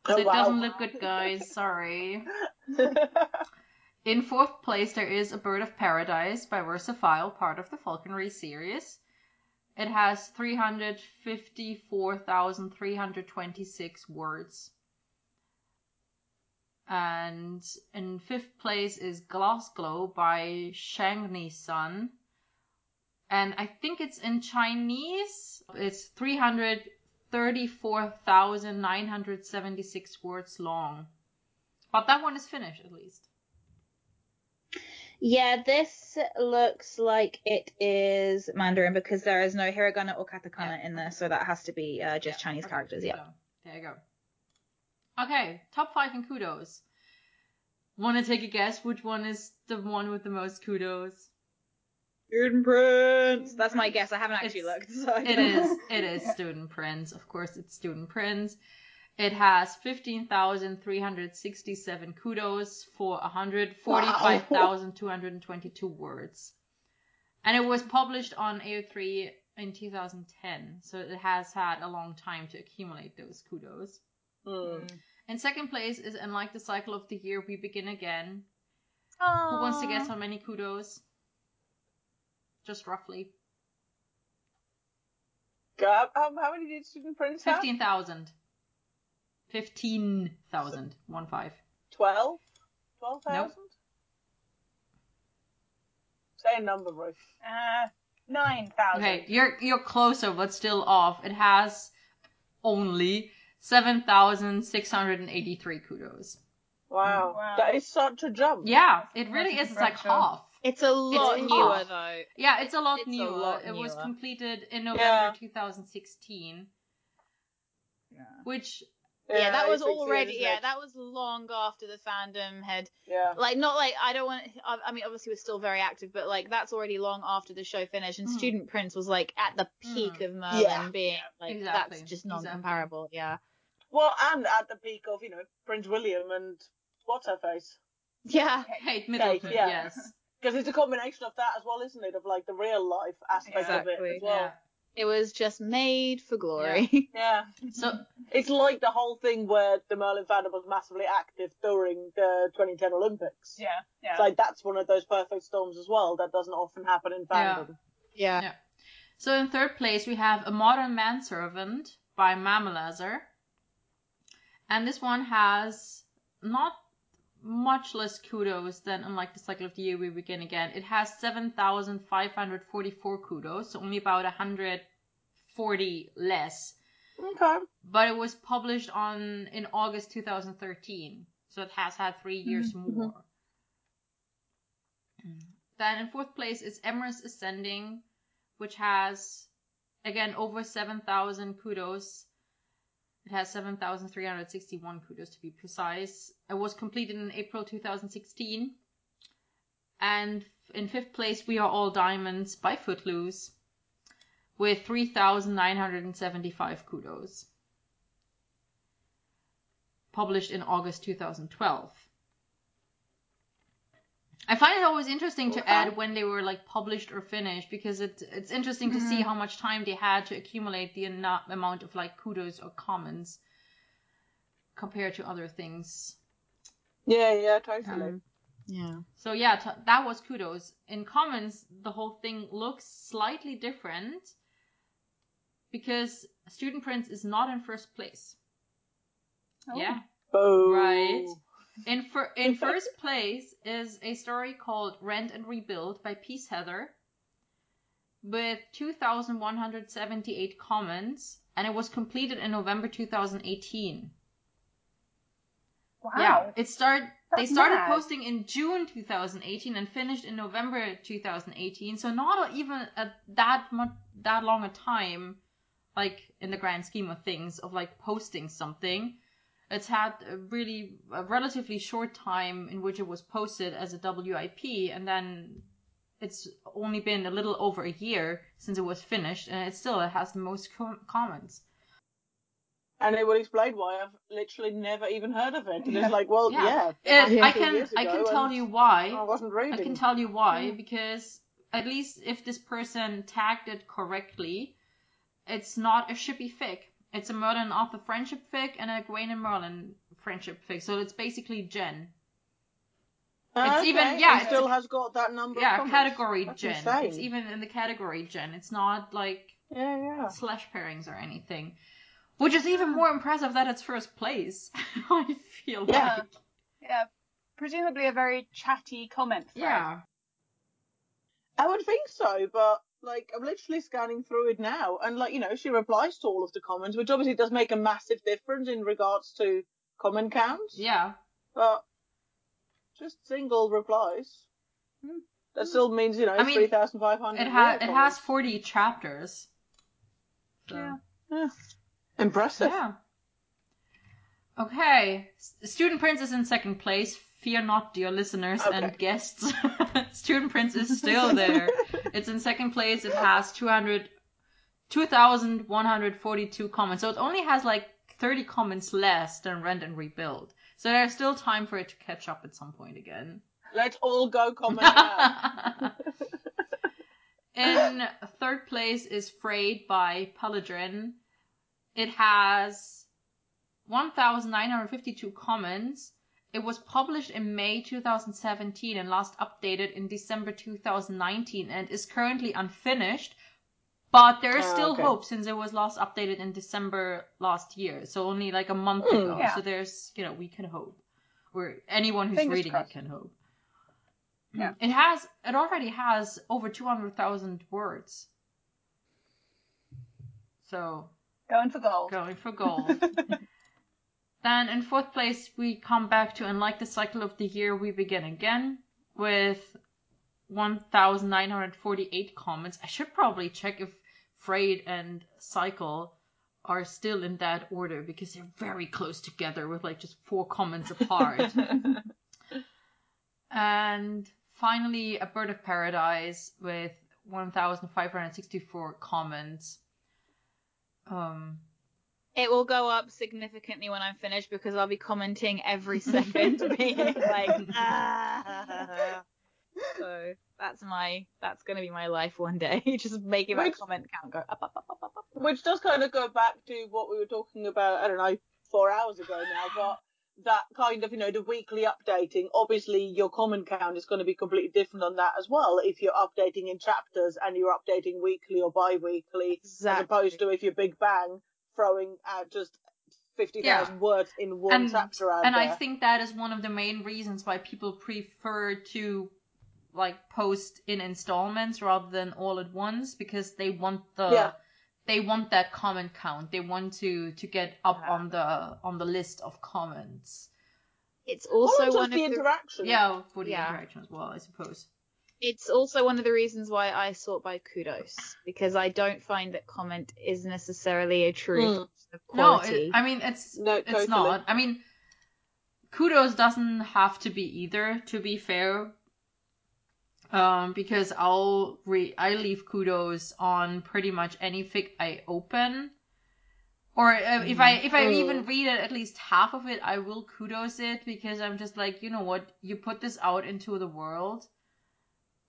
So Oh, it wow. doesn't look good, guys. Sorry. In fourth place, there is A Bird of Paradise by Versophile, part of the Falconry series. It has 354,326 words. And in fifth place is Glass Glow by Shangni Sun. And I think it's in Chinese. It's 334,976 words long. But that one is finished at least. Yeah, this looks like it is Mandarin because there is no hiragana or katakana Yeah. in there, so that has to be uh, just Yeah, Chinese okay, characters. Yeah. so, there you go. Okay, top five in kudos. Want to take a guess which one is the one with the most kudos? Student Prince. That's my guess. I haven't actually It's- looked. So I It is. It is Student Prince. Of course, it's Student Prince. It has 15,367 kudos for 145,222 words. And it was published on AO3 in 2010, so it has had a long time to accumulate those kudos. Hmm. In second place is Unlike the Cycle of the Year, We Begin Again. Who wants to guess how many kudos? Just roughly. Go- How, how many did Student Prince have? 15,000. 15,000. One five. 12? 12,000? Say a number, Ruth. Uh, nine thousand. Okay, you're you're closer, but still off. It has only 7,683 kudos. Wow. Wow. That is such a jump. Yeah, it really That's is. It's like half. It's a lot It's newer half. though. Yeah, it's a lot It's a newer. lot It was completed in November Yeah. 2016, Yeah. which Yeah, that was already. Yeah, it? that was long after the fandom had Yeah. like not like I don't want. I I mean, obviously we're still very active, but like that's already long after the show finished, and Mhm. Student Prince was like at the peak Mhm. of Merlin Yeah. being like Exactly, that's just non-comparable. Yeah. Well, and at the peak of, you know, Prince William and what's her face? Yeah. Kate Middleton, yeah. yes. Because it's a combination of that as well, isn't it? Of like the real life aspect of it as well. Yeah. It was just made for glory. Yeah. So It's like the whole thing where the Merlin fandom was massively active during the 2010 Olympics. Yeah, yeah. It's like that's one of those perfect storms as well that doesn't often happen in fandom. Yeah. fandom. yeah. So in third place we have A Modern Manservant by Mamalazer. And this one has not much less kudos than Unlike the Cycle of the Year We Begin Again. It has 7,544 kudos, so only about 140 less. Okay. But it was published on in August 2013, so it has had three mm-hmm. years mm-hmm. more. Then in fourth place is Emrys Ascending, which has again over 7,000 kudos. Has 7,361 kudos to be precise. It was completed in April 2016. And in fifth place, We Are All Diamonds by Footloose with 3,975 kudos. Published in August 2012. I find it always interesting to add when they were like published or finished because it, it's interesting to see how much time they had to accumulate the ena- amount of like kudos or comments compared to other things. Yeah, yeah, totally. Um, yeah. So yeah, t- that was kudos. In comments, the whole thing looks slightly different because Student Prince is not in first place. Oh. Yeah. Boo. Right. In fir- in first place is a story called Rent and Rebuild by Peace Heather with 2,178 comments, and it was completed in November 2018. wow. Yeah, it started. They started mad. posting in June 2018 and finished in November 2018. So not even a, that much, that long a time, like in the grand scheme of things, of like posting something. It's had a really a relatively short time in which it was posted as a WIP, and then it's only been a little over a year since it was finished, and it still has the most com- comments. And it would explain why I've literally never even heard of it. And Yeah. it's like, well, Yeah. yeah. It I can I can tell you why. I wasn't reading. I can tell you why Mm. because at least if this person tagged it correctly, it's not a shippy fic. It's a Merlin and Arthur friendship fic and a Gwen and Merlin friendship fic. So it's basically gen. Ah, it's even- yeah, It still has got that number. Yeah, comments. category That's gen. insane. It's even in the category gen. It's not like Yeah, yeah. slash pairings or anything. Which is even more impressive that it's first place. I feel Yeah. like. Yeah. Presumably a very chatty comment thread. Yeah. I would think so, but like I'm literally scanning through it now, and like you know, she replies to all of the comments, which obviously does make a massive difference in regards to comment counts. Yeah. But just single replies. Hmm. That still means you know I mean, three thousand five hundred. It has it has 40 chapters. So, Yeah. impressive. yeah. Okay, S- Student Prince is in second place. Fear not, dear listeners and guests. Student Prince is still there. it's in second place. It has 200, 2,142 comments. So it only has like 30 comments less than Rent and Rebuild. So there's still time for it to catch up at some point again. Let's all go comment now. In third place is Frayed by Paladrin. It has 1,952 comments. It was published in May 2017 and last updated in December 2019 and is currently unfinished. But there is Ah, still okay. hope since it was last updated in December last year, so only like a month Hmm. ago. Yeah. So there's, you know, we can hope. Or anyone who's Fingers reading crossed. it can hope. Yeah. It has it already has over 200,000 words. So, Going for gold. going for gold. then in fourth place we come back to and like the cycle of the year we begin again with 1948 comments. I should probably check if Frayed and Cycle are still in that order because they're very close together with like just four comments apart. and finally, A Bird of Paradise with 1,564 comments. Um, It will go up significantly when I'm finished because I'll be commenting every second, being like, ah. So that's my that's gonna be my life one day. Just making my Which- comment count go up, up, up, up, up, up. Which does kind of go back to what we were talking about, I don't know, four hours ago now, but that kind of, you know, the weekly updating, obviously your comment count is going to be completely different on that as well if you're updating in chapters and you're updating weekly or bi-weekly, as opposed to if you're Big Bang throwing out just 50,000 words in one and chapter out and there. I think that is one of the main reasons why people prefer to like post in installments rather than all at once because they want the Yeah. they want that comment count. They want to to get up Yeah. on the on the list of comments. It's also not just one of the the interaction. Yeah, for the Yeah. interaction as well, I suppose. It's also one of the reasons why I sort by kudos because I don't find that comment is necessarily a true Mm. function of No, it, I mean it's No, it's totally. not. I mean, kudos doesn't have to be either. To be fair, um, because I'll re I leave kudos on pretty much any fic I open, or uh, if I if I Mm. even read it at least half of it, I will kudos it because I'm just like you know what you put this out into the world.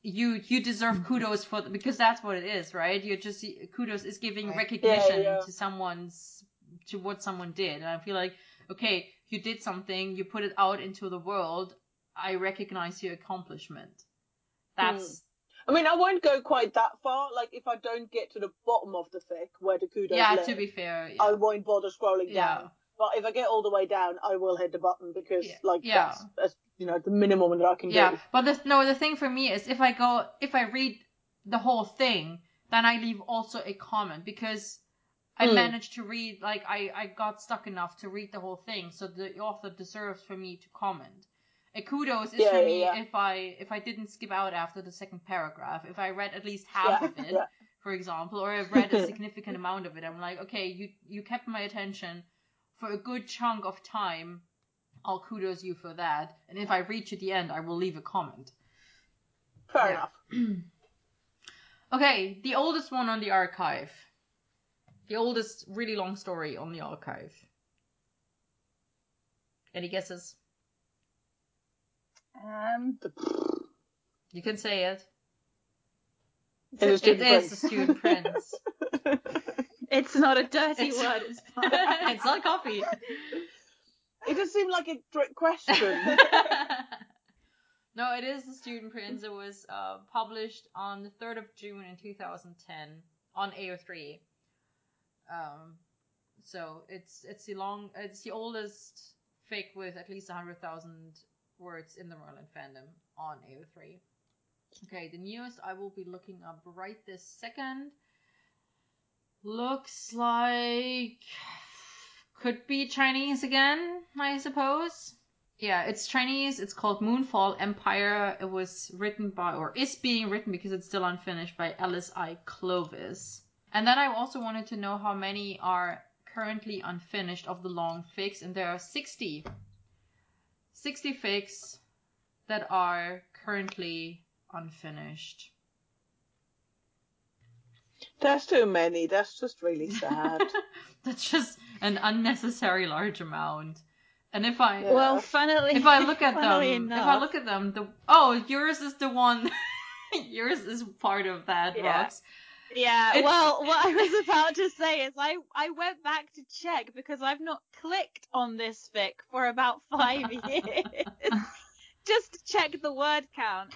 You you deserve mm-hmm. kudos for because that's what it is, right? You're just kudos is giving recognition Yeah, yeah. to someone's to what someone did, and I feel like okay, you did something, you put it out into the world. I recognize your accomplishment. That's hmm. I mean, I won't go quite that far. Like, if I don't get to the bottom of the fic where the kudos yeah. live, To be fair, yeah. I won't bother scrolling Yeah. down. But if I get all the way down, I will hit the button because, Yeah. like, Yeah. that's, that's you know the minimum that I can yeah, do. but the, no, the thing for me is if I go, if I read the whole thing, then I leave also a comment because I Hmm. managed to read, like, I, I got stuck enough to read the whole thing, so the author deserves for me to comment. A kudos is Yeah, for yeah, me yeah. if I if I didn't skip out after the second paragraph, if I read at least half Yeah, of it, yeah. for example, or I've read a significant amount of it, I'm like, okay, you you kept my attention for a good chunk of time. I'll kudos you for that. And if I reach at the end, I will leave a comment. Fair Yeah. enough. Okay, the oldest one on the archive. The oldest really long story on the archive. Any guesses? Um, You can say it. It is It Student the student prince. It's not a dirty It's- word. It's fine. it's not coffee. It just seemed like a question. no, it is the student prince. It was uh, published on the 3rd of June in 2010 on AO3. Um, so it's it's the long it's the oldest fic with at least 100,000 words in the Merlin fandom on AO3. Okay, the newest I will be looking up right this second. Looks like could be Chinese again, I suppose. Yeah, it's Chinese. It's called Moonfall Empire. It was written by, or is being written because it's still unfinished by Alice I. Clovis. And then I also wanted to know how many are currently unfinished of the long fics, and there are 60. 60 fics that are currently unfinished. There's too many. That's just really sad. That's just an unnecessary large amount. And if I Yeah. Well, funnily, if I look at them, funnily if I look at them, the oh, yours is the one. yours is part of that, Yeah. Rox. Yeah, It's- well, what I was about to say is I, I went back to check because I've not clicked on this fic for about five years. Just to check the word count.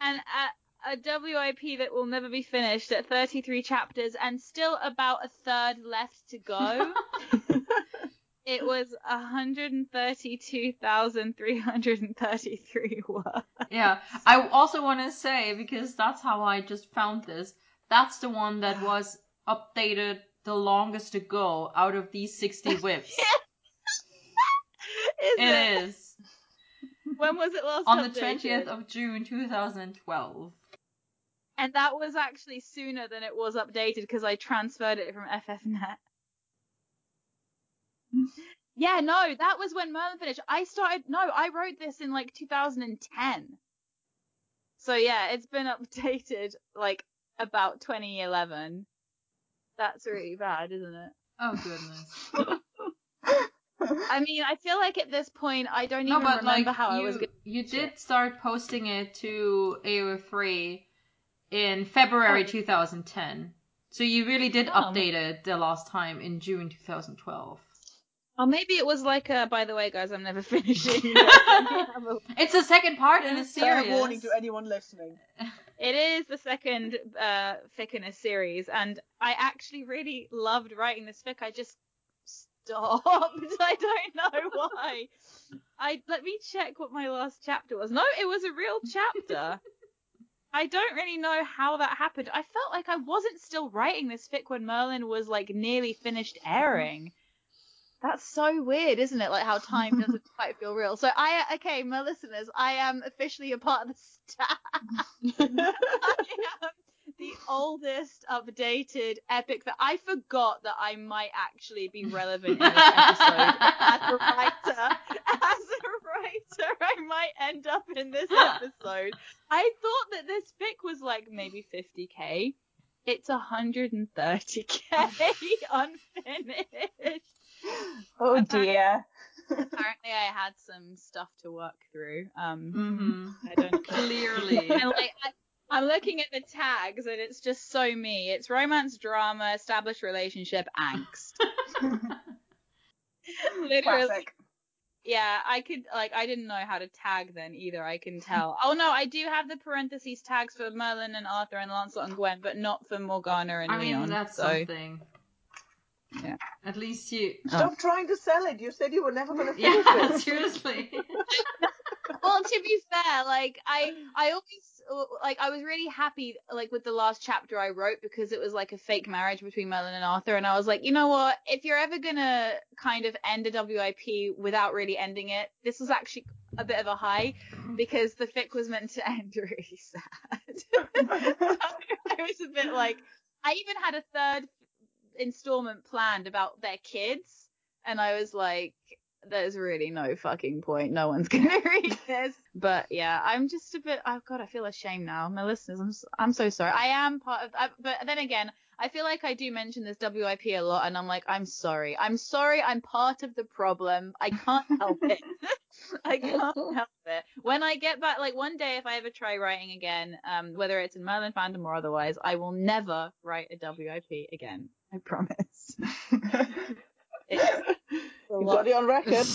And at a WIP that will never be finished at 33 chapters and still about a third left to go, it was 132,333 words. Yeah. I also want to say because that's how I just found this. That's the one that was updated the longest ago out of these 60 WIPs. Is it? it is When was it last on the 20th of June 2012. And that was actually sooner than it was updated because I transferred it from FFnet. yeah, no, that was when Merlin finished. I started, no, I wrote this in like 2010. So yeah, it's been updated like about 2011. That's really bad, isn't it? Oh goodness. I mean, I feel like at this point I don't No, even but remember like how you, I was. Gonna... you did start posting it to AO3 in February Oh. 2010. So you really did Oh. update it the last time in June 2012. Oh, maybe it was like, uh, by the way, guys, I'm never finishing. this. Let me have a It's the second part in a Fair series. warning to anyone listening. It is the second uh, fic in a series, and I actually really loved writing this fic. I just stopped. I don't know why. I let me check what my last chapter was. No, it was a real chapter. I don't really know how that happened. I felt like I wasn't still writing this fic when Merlin was like nearly finished mm-hmm. airing. That's so weird, isn't it? Like how time doesn't quite feel real. So I, okay, my listeners, I am officially a part of the staff. I am the oldest updated epic that I forgot that I might actually be relevant in this episode. As a writer, as a writer, I might end up in this episode. I thought that this fic was like maybe 50k. It's 130k unfinished. Oh dear. Apparently, I had some stuff to work through. Um, hmm I don't. Clearly. like I'm looking at the tags and it's just so me. It's romance, drama, established relationship, angst. Literally, Classic. yeah. I could like I didn't know how to tag then either. I can tell. Oh no, I do have the parentheses tags for Merlin and Arthur and Lancelot and Gwen, but not for Morgana and I mean, Leon. that's so something. Yeah. At least you. Stop oh. trying to sell it. You said you were never going to finish Yeah, it. seriously. well, to be fair, like I, I always like I was really happy like with the last chapter I wrote because it was like a fake marriage between Merlin and Arthur, and I was like, you know what? If you're ever gonna kind of end a WIP without really ending it, this was actually a bit of a high because the fic was meant to end really sad. I was a bit like, I even had a third installment planned about their kids, and I was like, there's really no fucking point. No one's gonna read this. But yeah, I'm just a bit. Oh god, I feel ashamed now. My listeners, I'm s- I'm so sorry. I am part of. I, but then again, I feel like I do mention this WIP a lot, and I'm like, I'm sorry. I'm sorry. I'm part of the problem. I can't help it. I can't help it. When I get back, like one day, if I ever try writing again, um, whether it's in Merlin fandom or otherwise, I will never write a WIP again. I promise. It's You lot got it on record.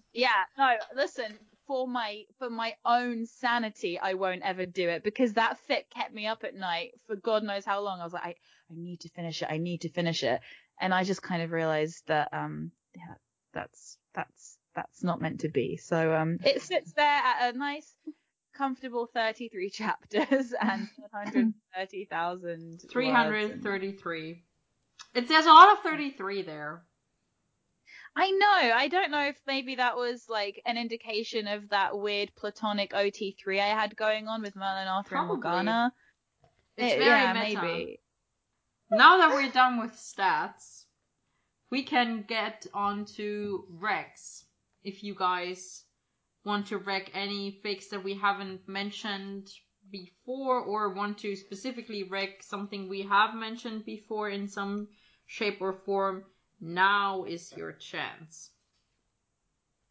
yeah, no, listen, for my for my own sanity, I won't ever do it because that fic kept me up at night for God knows how long. I was like, I, I need to finish it, I need to finish it. And I just kind of realized that um yeah, that's that's that's not meant to be. So um it sits there at a nice comfortable 33 chapters and 130,000 words. 333. It, says a lot of 33 there. I know. I don't know if maybe that was like an indication of that weird platonic OT3 I had going on with Merlin, Arthur, Probably. and Morgana. It's Eh, very yeah, meta. maybe. Now that we're done with stats, we can get on to recs. If you guys want to rec any fics that we haven't mentioned before or want to specifically rec something we have mentioned before in some shape or form, now is your chance.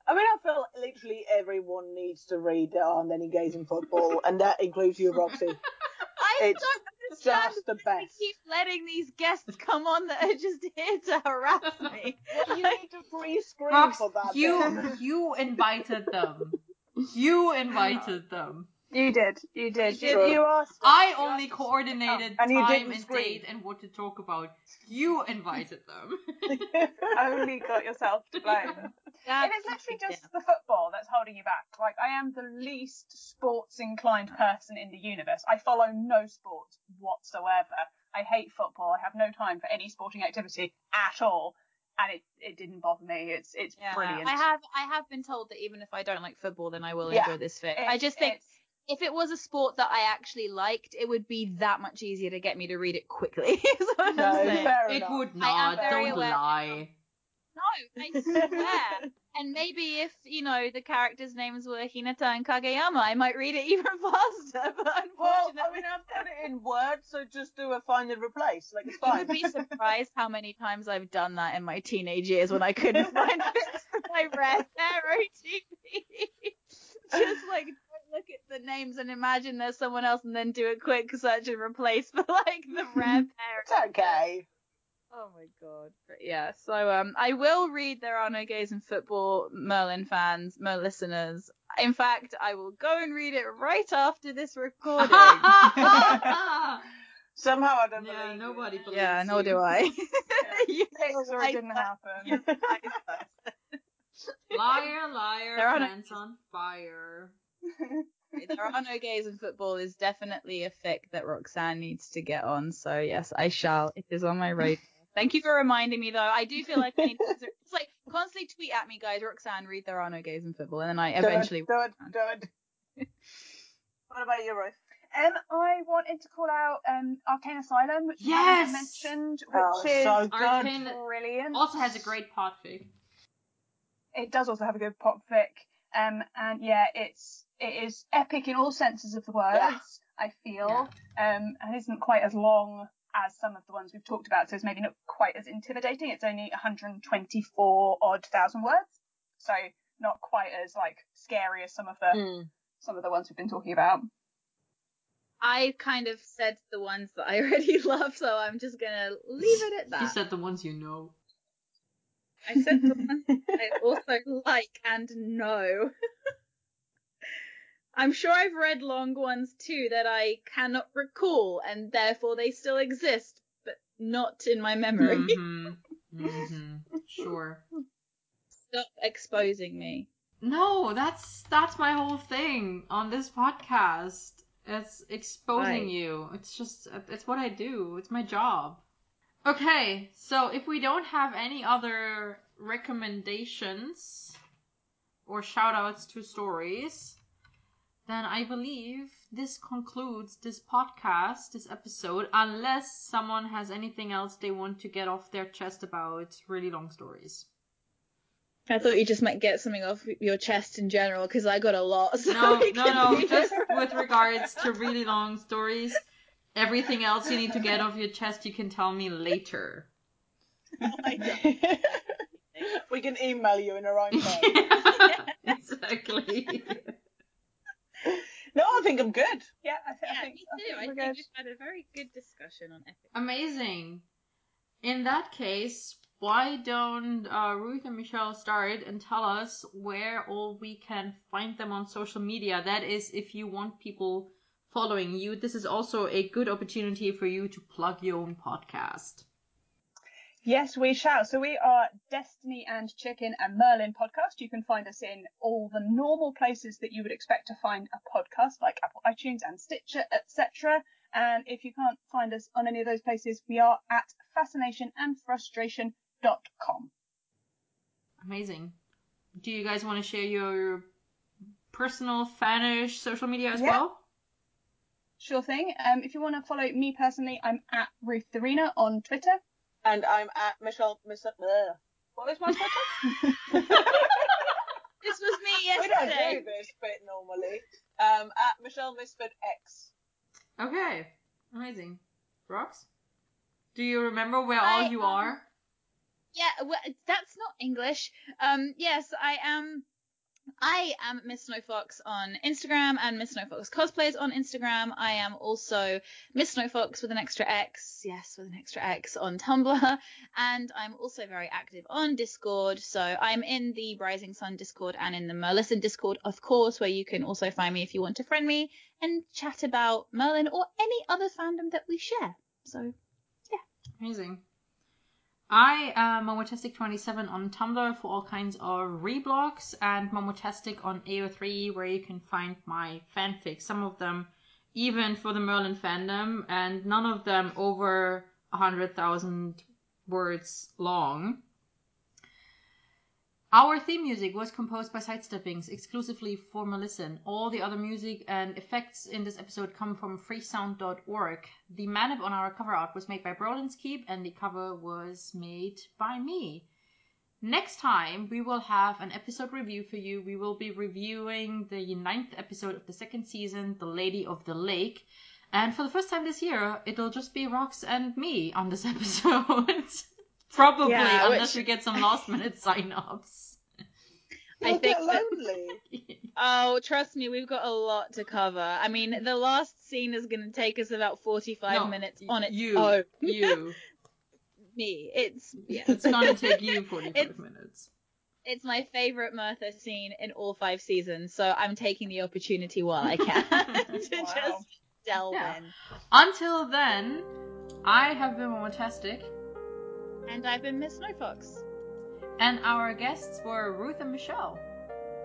I mean, I feel literally everyone needs to read on any gays in football, and that includes you, Roxy. I It's don't understand just the why we best. keep letting these guests come on that are just here to harass me. Well, you need to pre-screen Rox, for that. you then. you invited them. You invited them. You did. You did. You You, did. you asked. I you only asked coordinated oh, And you time didn't and scream. date and what to talk about. You invited them. come. Only got yourself to blame. That's it is literally yeah. just the football that's holding you back. Like I am the least sports inclined person in the universe. I follow no sports whatsoever. I hate football. I have no time for any sporting activity at all. And it, it didn't bother me. It's it's Yeah, brilliant. I have I have been told that even if I don't like football, then I will Yeah. enjoy this fic. It's- I just think it's- if it was a sport that I actually liked, it would be that much easier to get me to read it quickly. is what No, I'm saying. fair It enough. would not. very Don't aware- lie. No, I swear. and maybe if you know the characters' names were Hinata and Kageyama, I might read it even faster. But Well, I mean, I've got it in Word, so just do a find and replace. Like, it's you fine. would be surprised how many times I've done that in my teenage years when I couldn't find bits of my rare pair OTP. Just like don't look at the names and imagine there's someone else and then do a quick search and replace for like the rare pair. It's okay. Oh my god. But yeah, so um I will read There Are No Gays in Football, Merlin fans, Mer listeners. In fact, I will go and read it right after this recording. Somehow I don't yeah, believe you. nobody believes yeah, nor do you. I. You Pics or I- it didn't happen. you vice versa. Liar, liar, There pants on fire. There Are No Gays in Football is definitely a fic that Roxanne needs to get on. So yes, I shall. It is on my radar. Thank you for reminding me, though. I do feel like I need to. It's like constantly tweet at me, guys. Roxanne, read There Are No Gays in Football, and then I Do it, eventually. Do it, do it. what about you, Ruth? Um, I wanted to call out um, Arcane Asylum, which we Yes! haven't mentioned, which Oh, is so good. Arcane brilliant. also has a great podfic. It does also have a good pop fic, um, and yeah, it's it is epic in all senses of the word. Yeah. I feel, um, and isn't quite as long as some of the ones we've talked about, so it's maybe not quite as intimidating. It's only 124 odd thousand words, so not quite as like scary as some of the Mm. some of the ones we've been talking about. I kind of said the ones that I already love, so I'm just gonna leave it at that. You said the ones you know. I said the ones I also like and know. I'm sure I've read long ones too that I cannot recall, and therefore they still exist, but not in my memory. hmm hmm Sure. Stop exposing me. No, that's that's my whole thing on this podcast. It's exposing Right. you. It's just it's what I do. It's my job. Okay, so if we don't have any other recommendations or shout outs to stories, then I believe this concludes this podcast, this episode, unless someone has anything else they want to get off their chest about really long stories. I thought you just might get something off your chest in general, because I got a lot. So No, we no, can no. leave Just with regards to really long stories, everything else you need to get off your chest, you can tell me later. we can email you in our own time. exactly. no, I think I'm good. Yeah, I, th- I Yeah, think me I too. think I think we've had a very good discussion on ethics. Amazing. In that case, why don't uh, Ruth and Michelle start and tell us where all we can find them on social media? That is, if you want people following you, this is also a good opportunity for you to plug your own podcast. Yes, we shall. So we are Destiny and Chicken and Merlin podcast. You can find us in all the normal places that you would expect to find a podcast, like Apple iTunes and Stitcher, etc. And if you can't find us on any of those places, we are at fascinationandfrustration.com. Amazing. Do you guys want to share your personal fanish social media as Yeah. well? Sure thing. Um, if you want to follow me personally, I'm at Ruth Arena on Twitter. And I'm at Michelle. Miss, uh, what is my Twitter? This was me yesterday. we don't do this bit normally. Um, at Michelle Misfit X. Okay. Amazing. Rox, Do you remember where all you um, are? Yeah, well, that's not English. Um, yes, I am. I am Miss Snowfox on Instagram and Miss Snowfox cosplays on Instagram. I am also Miss Snowfox with an extra X, yes, with an extra X on Tumblr, and I'm also very active on Discord. So I'm in the Rising Sun Discord and in the Merlisten Discord, of course, where you can also find me if you want to friend me and chat about Merlin or any other fandom that we share. So yeah. Amazing. I am Momotastic27 on Tumblr for all kinds of reblogs and Momotastic on AO3 where you can find my fanfics. Some of them even for the Merlin fandom and none of them over 100,000 words long. Our theme music was composed by Sidesteppings exclusively for Merlisten. All the other music and effects in this episode come from freesound.org. The manip on our cover art was made by Brolin's Keep and the cover was made by me. Next time we will have an episode review for you. We will be reviewing the ninth episode of the second season, The Lady of the Lake. And for the first time this year, it'll just be Rox and me on this episode. Probably, Yeah, unless which- we get some last minute sign ups. I You'll get think that- lonely. Oh, trust me, we've got a lot to cover. I mean, the last scene is going to take us about 45 No, minutes on its you, own. you. Me. It's yeah, It's gonna take you 45 It's- minutes. it's my favorite Merthur scene in all five seasons, so I'm taking the opportunity while I can to Wow. just delve Yeah. in. Until then, I have been Momotastic, And I've been Miss Snowfox. and our guests were Ruth and Michelle.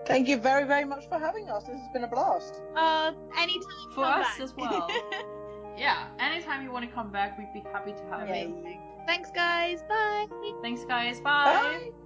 Thank you very, very much for having us. This has been a blast. Uh, anytime. For come us back. as well. Yeah, anytime you want to come back, we'd be happy to have you. Thanks, guys. Bye. Thanks, guys. Bye. Bye.